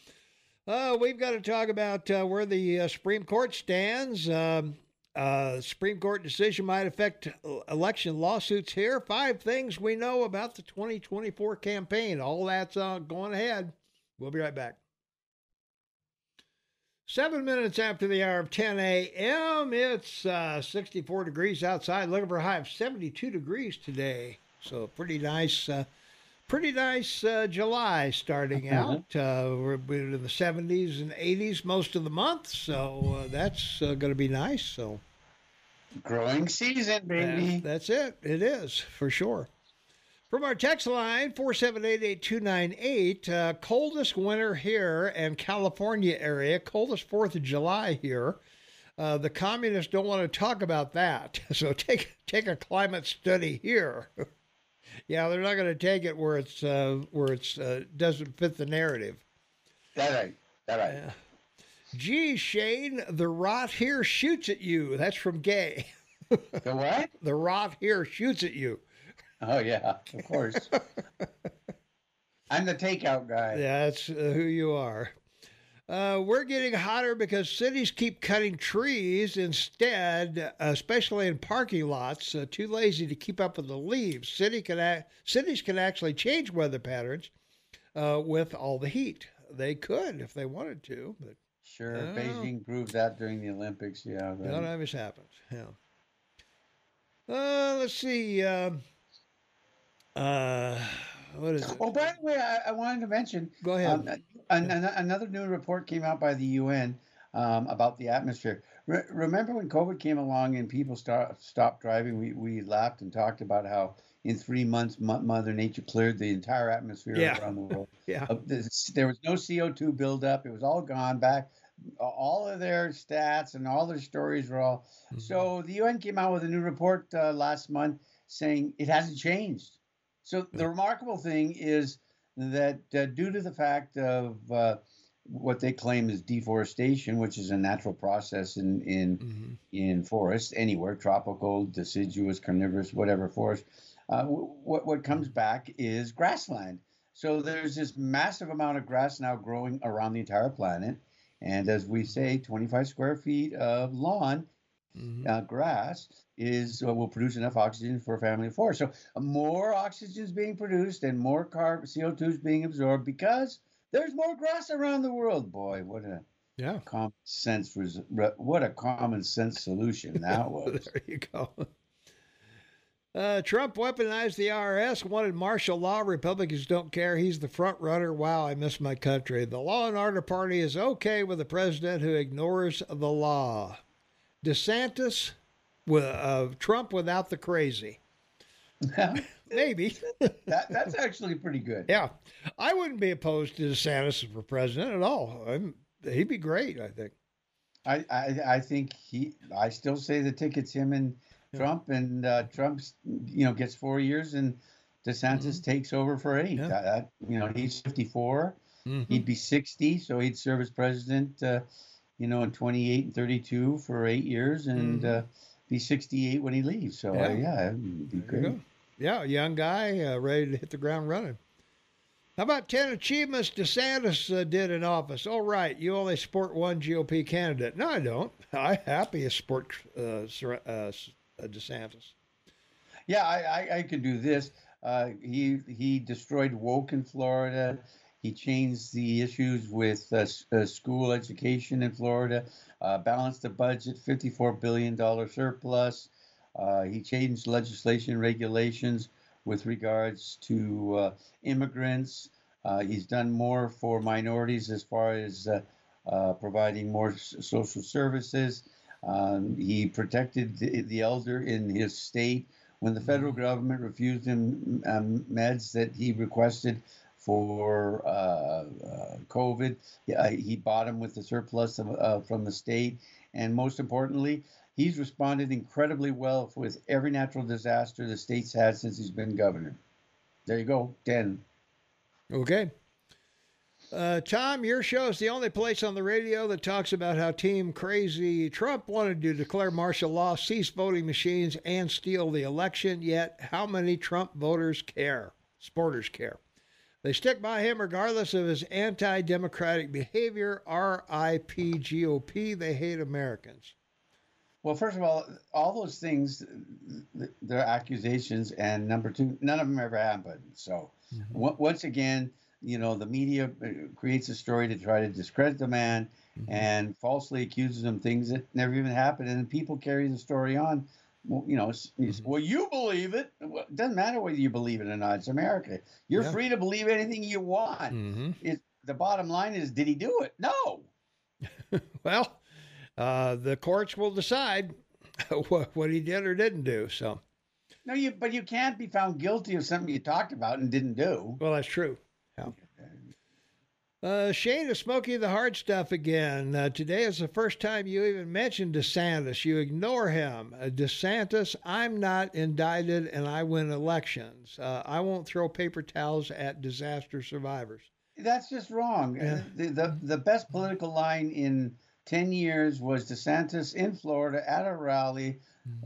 Uh, we've got to talk about uh, where the uh, Supreme Court stands. Um, uh, Supreme Court decision might affect uh, election lawsuits here. Five things we know about the 2024 campaign. All that's uh, going ahead. We'll be right back. Seven minutes after the hour of 10 a.m., it's uh, 64 degrees outside. Looking for a high of 72 degrees today. So pretty nice, pretty nice uh, July starting out. Uh, we're we're in the 70s and 80s most of the month, so uh, that's uh, going to be nice. So Growing season, baby. that- that's it. It is for sure. From our text line, 4788298, uh, coldest winter here in California area, coldest 4th of July here. Uh, the communists don't want to talk about that. So take take a climate study here. Yeah, they're not going to take it where it's uh, where it's uh, doesn't fit the narrative. That right. That right. Gee, Shane, the rot here shoots at you. That's from Gay. The what? The rot here shoots at you. Oh yeah, of course. I'm the takeout guy. Yeah, that's uh, who you are. Uh, we're getting hotter because cities keep cutting trees instead, especially in parking lots. Uh, too lazy to keep up with the leaves. City can a- cities can actually change weather patterns uh, with all the heat. They could if they wanted to, but Sure, Oh. Beijing proved that during the Olympics. Yeah. but- Not always happens. Yeah. Uh, let's see. Um, uh, what is it? Oh, by the way, I, I wanted to mention Go ahead. um, an, an, another new report came out by the UN um, about the atmosphere. Re- remember when COVID came along and people start, stopped driving? We, we laughed and talked about how in three months Mo- Mother Nature cleared the entire atmosphere Yeah. around the world. yeah. Uh, there was no CO2 buildup. It was all gone back. All of their stats and all their stories were all. Mm-hmm. So the UN came out with a new report uh, last month saying it hasn't changed. So the remarkable thing is that uh, due to the fact of uh, what they claim is deforestation, which is a natural process in in Mhm. in forests anywhere, tropical, deciduous, carnivorous, whatever forest. Uh, what what comes back is grassland. So there's this massive amount of grass now growing around the entire planet, and as we say, 25 square feet of lawn Mhm. uh, grass is uh, will produce enough oxygen for a family of four. So uh, more oxygen is being produced and more carbon CO2 is being absorbed because there's more grass around the world. Boy, what a Yeah. common sense was what a common sense solution that was. there you go. Uh, Trump weaponized the IRS, wanted martial law. Republicans don't care. He's the front runner. Wow, I miss my country. The Law and Order Party is okay with a president who ignores the law. DeSantis, with uh, Trump without the crazy. that, Maybe. that's actually pretty good. yeah, I wouldn't be opposed to DeSantis for president at all. I'm, he'd be great. I think. I, I I think he. I still say the ticket's him and Trump, and uh, Trump's you know gets four years, and DeSantis takes over for eight. Mm-hmm. Yeah. That- that- you know he's fifty four. Mhm. He'd be sixty, so he'd serve as president. Uh, you know, in twenty eight and thirty two for eight years, and uh, be sixty eight when he leaves. So uh, Mm-hmm. Yeah. yeah, it'd be great. Yeah, young guy uh, ready to hit the ground running. How about 10 achievements DeSantis uh, did in office? Oh, right. You only support one GOP candidate. No, I don't. I happy to support uh, uh, uh, DeSantis. Yeah, I, I, I could do this. Uh, he he destroyed woke in Florida. He changed the issues with uh, uh, school education in Florida. Uh, balanced the budget, fifty-four billion dollar surplus. Uh, he changed legislation regulations with regards to uh, immigrants. Uh, he's done more for minorities as far as providing more s- social services. Um, he protected the, the elder in his state when the federal government refused him um, meds that he requested for uh, uh, COVID. He bought them with the surplus of, uh, from the state. And most importantly, he's responded incredibly well with every natural disaster the state's had since he's been governor. There you go, 10. Okay. Uh, Tom, your show is the only place on the radio that talks about how Team Crazy Trump wanted to declare martial law, seize voting machines, and steal the election. Yet, how many Trump voters care? Sporters care. They stick by him regardless of his anti democratic behavior. RIP GOP. They hate Americans. Well, first of all, all those things, th- they're accusations, and number two, none of them ever happened. So, on- once again, you know, the media uh, creates a story to try to discredit the man and falsely accuses him things that never even happened, and people carry the story on. Well, you know, it's, well, you believe it. Well, It doesn't matter whether you believe it or not. It's America. You're Yeah. free to believe anything you want. Mm-hmm. It, the bottom line is, did he do it? No. Well, uh, the courts will decide what, what he did or didn't do. So, No, you. But you can't be found guilty of something you talked about and didn't do. well, that's true. Yeah. Uh, Shane is smoking the hard stuff again. Uh, today is the first time you even mentioned DeSantis. You ignore him. Uh, DeSantis, I'm not indicted and I win elections. Uh, I won't throw paper towels at disaster survivors. That's just wrong. Yeah. The, the the best political line in ten years was DeSantis in Florida at a rally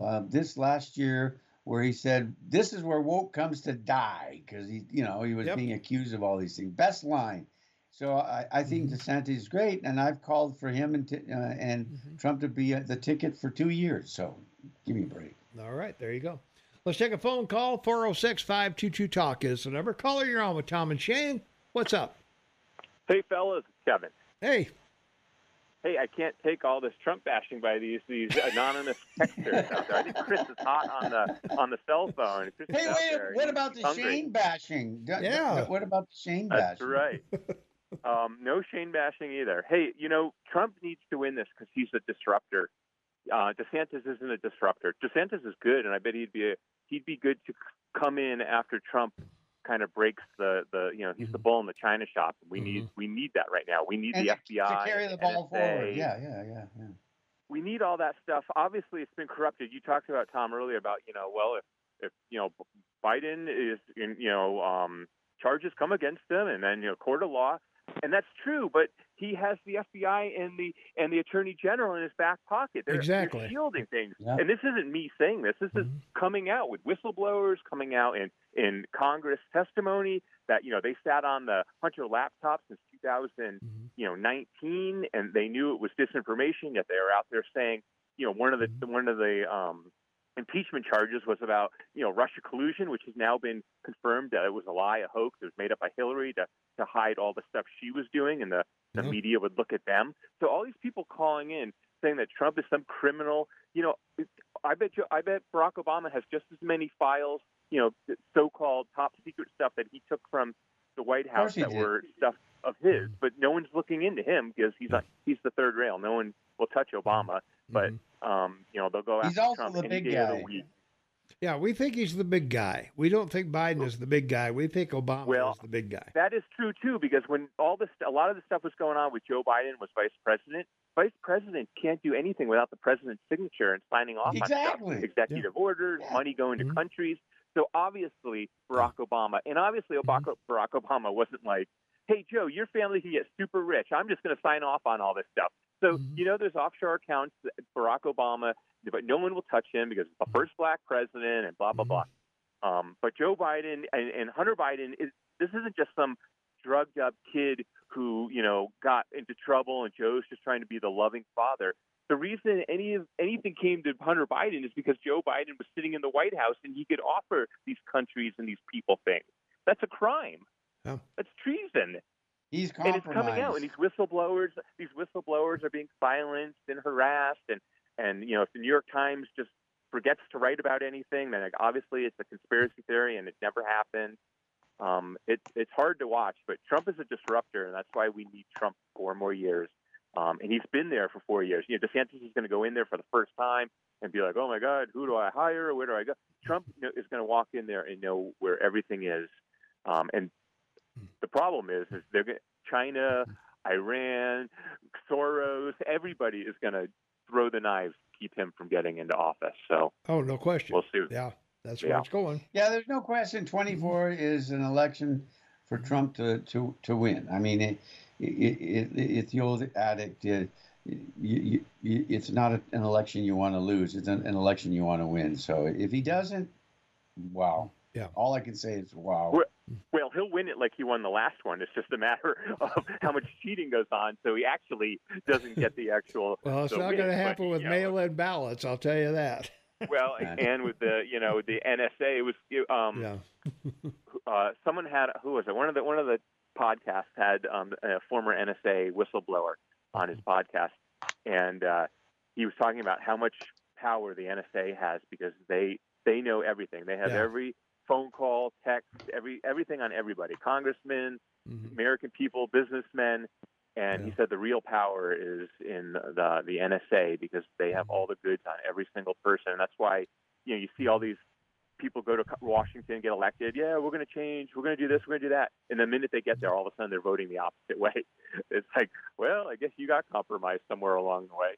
uh, this last year, where he said, "This is where woke comes to die," because he, you know, he was Yep. being accused of all these things. Best line. So I, I think DeSantis is great, and I've called for him and t- uh, and Trump to be uh, the ticket for two years. So give me a break. All right, there you go. Let's take a phone call. 406 522 Talk is the number. Caller, you're on with Tom and Shane. What's up? Hey, fellas, Kevin. Hey, Hey, I can't take all this Trump bashing by these these anonymous texters out there. I think Chris is hot on the on the cell phone. Chris Hey, wait! What about the hungry. Shane bashing? D- d- Yeah. What about the Shane bashing? That's bashing? right. Um, no Shane bashing either. Hey, you know Trump needs to win this because he's a disruptor. Uh, DeSantis isn't a disruptor. DeSantis is good, and I bet he'd be a, he'd be good to c- come in after Trump kind of breaks the the you know he's the bull in the china shop. We need we need that right now. We need And the to, FBI to carry the ball NSA. forward. Yeah, yeah, yeah, yeah. we need all that stuff. Obviously, it's been corrupted. You talked about Tom earlier about you know, well, if if you know Biden is in you know um, charges come against him, and then you know court of law, and that's true. But he has the FBI and the and the Attorney General in his back pocket. They're, Exactly. they're shielding things. Yeah. And this isn't me saying this. This is Mhm. coming out with whistleblowers, coming out in in Congress testimony that you know they sat on the Hunter laptop since 2000 Mhm. you know 19 and they knew it was disinformation yet they were out there saying you know one of the one of the um impeachment charges was about you know Russia collusion which has now been confirmed that it was a lie a hoax it was made up by Hillary to to hide all the stuff she was doing and the the media would look at them. So all these people calling in saying that Trump is some criminal you know I bet you I bet Barack Obama has just as many files you know so-called top secret stuff that he took from the White House that did. were stuff of his, but no one's looking into him because he's not, he's the third rail. No one will touch Obama, but um, you know they'll go He's after also Trump the any big day of guy. the week. Yeah, we think he's the big guy. We don't think Biden is the big guy. We think Obama Well, is the big guy. That is true too, because when all this, a lot of the stuff was going on with Joe Biden was vice president. Vice president can't do anything without the president's signature and signing off Exactly. on stuff. executive orders, Yeah. money going to Mhm. countries. So obviously Barack Obama, and obviously Barack, Barack Obama wasn't like, "Hey Joe, your family can get super rich. I'm just going to sign off on all this stuff." So Mhm. you know, there's offshore accounts. That Barack Obama, but no one will touch him because the first black president, and blah blah Mhm. blah. Um, but Joe Biden and, and Hunter Biden is this isn't just some drugged up kid who you know got into trouble and Joe's just trying to be the loving father. The reason any of anything came to Hunter Biden is because Joe Biden was sitting in the White House and he could offer these countries and these people things. That's a crime. That's treason He's and it's coming out and these whistleblowers these whistleblowers are being silenced and harassed and and you know if the new york times just forgets to write about anything then like, obviously it's a conspiracy theory and it never happened. Um it, it's hard to watch but trump is a disruptor and that's why we need trump for four more years. Um and he's been there for four years. You know desantis is going to go in there for the first time and be like oh my god who do i hire? Where do i go? Trump is going to walk in there and know where everything is. Um and Hmm. the problem is, is they're gonna, China, Iran, Soros, everybody is going to throw the knives to keep him from getting into office. So Oh, no question. we'll see. Yeah, that's where Yeah. it's going. Yeah, there's no question. 24 is an election for Trump to to, to win. I mean, it, it, it, it's the old addict. It, uh, you, you, you, it's not a, an election you want to lose. It's an, an election you want to win. So if he doesn't, wow. Yeah. All I can say is wow. We're- Well, he'll win it like he won the last one. It's just a matter of how much cheating goes on, so he actually doesn't get the actual. Well, it's not going to but, happen with you know, mail-in ballots. I'll tell you that. Well, and with the you know the NSA, it was um, Yeah. uh, someone had who was it? One of the one of the podcasts had um, a former NSA whistleblower on his podcast, and uh, he was talking about how much power the NSA has because they they know everything. They have Yeah. every phone call, text, every everything on everybody, congressmen, Mhm. American people, businessmen. And he said the real power is in the the NSA because they have Mm-hmm. all the goods on every single person, and that's why you know you see all these people go to Washington, get elected. Yeah, we're going to change. We're going to do this. We're going to do that. And the minute they get there, all of a sudden they're voting the opposite way. It's like, well, I guess you got compromised somewhere along the way.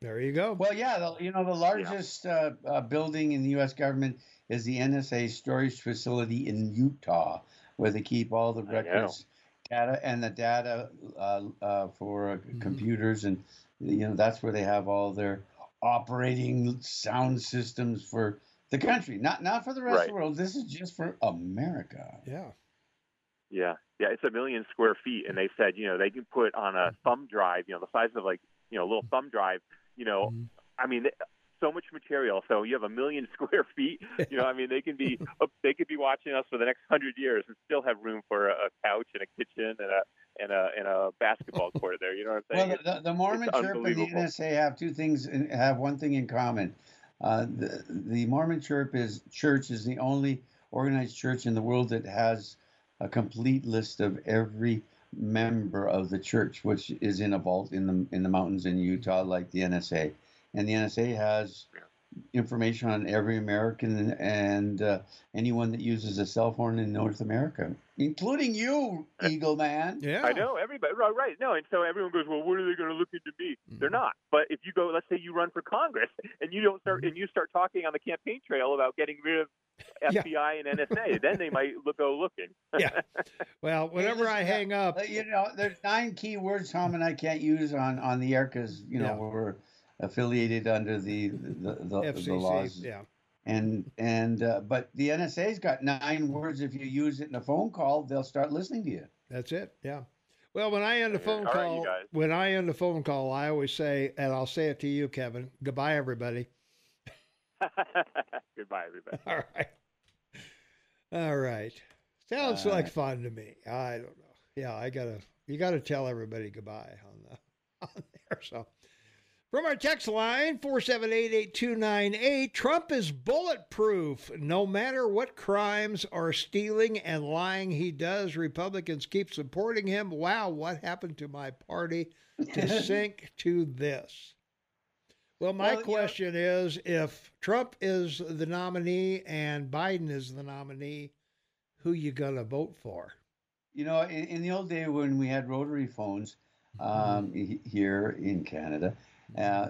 There you go. Well, yeah, the, you know, the largest uh, uh, building in the U.S. government is the NSA storage facility in Utah, where they keep all the records, data, and the data uh, uh, for uh, Mhm. computers, and you know that's where they have all their operating sound systems for the country, not not for the rest of the world. This is just for America. yeah. Yeah, yeah, it's a million square feet, and they said, you know, they can put on a thumb drive, you know, the size of like, you know, a little thumb drive, you know, Mhm. I mean, th- so much material. So you have a million square feet. You know, I mean, they can be they could be watching us for the next hundred years and still have room for a, a couch and a kitchen and a and a and a basketball court there. You know what I'm saying? Well, the, the Mormon Church and the. NSA have two things, in- have one thing in common. Uh, the, the Mormon Church is church is the only organized church in the world that has a complete list of every member of the church, which is in a vault in the in the mountains in Utah, like the NSA. And the NSA has information on every American and uh, anyone that uses a cell phone in North America, including you, Eagle Man. Yeah. I know everybody, right? right. No, and so everyone goes, "Well, what are they going to look into me?" They're Mhm. not. But if you go, let's say you run for Congress, and you don't start, and you start talking on the campaign trail about getting rid of Yeah. FBI and NSA, then they might look, go looking. Yeah. Well, whenever I listen, hang up, Uh, you know, there's nine key words Tom and I can't use on on the air because you know Yeah. we're affiliated under the the, the, the laws. yeah. And and uh, but the NSA's got nine words. If you use it in a phone call, they'll start listening to you. That's it. Yeah. Well, when I end a phone All right, call, guys. when I end a phone call, I always say, and I'll say it to you, Kevin. Goodbye, everybody. Goodbye, everybody. All right. All right. Sounds All like right. fun to me. I don't know. Yeah, I gotta. You gotta tell everybody goodbye on the on there. So. From our text line, 4788298, Trump is bulletproof. No matter what crimes or stealing and lying he does, Republicans keep supporting him. Wow, what happened to my party to sink to this? Well, my Well, question is if Trump is the nominee and Biden is the nominee, who you going to vote for? You know, in, in the old day when we had rotary phones um, he- here in Canada, uh,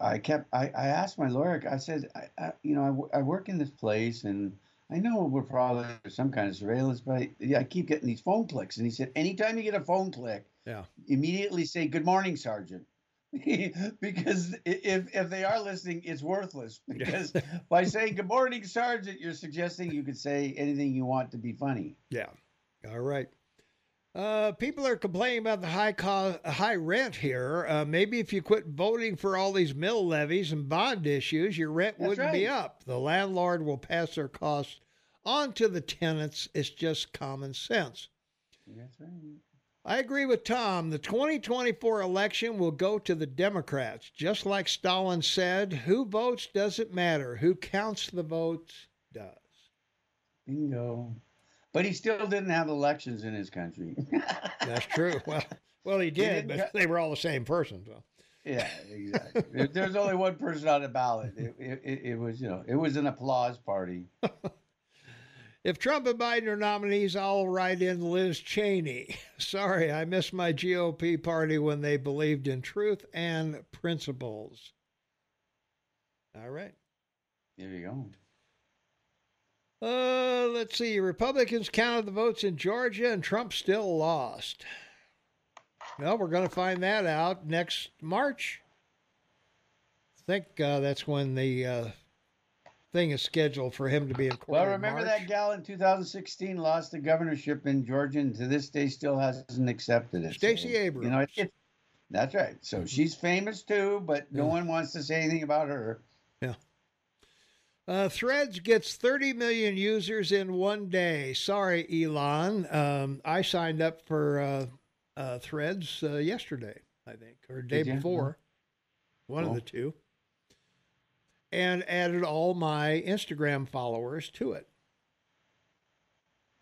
I kept. I, I asked my lawyer. I said, I, I, you know, I, I work in this place, and I know we're probably some kind of surveillance, but I, yeah, I keep getting these phone clicks. And he said, anytime you get a phone click, Yeah. immediately say, "Good morning, Sergeant." because if if they are listening, it's worthless. Because by saying "Good morning, Sergeant," you're suggesting you could say anything you want to be funny. Yeah. All right. Uh, people are complaining about the high cost, high rent here. Uh, maybe if you quit voting for all these mill levies and bond issues, your rent That's wouldn't be up. The landlord will pass their costs on to the tenants. It's just common sense. That's right. I agree with Tom. The 2024 election will go to the Democrats. Just like Stalin said, who votes doesn't matter. Who counts the votes does. Bingo. But he still didn't have elections in his country. That's true. Well, well, he did, didn't but cut- they were all the same person. So. yeah, exactly. There- There's only one person on the ballot. It, it, it, it was, you know, it was an applause party. If Trump and Biden are nominees, I'll write in Liz Cheney. Sorry, I missed my GOP party when they believed in truth and principles. All right. There you go. Uh, let's see. Republicans counted the votes in Georgia, and Trump still lost. Well, we're going to find that out next March. I think uh, that's when the uh, thing is scheduled for him to be in court. Well, remember that gal in 2016 lost the governorship in Georgia and to this day still hasn't accepted it. Stacey So, Abrams. You know, it, it, that's right. So she's famous too, but no Yeah. one wants to say anything about her. Uh, Threads gets 30 million users in one day. Sorry, Elon. Um, I signed up for uh, uh, Threads uh, yesterday, I think, or day Did you? before. One of the two. And added all my Instagram followers to it.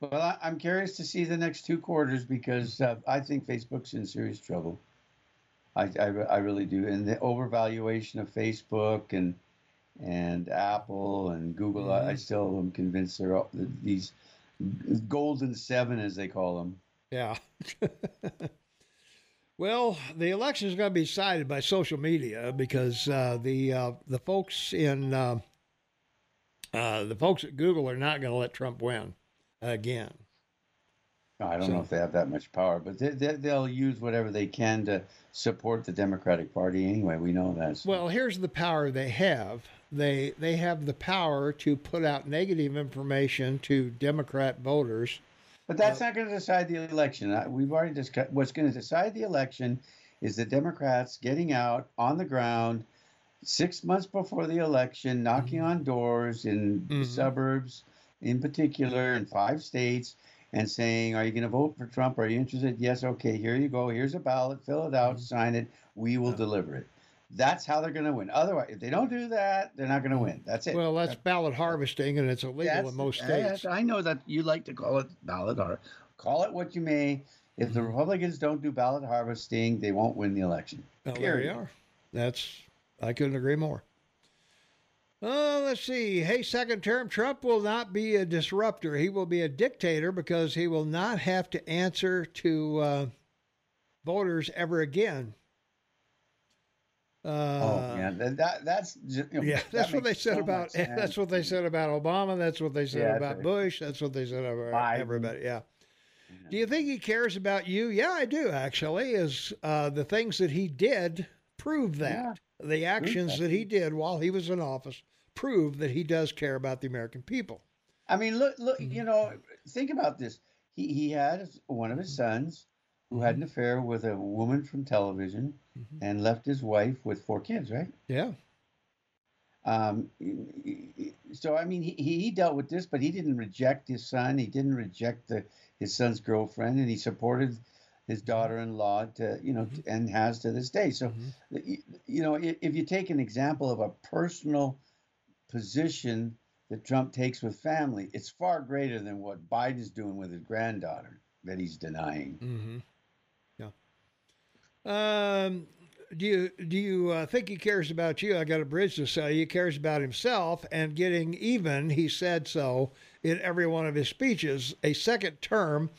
Well, I'm curious to see the next two quarters because uh, I think Facebook's in serious trouble. I, I, I really do. And the overvaluation of Facebook and and Apple and Google. I, I still am convinced they're all, these golden seven, as they call them. Yeah. well, the election is going to be decided by social media because uh, the uh, the folks in uh, uh, the folks at Google are not going to let Trump win again. I don't So- know if they have that much power, but they, they, they'll use whatever they can to support the Democratic Party anyway. We know that. So- Well, here's the power they have. They they have the power to put out negative information to Democrat voters. But that's not going to decide the election. We've already discussed what's going to decide the election is the Democrats getting out on the ground six months before the election, knocking on doors in the Mhm. suburbs, in particular, in five states, and saying, "Are you going to vote for Trump? Are you interested? Yes. Okay. Here you go. Here's a ballot. Fill it out. Sign it. We will Yeah. deliver it." That's how they're going to win. Otherwise, if they don't do that, they're not going to win. That's it. Well, that's ballot harvesting, and it's illegal That's- in most states. I know that you like to call it ballot har Call it what you may. If the. Republicans don't do ballot harvesting, they won't win the election. Well, there you are. That's I couldn't agree more. Uh, let's see. Hey, second term, Trump will not be a disruptor. He will be a dictator because he will not have to answer to uh, voters ever again. Uh, oh man, that, that that's just, you know, yeah, that that's what they said so about. That's what they said about Obama. That's what they said Yeah, about Bush. That's what they said about Biden. everybody. Yeah. Do you think he cares about you? Yeah, I do actually. Is uh, the things that he did prove that the actions that. he did while he was in office prove that he does care about the American people. I mean, look, look. Mhm. You know, think about this. He he had one of his sons who had an affair with a woman from television Mhm. and left his wife with four kids. Right. Yeah, Um, so I mean, he, he dealt with this, but he didn't reject his son. He didn't reject the, his son's girlfriend, and he supported his daughter-in-law to you know, and has to this day. So, Mhm. you, know, if, if you take an example of a personal position that Trump takes with family, it's far greater than what Biden's doing with his granddaughter that he's denying. mm-hmm. Um, do you do you uh, think he cares about you? I got a bridge to sell you. He cares about himself and getting even. He said so in every one of his speeches. A second term.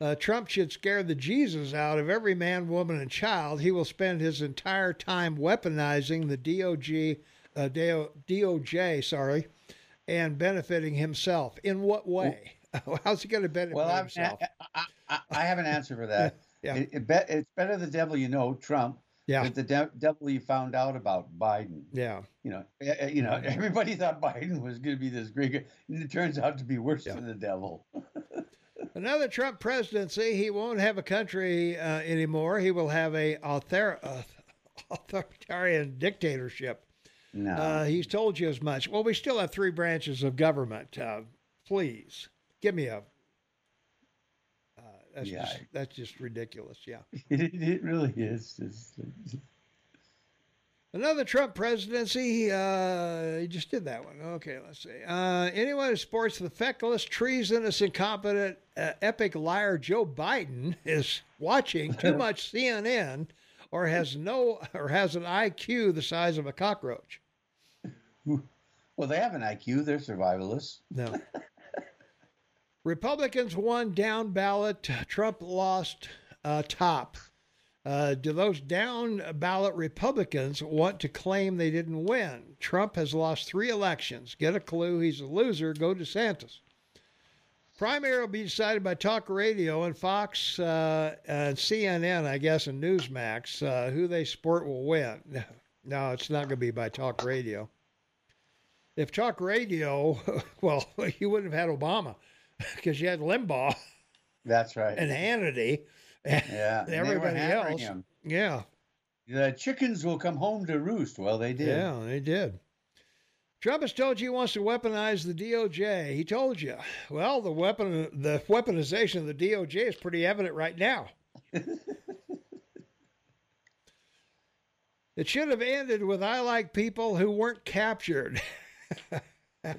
Uh, Trump should scare the Jesus out of every man, woman, and child. He will spend his entire time weaponizing the DOJ, uh, DO, DOJ, sorry, and benefiting himself. In what way? How's he going to benefit Well, himself? I, I, I have an answer for that. Yeah. It, it bet, it's better the devil you know, Trump, yeah, than the de- devil you found out about, Biden. yeah. You know, eh, eh, you know, everybody thought Biden was going to be this great guy, and it turns out to be worse Yeah. than the devil. Another Trump presidency, he won't have a country uh, anymore. He will have a author- uh, authoritarian dictatorship. No, Uh, he's told you as much. Well, we still have three branches of government. Uh, please give me a. Uh, that's Yeah. just that's just ridiculous. Yeah. it, it really is. It's, Another Trump presidency. Uh, he just did that one. Okay, let's see. Uh, anyone who supports the feckless, treasonous, incompetent, uh, epic liar Joe Biden is watching too much CNN, or has no, or has an IQ the size of a cockroach. well, they have an IQ. They're survivalists. No. Republicans won down ballot. Trump lost uh, top. Uh, do those down ballot Republicans want to claim they didn't win? Trump has lost three elections. Get a clue. He's a loser. Go to DeSantis. Primary will be decided by talk radio and Fox uh, and CNN, I guess, and Newsmax. Uh, who they support will win. No, it's not going to be by talk radio. If talk radio, well, you wouldn't have had Obama because you had Limbaugh That's right. and Hannity and yeah, and everybody else. him. Yeah, The chickens will come home to roost. Well, they did. yeah, they did. Trump has told you he wants to weaponize the DOJ. He told you. Well, the weapon, the weaponization of the DOJ is pretty evident right now. it should have ended with "I like people who weren't captured."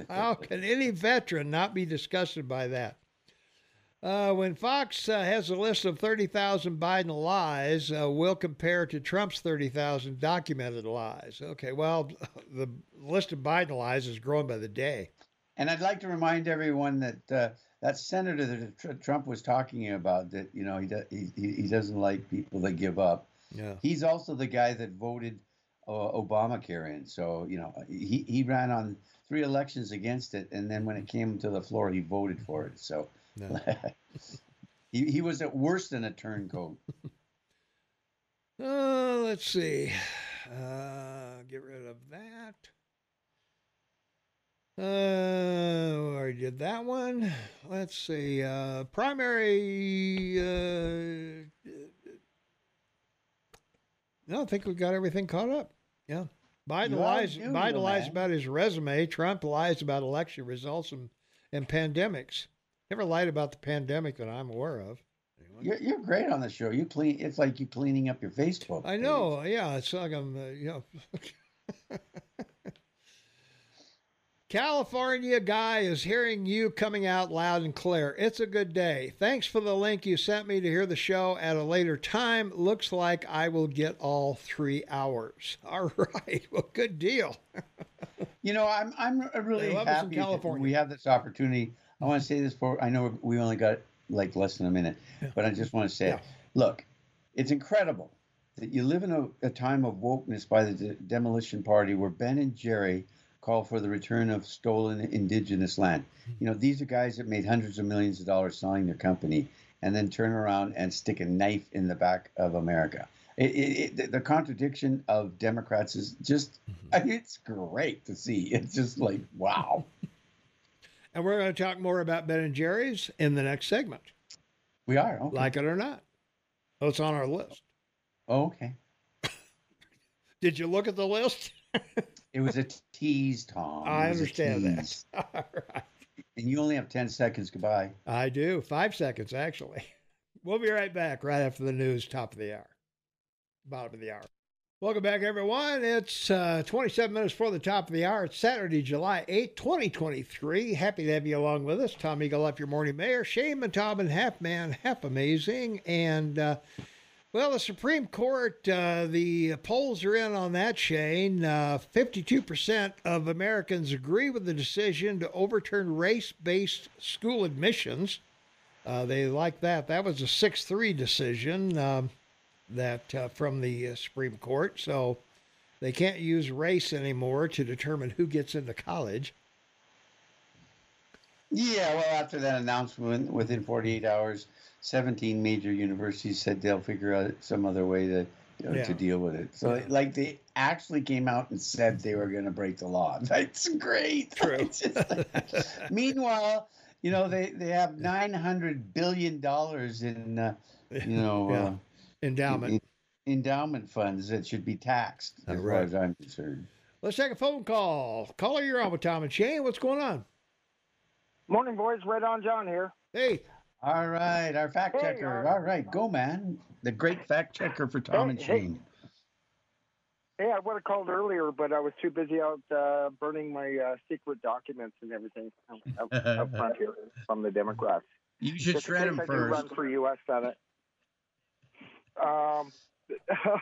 How can any veteran not be disgusted by that? Uh, when Fox uh, has a list of 30,000 Biden lies, uh, we'll compare to Trump's 30,000 documented lies. Okay, well, the list of Biden lies is growing by the day. And I'd like to remind everyone that uh, that senator that tr- Trump was talking about, that you know he, do, he he doesn't like people that give up. Yeah. He's also the guy that voted uh, Obamacare in. So you know he he ran on three elections against it, and then when it came to the floor, he voted for it. So No. he he was at worse than a turncoat. Uh, let's see. Uh, get rid of that. Uh, I did that one. Let's see. Uh, primary. Uh, no, I think we got everything caught up. Yeah. Biden You lies. Biden it, lies man. about his resume. Trump lies about election results and, and pandemics. Never lied about the pandemic that I'm aware of. You're you're great on the show. You clean. It's like you cleaning up your Facebook. I know. Yeah, it's like I'm, uh, you know. California guy is hearing you coming out loud and clear. It's a good day. Thanks for the link you sent me to hear the show at a later time. Looks like I will get all three hours. All right. Well, good deal. You know, I'm I'm really They love us in happy California. we have this opportunity. I want to say this for I know we only got like less than a minute, but I just want to say, Yeah. look, it's incredible that you live in a, a time of wokeness by the de- demolition party where Ben and Jerry call for the return of stolen indigenous land. You know, these are guys that made hundreds of millions of dollars selling their company and then turn around and stick a knife in the back of America. It, it, it, the contradiction of Democrats is just, I mm-hmm. mean, it's great to see. It's just like, wow. And we're going to talk more about Ben and Jerry's in the next segment, We are. Okay. like it or not. Oh, it's on our list. Oh, okay. Did you look at the list? It was a tease, Tom. I understand that. All right. And you only have 10 seconds. Goodbye. I do. Five seconds, actually. We'll be right back right after the news, top of the hour, bottom of the hour. Welcome back, everyone. It's uh, 27 minutes before the top of the hour. It's Saturday, July 8, 2023. Happy to have you along with us. Tom Egelhoff your morning mayor. Shane Taubman, half man, half amazing. And, uh, well, the Supreme Court, uh, the polls are in on that, Shane. Uh, 52% of Americans agree with the decision to overturn race based school admissions. Uh, they like that. That was a 6 3 decision um, that uh, from the uh, Supreme Court. So they can't use race anymore to determine who gets into college. Yeah, well, after that announcement, within 48 hours, 17 major universities said they'll figure out some other way to you know, Yeah. to deal with it. So, Yeah. like, they actually came out and said they were going to break the law. That's great. True. It's just like- meanwhile, you know, they, they have 900 billion dollars in, uh, you know, Yeah. uh, Endowment. en- endowment funds that should be taxed, as Oh, far as I'm concerned. Let's take a phone call. Caller, you're on with Tom and Shane. What's going on? Morning, boys. Red on John here. Hey, All right, our fact Hey, checker. All right, go, man. The great fact checker for Tom Hey, and. Shane. Hey, I would have called earlier, but I was too busy out uh, burning my uh, secret documents and everything out, out, out front here from the Democrats. You should Just shred them I do first. run for U.S. Senate. Um,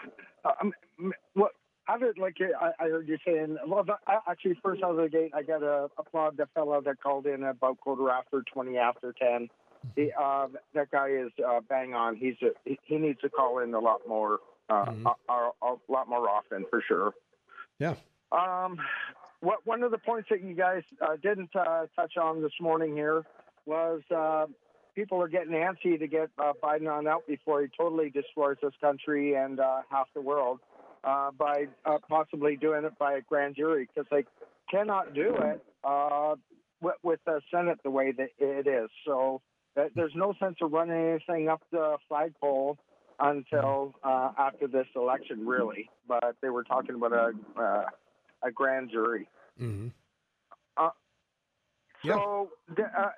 um, what? How did like I, I heard you saying? Well, I, actually, first out of the gate, I got to applaud the fellow that called in about quarter after, twenty after ten. He, uh, that guy is uh, bang on. He's a, he, he needs to call in a lot more, uh, Mhm. a, a, a lot more often for sure. Yeah. Um, what one of the points that you guys uh, didn't uh, touch on this morning here was uh, people are getting antsy to get uh, Biden on out before he totally destroys this country and uh, half the world uh, by uh, possibly doing it by a grand jury because they cannot do it uh, with, with the Senate the way that it is. So there's no sense of running anything up the flagpole until uh, after this election, really. But they were talking about a uh, a grand jury. hmm Yeah. So, d- uh,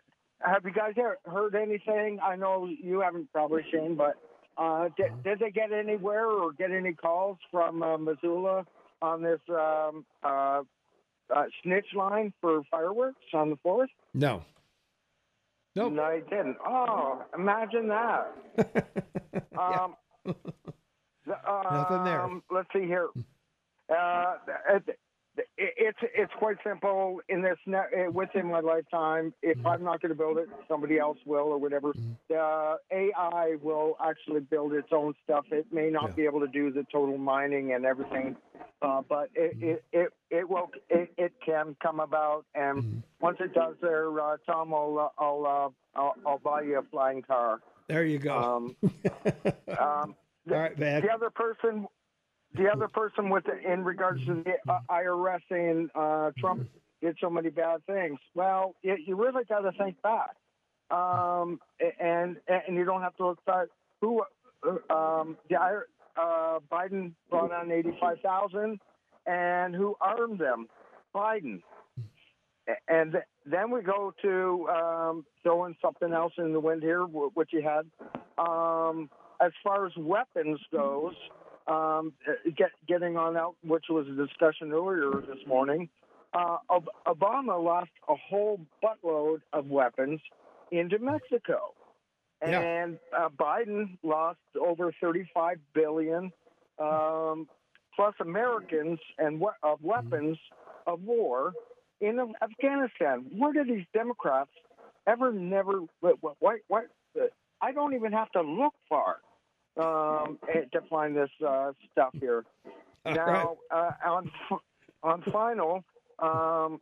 have you guys heard anything? I know you haven't probably, Shane, but uh, did, did they get anywhere or get any calls from uh, Missoula on this um, uh, uh, snitch line for fireworks on the 4th? no. Nope. No, he didn't. Oh, imagine that. Um, the- Nothing there. um, Let's see here. Uh, it, it's it's quite simple. In this ne- uh, within my lifetime, if I'm not going to build it, somebody else will or whatever. Uh, AI will actually build its own stuff. It may not Yeah. be able to do the total mining and everything, uh, but it, it it it will it, it can come about. And once it does, there, uh, Tom, I'll uh, I'll, uh, I'll I'll buy you a flying car. There you go. Um, um, All right, man. the other person, the other person with the, in regards to the uh, IRS saying uh, Trump did so many bad things. Well, you, you really got to think back, um, and and you don't have to look back. Who uh, um, the uh, Biden brought on eighty five thousand, and who armed them? Biden. And then we go to um, throwing something else in the wind here, which you had. Um, as far as weapons goes, um, uh, get, getting on out, which was a discussion earlier this morning, uh, Obama lost a whole buttload of weapons into Mexico, Yeah. and uh, Biden lost over 35 billion um, plus Americans and we- of weapons of war in Afghanistan. Where did these Democrats ever never? What? What? what I don't even have to look far um, eh, to find this uh, stuff here. All now, uh, on on final, um,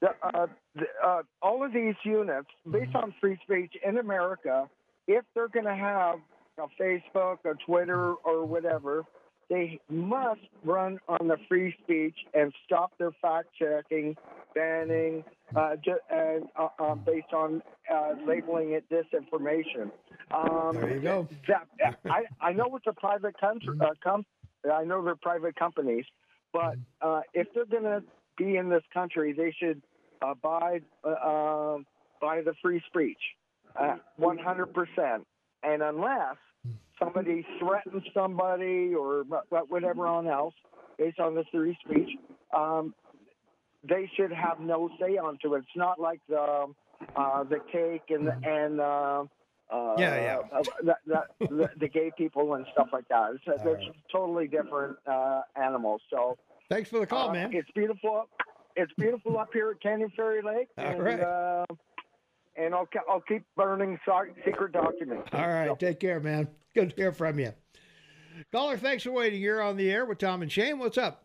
the, uh, the, uh, all of these units, based on free speech in America, if they're going to have a Facebook, a Twitter, or whatever, they must run on the free speech and stop their fact checking, banning, uh, ju- and uh, uh, based on uh, labeling it disinformation. Um, There you go. that, I, I know it's a private country, uh, com- I know they're private companies, but uh, if they're going to be in this country, they should abide uh, uh, by the free speech, uh, 100%. And unless somebody threatens somebody or wh- wh- whatever on else based on the free speech, um, they should have no say onto it. It's not like the uh, the cake and the, and uh, uh, Yeah, yeah. uh, the, the, the, the gay people and stuff like that. It's, they're right. totally different uh, animals. So Thanks for the call, uh, man. It's beautiful. up- It's beautiful up here at Canyon Ferry Lake. All and, right. uh, and I'll, I'll keep burning secret documents. All right, take care, man. Good to hear from you. Caller, thanks for waiting. You're on the air with Tom and Shane. What's up?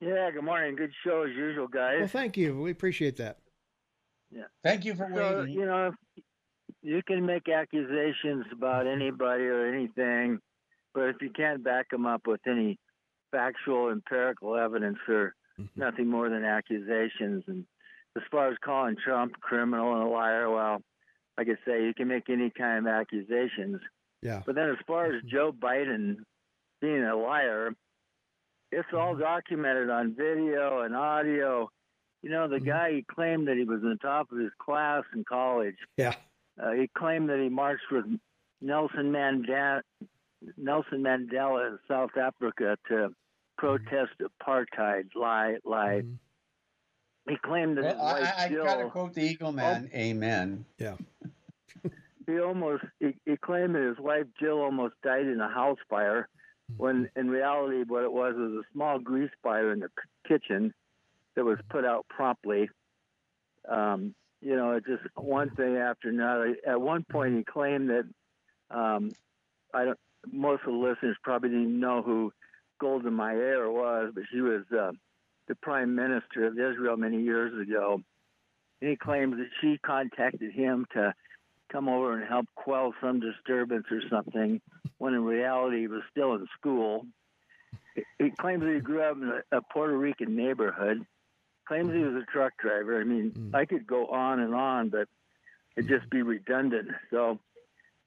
Yeah, good morning. Good show as usual, guys. Well, thank you. We appreciate that. Yeah. Thank you for so, waiting. you know, you can make accusations about anybody or anything, but if you can't back them up with any factual, empirical evidence, or Mm-hmm. nothing more than accusations. And as far as calling Trump criminal and a liar, well, like I say, you can make any kind of accusations. Yeah. But then as far as Joe Biden being a liar, it's all documented on video and audio. You know, the mm-hmm. guy he claimed that he was in the top of his class in college. Yeah. Uh, he claimed that he marched with Nelson Mandela, Nelson Mandela in South Africa to mm-hmm. protest apartheid. Lie, lie. Mm-hmm. He claimed that Well, his wife I, I Jill. gotta quote the Eagle oh. Man. Amen. Yeah. he almost he, he claimed that his wife Jill almost died in a house fire, when in reality what it was was a small grease fire in the kitchen that was put out promptly. Um, you know, it's just one thing after another. At one point, he claimed that um, I don't. Most of the listeners probably didn't know who Golda Meir was, but she was uh, the prime minister of Israel many years ago. And he claims that she contacted him to come over and help quell some disturbance or something, when in reality he was still in school. He- He claims that he grew up in a, a Puerto Rican neighborhood. Claims he was a truck driver. I mean, mm. I could go on and on, but it'd just be redundant. So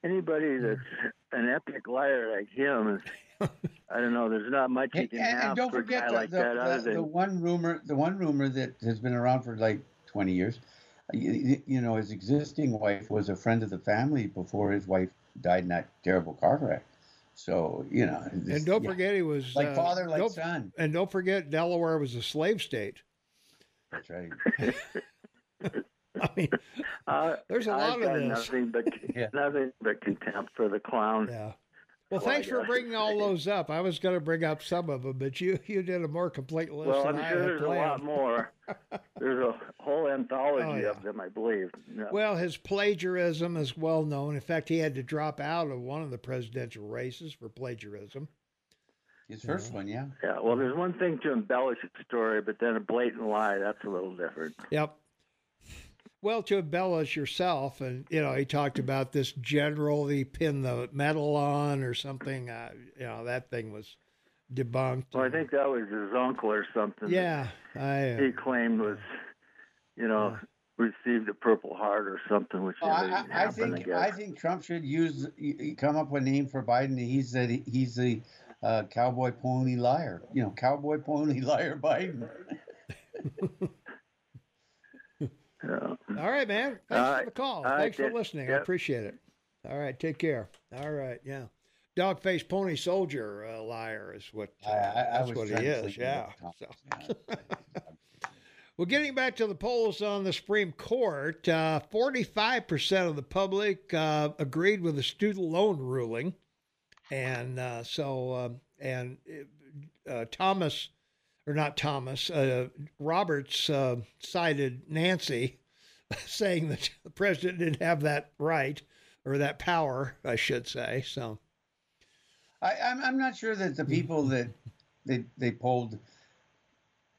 anybody mm. that's an epic liar like him is, I don't know. There's not much you can and- and don't for a forget guy the, like the, that, the- other the than one rumor, the one rumor that has been around for like 20 years. You, you know, his existing wife was a friend of the family before his wife died in that terrible car wreck. So you know, this- And don't yeah. forget he was like uh, father, like don't- son. And don't forget Delaware was a slave state. That's right. I mean, Uh, there's a I've lot of got this. nothing but Yeah. nothing but contempt for the clown. Yeah. Well, Well, thanks for bringing all those up. I was going to bring up some of them, but you you did a more complete list Well, I'm I sure had there's a lot more. There's a whole oh, anthology Oh, yeah. of them, I believe. Yeah. Well, his plagiarism is well known. In fact, he had to drop out of one of the presidential races for plagiarism. His first one, yeah. yeah. Well, there's one thing to embellish a story, but then a blatant lie, that's a little different. Yep. Well, to embellish yourself, and you know, he talked about this general he pinned the medal on or something. Uh, you know, that thing was debunked. Well, I think that was his uncle or something. Yeah, I. He claimed was, you know, received a Purple Heart or something, which Well, never I, even I, I. I think guess. I think Trump should use y- y- come up with a name for Biden. He's the he's the uh, cowboy pony liar. You know, cowboy pony liar Biden. Yeah. All right, man. Thanks All for right. the call. All right, Thanks for Dick. listening. I appreciate it. All right, take care. All right, yeah. Dog faced pony soldier uh, liar is what uh, I, I, I that's was what he is. think Yeah. So. Well, getting back to the polls on the Supreme Court, uh, 45% of the public uh, agreed with the student loan ruling. And uh, so, uh, and uh, Thomas, or not Thomas, uh, Roberts uh, cited Nancy saying that the president didn't have that right or that power, I should say. So, I, I'm I'm not sure that the people that they they polled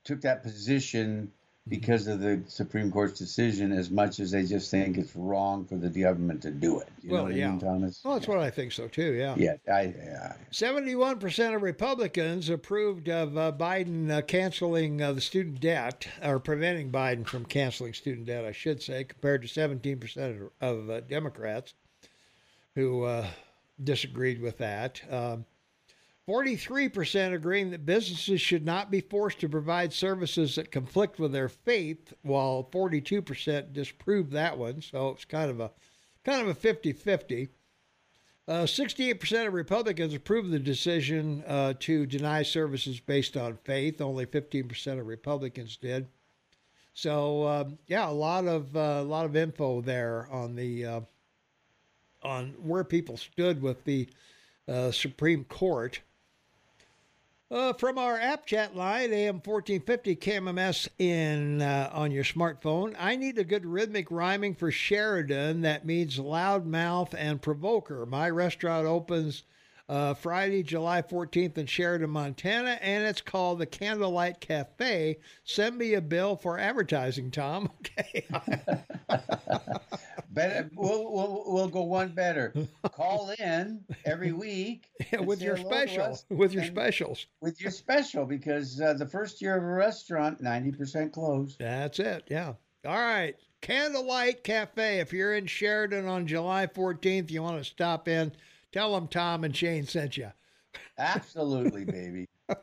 took that position because of the Supreme Court's decision as much as they just think it's wrong for the government to do it. You Well, know what yeah. I mean, Thomas? well, that's what I think so too. Yeah. Yeah, I, yeah. 71% of Republicans approved of uh, Biden uh, canceling uh, the student debt, or preventing Biden from canceling student debt, I should say, compared to 17% of, of uh, Democrats who uh, disagreed with that. Um, 43% agreeing that businesses should not be forced to provide services that conflict with their faith, while 42% disproved that one. So it's kind of a kind of a 50-50. Uh, 68% of Republicans approved the decision uh, to deny services based on faith. Only 15% of Republicans did. So um, yeah, a lot of uh, a lot of info there on the uh, on where people stood with the uh, Supreme Court. Uh, from our app chat line, AM 1450 KMMS in uh, on your smartphone. I need a good rhythmic rhyming for Sheridan that means loudmouth and provoker. My restaurant opens uh, Friday, July 14th in Sheridan, Montana, and it's called the Candlelight Cafe. Send me a bill for advertising, Tom. Okay. Better, we'll, we'll, we'll go one better. Call in every week and with your special, with your specials. with your special because uh, the first year of a restaurant, 90% closed. That's it. Yeah. All right. Candlelight Cafe. If you're in Sheridan on July 14th, you want to stop in, tell them Tom and Shane sent you. Absolutely, baby.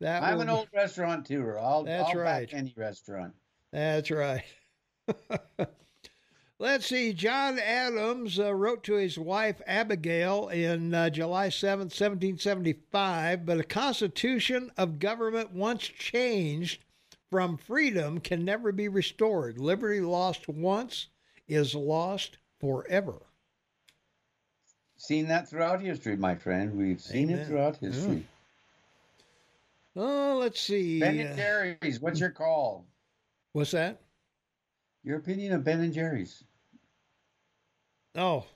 That I'm will an old restaurateur. I'll, That's I'll right. back any restaurant. That's right. Let's see. John Adams uh, wrote to his wife Abigail in uh, July 7th, 1775, but a constitution of government once changed from freedom can never be restored. Liberty lost once is lost forever. Seen that throughout history, my friend. We've seen Amen. it throughout history. Oh, let's see. Ben Uh, and Jerry's, what's your call? what's that? Your opinion of Ben and Jerry's? Oh,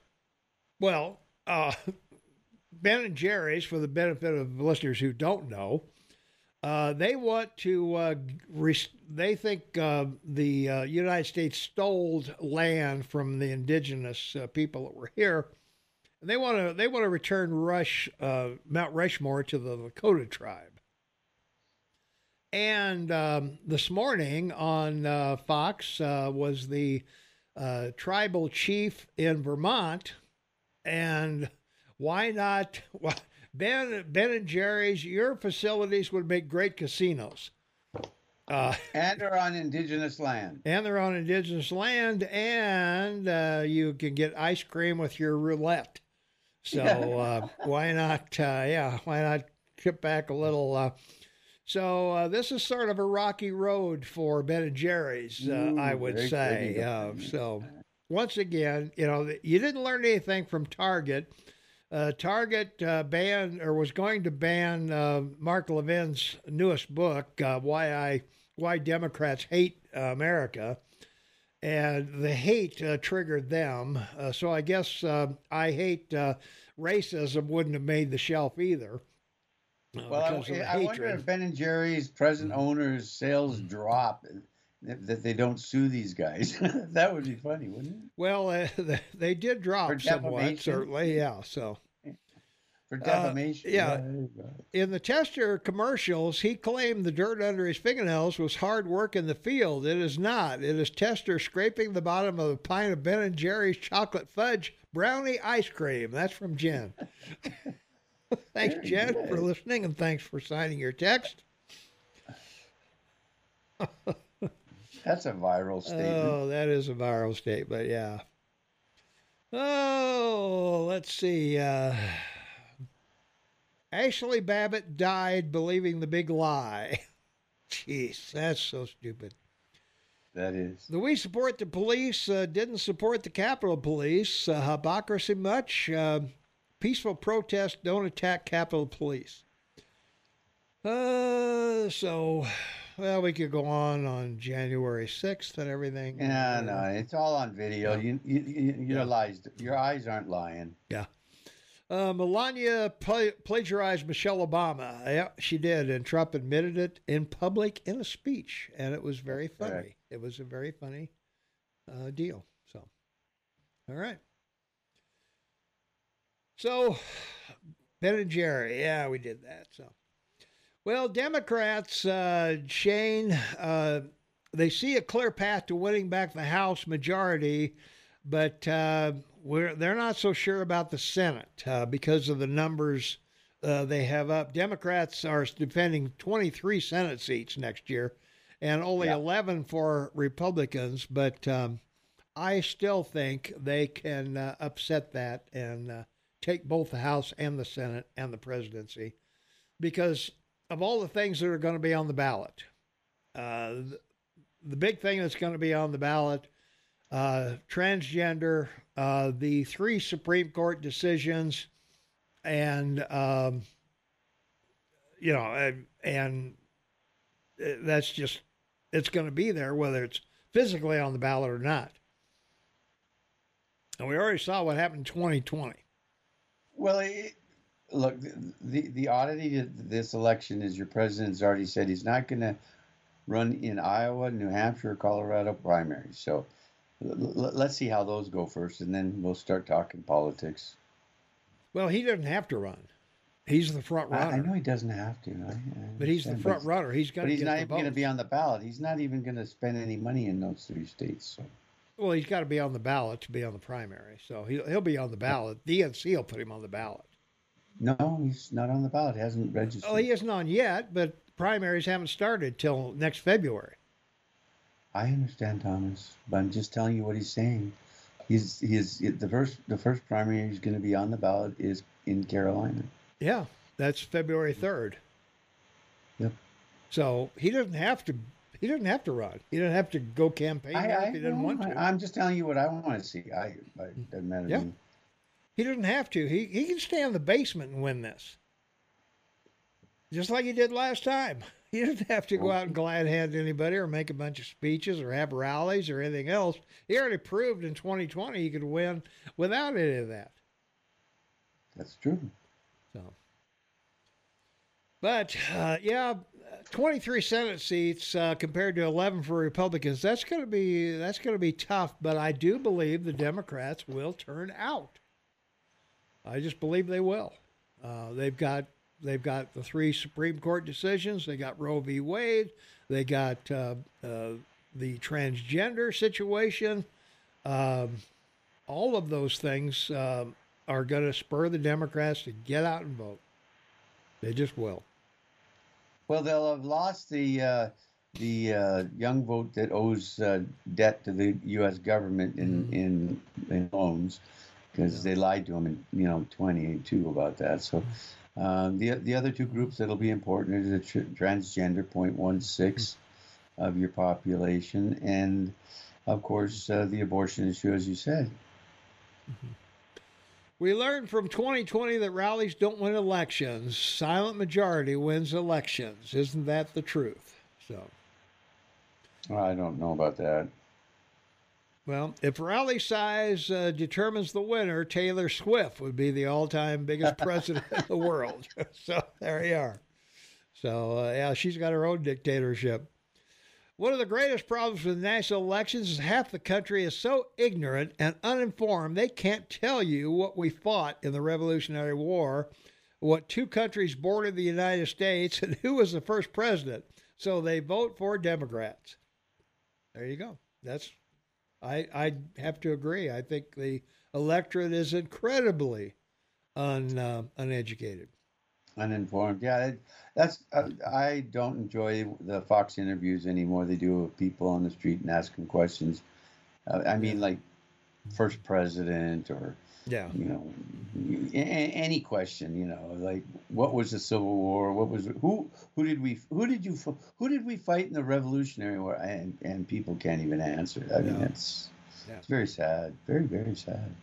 well, uh, Ben and Jerry's, for the benefit of listeners who don't know, uh, they want to. Uh, they think uh, the uh, United States stole land from the indigenous uh, people that were here. And they want to. They want to return Rush uh, Mount Rushmore to the Lakota tribe. And um, this morning on uh, Fox uh, was the uh, tribal chief in Vermont, and why not? Well, Ben Ben and Jerry's, your facilities would make great casinos. Uh, And are on indigenous land. and they're on indigenous land, and uh, you can get ice cream with your roulette. So uh, why not? Uh, yeah, why not chip back a little? Uh, So uh, this is sort of a rocky road for Ben and Jerry's, uh, I would say. Uh, so once again, you know, you didn't learn anything from Target. Uh, Target uh, banned or was going to ban uh, Mark Levin's newest book, uh, "Why I Why Democrats Hate America," and the hate uh, triggered them. Uh, so I guess uh, I hate uh, racism wouldn't have made the shelf either. uh, Well, I, I wonder. Mm-hmm. if Ben and Jerry's present owners' sales drop that that they don't sue these guys. that would be funny, wouldn't it? Well, uh, they did drop somewhat, certainly. Yeah. So For Uh, defamation. yeah. there you go. in the tester commercials, he claimed the dirt under his fingernails was hard work in the field. It is not. It is Tester scraping the bottom of a pint of Ben and Jerry's chocolate fudge brownie ice cream. That's from Jen. thanks, Very Jen, good. for listening, and thanks for signing your text. That's a viral statement. Oh, that is a viral statement, yeah. Oh, let's see. Uh, Ashli Babbitt died believing the big lie. Jeez, that's so stupid. that is. The We Support the Police uh, didn't support the Capitol Police. Uh, hypocrisy much. Uh, peaceful protest, don't attack Capitol Police. Uh, so, well, we could go on on January 6th and everything. Yeah, no, it's all on video. You, you, you, your lies, your eyes aren't lying. Yeah. Uh, Melania pla- plagiarized Michelle Obama. Yeah, she did, and Trump admitted it in public in a speech, and it was very funny. correct. It was a very funny uh, deal. So, all right. So, Ben and Jerry, yeah, we did that. So, well, Democrats, uh, Shane, uh, they see a clear path to winning back the House majority, but uh, we're, they're not so sure about the Senate uh, because of the numbers uh, they have up. Democrats are defending 23 Senate seats next year and only Yeah. 11 for Republicans, but um, I still think they can uh, upset that and uh, take both the House and the Senate and the presidency because of all the things that are going to be on the ballot. Uh, the, the big thing that's going to be on the ballot uh, transgender, uh, the three Supreme Court decisions, and um, you know, and, uh, that's just it's going to be there whether it's physically on the ballot or not. And we already saw what happened in 2020. Well, it, look, the the oddity of this election is your president's already said he's not going to run in Iowa, New Hampshire, Colorado primaries. So let's see how those go first, and then we'll start talking politics. Well, he doesn't have to run. He's the front runner. I know he doesn't have to, I, I but he's the front runner. He's got But he's not even going to be on the ballot. He's not even going to spend any money in those three states. So Well, he's got to be on the ballot to be on the primary. So he'll, he'll be on the ballot. DNC will put him on the ballot. no, he's not on the ballot. He hasn't registered. Oh, he isn't on yet, but primaries haven't started till next February. I understand, Thomas, but I'm just telling you what he's saying. He's he's the first the first primary he's going to be on the ballot is in Carolina. Yeah, that's February third. Yep. So he doesn't have to. He doesn't have to run. He doesn't have to go campaign I, I, if he doesn't want to. I, am just telling you what I want to see. I, I doesn't matter. to Yeah. He doesn't have to. He he can stay in the basement and win this. Just like he did last time. He doesn't have to go out and glad hand anybody or make a bunch of speeches or have rallies or anything else. He already proved in 2020 he could win without any of that. That's true. So, but uh, yeah, 23 Senate seats uh, compared to 11 for Republicans. That's going to be that's going to be tough. But I do believe the Democrats will turn out. I just believe they will. Uh, they've got they've got the three Supreme Court decisions. They got Roe v. Wade. They got uh, uh, the transgender situation. Um, all of those things um, are going to spur the Democrats to get out and vote. They just will. Well, they'll have lost the uh, the uh, young vote that owes uh, debt to the U.S. government in in, in loans, because they lied to them in you know 22 about that. So um, the the other two groups that'll be important is the tr- transgender 0.16 of your population, and of course uh, the abortion issue, as you said. We learned from 2020 that rallies don't win elections. Silent majority wins elections. Isn't that the truth? So, I don't know about that. Well, if rally size uh, determines the winner, Taylor Swift would be the all-time biggest president in the world. so there you are. So uh, yeah, she's got her own dictatorship. One of the greatest problems with national elections is half the country is so ignorant and uninformed they can't tell you what we fought in the Revolutionary War, what two countries bordered the United States, and who was the first president. So they vote for Democrats. There you go. That's I I have to agree. I think the electorate is incredibly un, uh, uneducated. Uninformed, yeah. That's uh, I don't enjoy the Fox interviews anymore. They do with people on the street and ask them questions. Uh, I mean, like first president or Yeah. you know any question. You know, like what was the Civil War? What was who who did we who did you who did we fight in the Revolutionary War? And and people can't even answer. I mean, it's Yeah. it's very sad. Very very sad.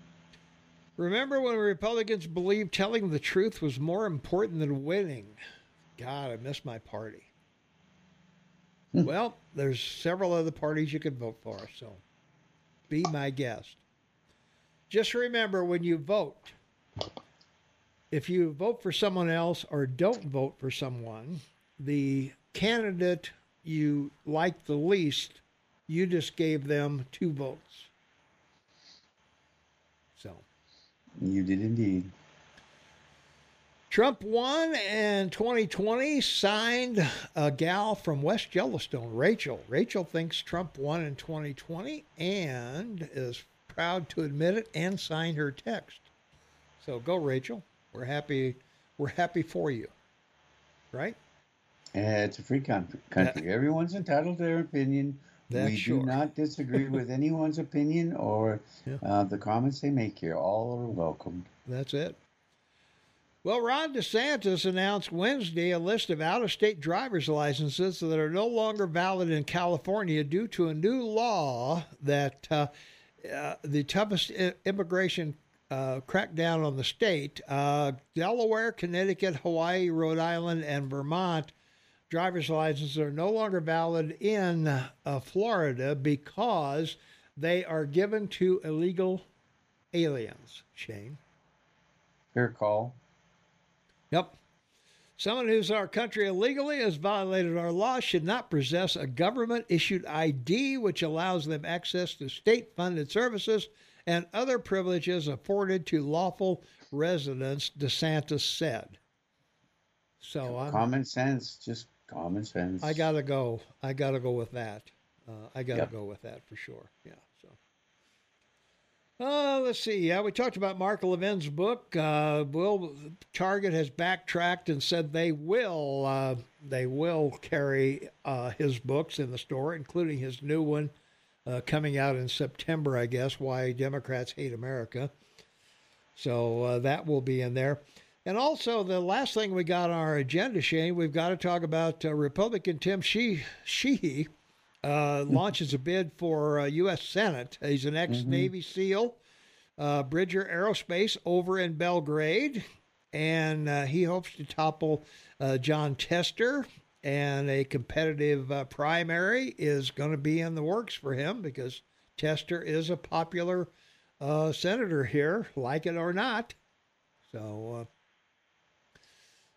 Remember when Republicans believed telling the truth was more important than winning? God, I miss my party. Hmm. well, there's several other parties you could vote for, so be my guest. Just remember when you vote, if you vote for someone else or don't vote for someone, the candidate you like the least, you just gave them two votes. So. You did indeed. Trump won in 2020, signed a gal from West Yellowstone, Rachel. Rachel thinks Trump won in 2020 and is proud to admit it and sign her text. So go, Rachel. We're happy. We're happy for you. Right? Eh, It's a free country. country. Everyone's entitled to their opinion. We sure. do not disagree with anyone's opinion or Yeah. uh, the comments they make here. All are welcomed. That's it. Well, Ron DeSantis announced Wednesday a list of out of state driver's licenses that are no longer valid in California due to a new law that uh, uh, the toughest immigration uh, crackdown on the state. Uh, Delaware, Connecticut, Hawaii, Rhode Island, and Vermont driver's licenses are no longer valid in uh, Florida because they are given to illegal aliens, Shane. Fair call. Yep. Someone who's in our country illegally has violated our law should not possess a government issued ID which allows them access to state funded services and other privileges afforded to lawful residents, DeSantis said. So I'm, Common sense, just common sense. I got to go. I got to go with that. Uh, I got to Yep. go with that for sure. Yeah. Uh, let's see. Yeah, we talked about Mark Levin's book. Uh, will Target has backtracked and said they will uh, they will carry uh, his books in the store, including his new one uh, coming out in September. I guess why Democrats hate America. So uh, that will be in there. And also, the last thing we got on our agenda, Shane, we've got to talk about Republican Tim She- Sheehy uh, launches a bid for uh, U.S. Senate. He's an ex Navy SEAL, uh, Bridger Aerospace over in Belgrade, and uh, he hopes to topple uh, Jon Tester. And a competitive uh, primary is going to be in the works for him because Tester is a popular uh, senator here, like it or not. So, uh,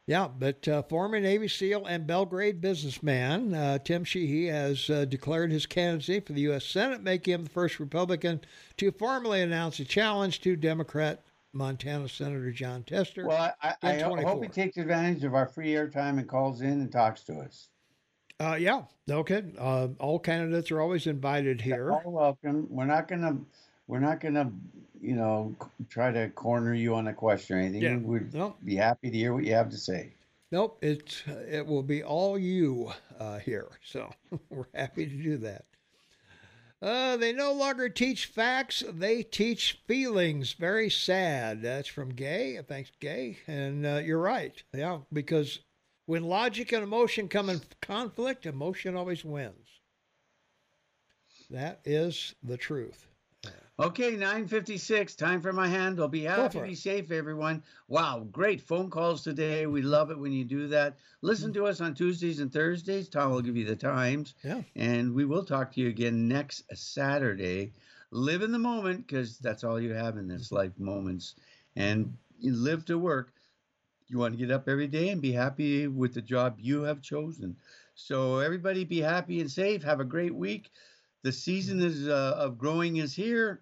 yeah, but uh, former Navy SEAL and Belgrade businessman uh, Tim Sheehy has uh, declared his candidacy for the U.S. Senate, making him the first Republican to formally announce a challenge to Democrat Montana Senator Jon Tester. Well, I, I, I hope he takes advantage of our free airtime and calls in and talks to us. Uh, yeah, okay. Uh, all candidates are always invited here. All welcome. We're not gonna, we're not gonna, you know, try to corner you on a question or anything. Yeah. We'd No. be happy to hear what you have to say. Nope, it it will be all you uh, here. So we're happy to do that. Uh, they no longer teach facts; they teach feelings. Very sad. That's from Gay. Thanks, Gay. And uh, you're right. Yeah, because when logic and emotion come in conflict, emotion always wins. That is the truth. Okay, 956. Time for my handle. Be happy, be safe, everyone. Wow, great phone calls today. We love it when you do that. Listen to us on Tuesdays and Thursdays. Tom will give you the times. Yeah. And we will talk to you again next Saturday. Live in the moment because that's all you have in this life moments. And you live to work. You want to get up every day and be happy with the job you have chosen. So, everybody be happy and safe. Have a great week. The season is uh, of growing is here.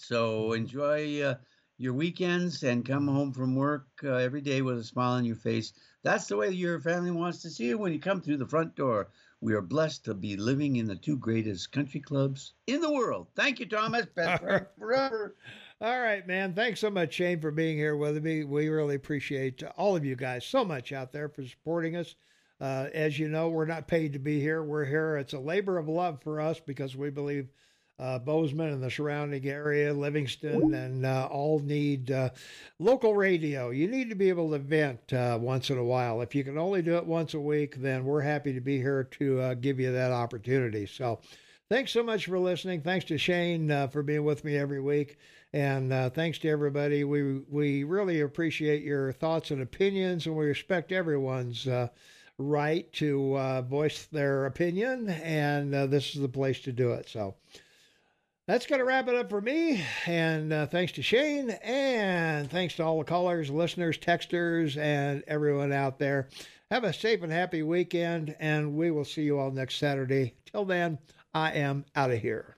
So enjoy uh, your weekends and come home from work uh, every day with a smile on your face. That's the way your family wants to see you when you come through the front door. We are blessed to be living in the two greatest country clubs in the world. Thank you, Thomas. Best friend forever. All right, man. Thanks so much, Shane, for being here with me. We really appreciate all of you guys so much out there for supporting us. Uh, as you know, we're not paid to be here. We're here. It's a labor of love for us because we believe uh, Bozeman and the surrounding area, Livingston, and uh, all need uh, local radio. You need to be able to vent uh, once in a while. If you can only do it once a week, then we're happy to be here to uh, give you that opportunity. So, thanks so much for listening. Thanks to Shane uh, for being with me every week, and thanks to everybody. We we really appreciate your thoughts and opinions, and we respect everyone's right to uh, voice their opinion, and uh, this is the place to do it. So that's going to wrap it up for me. And uh, thanks to Shane, and thanks to all the callers, listeners, texters, and everyone out there. Have a safe and happy weekend, and we will see you all next Saturday. Till then, I am out of here.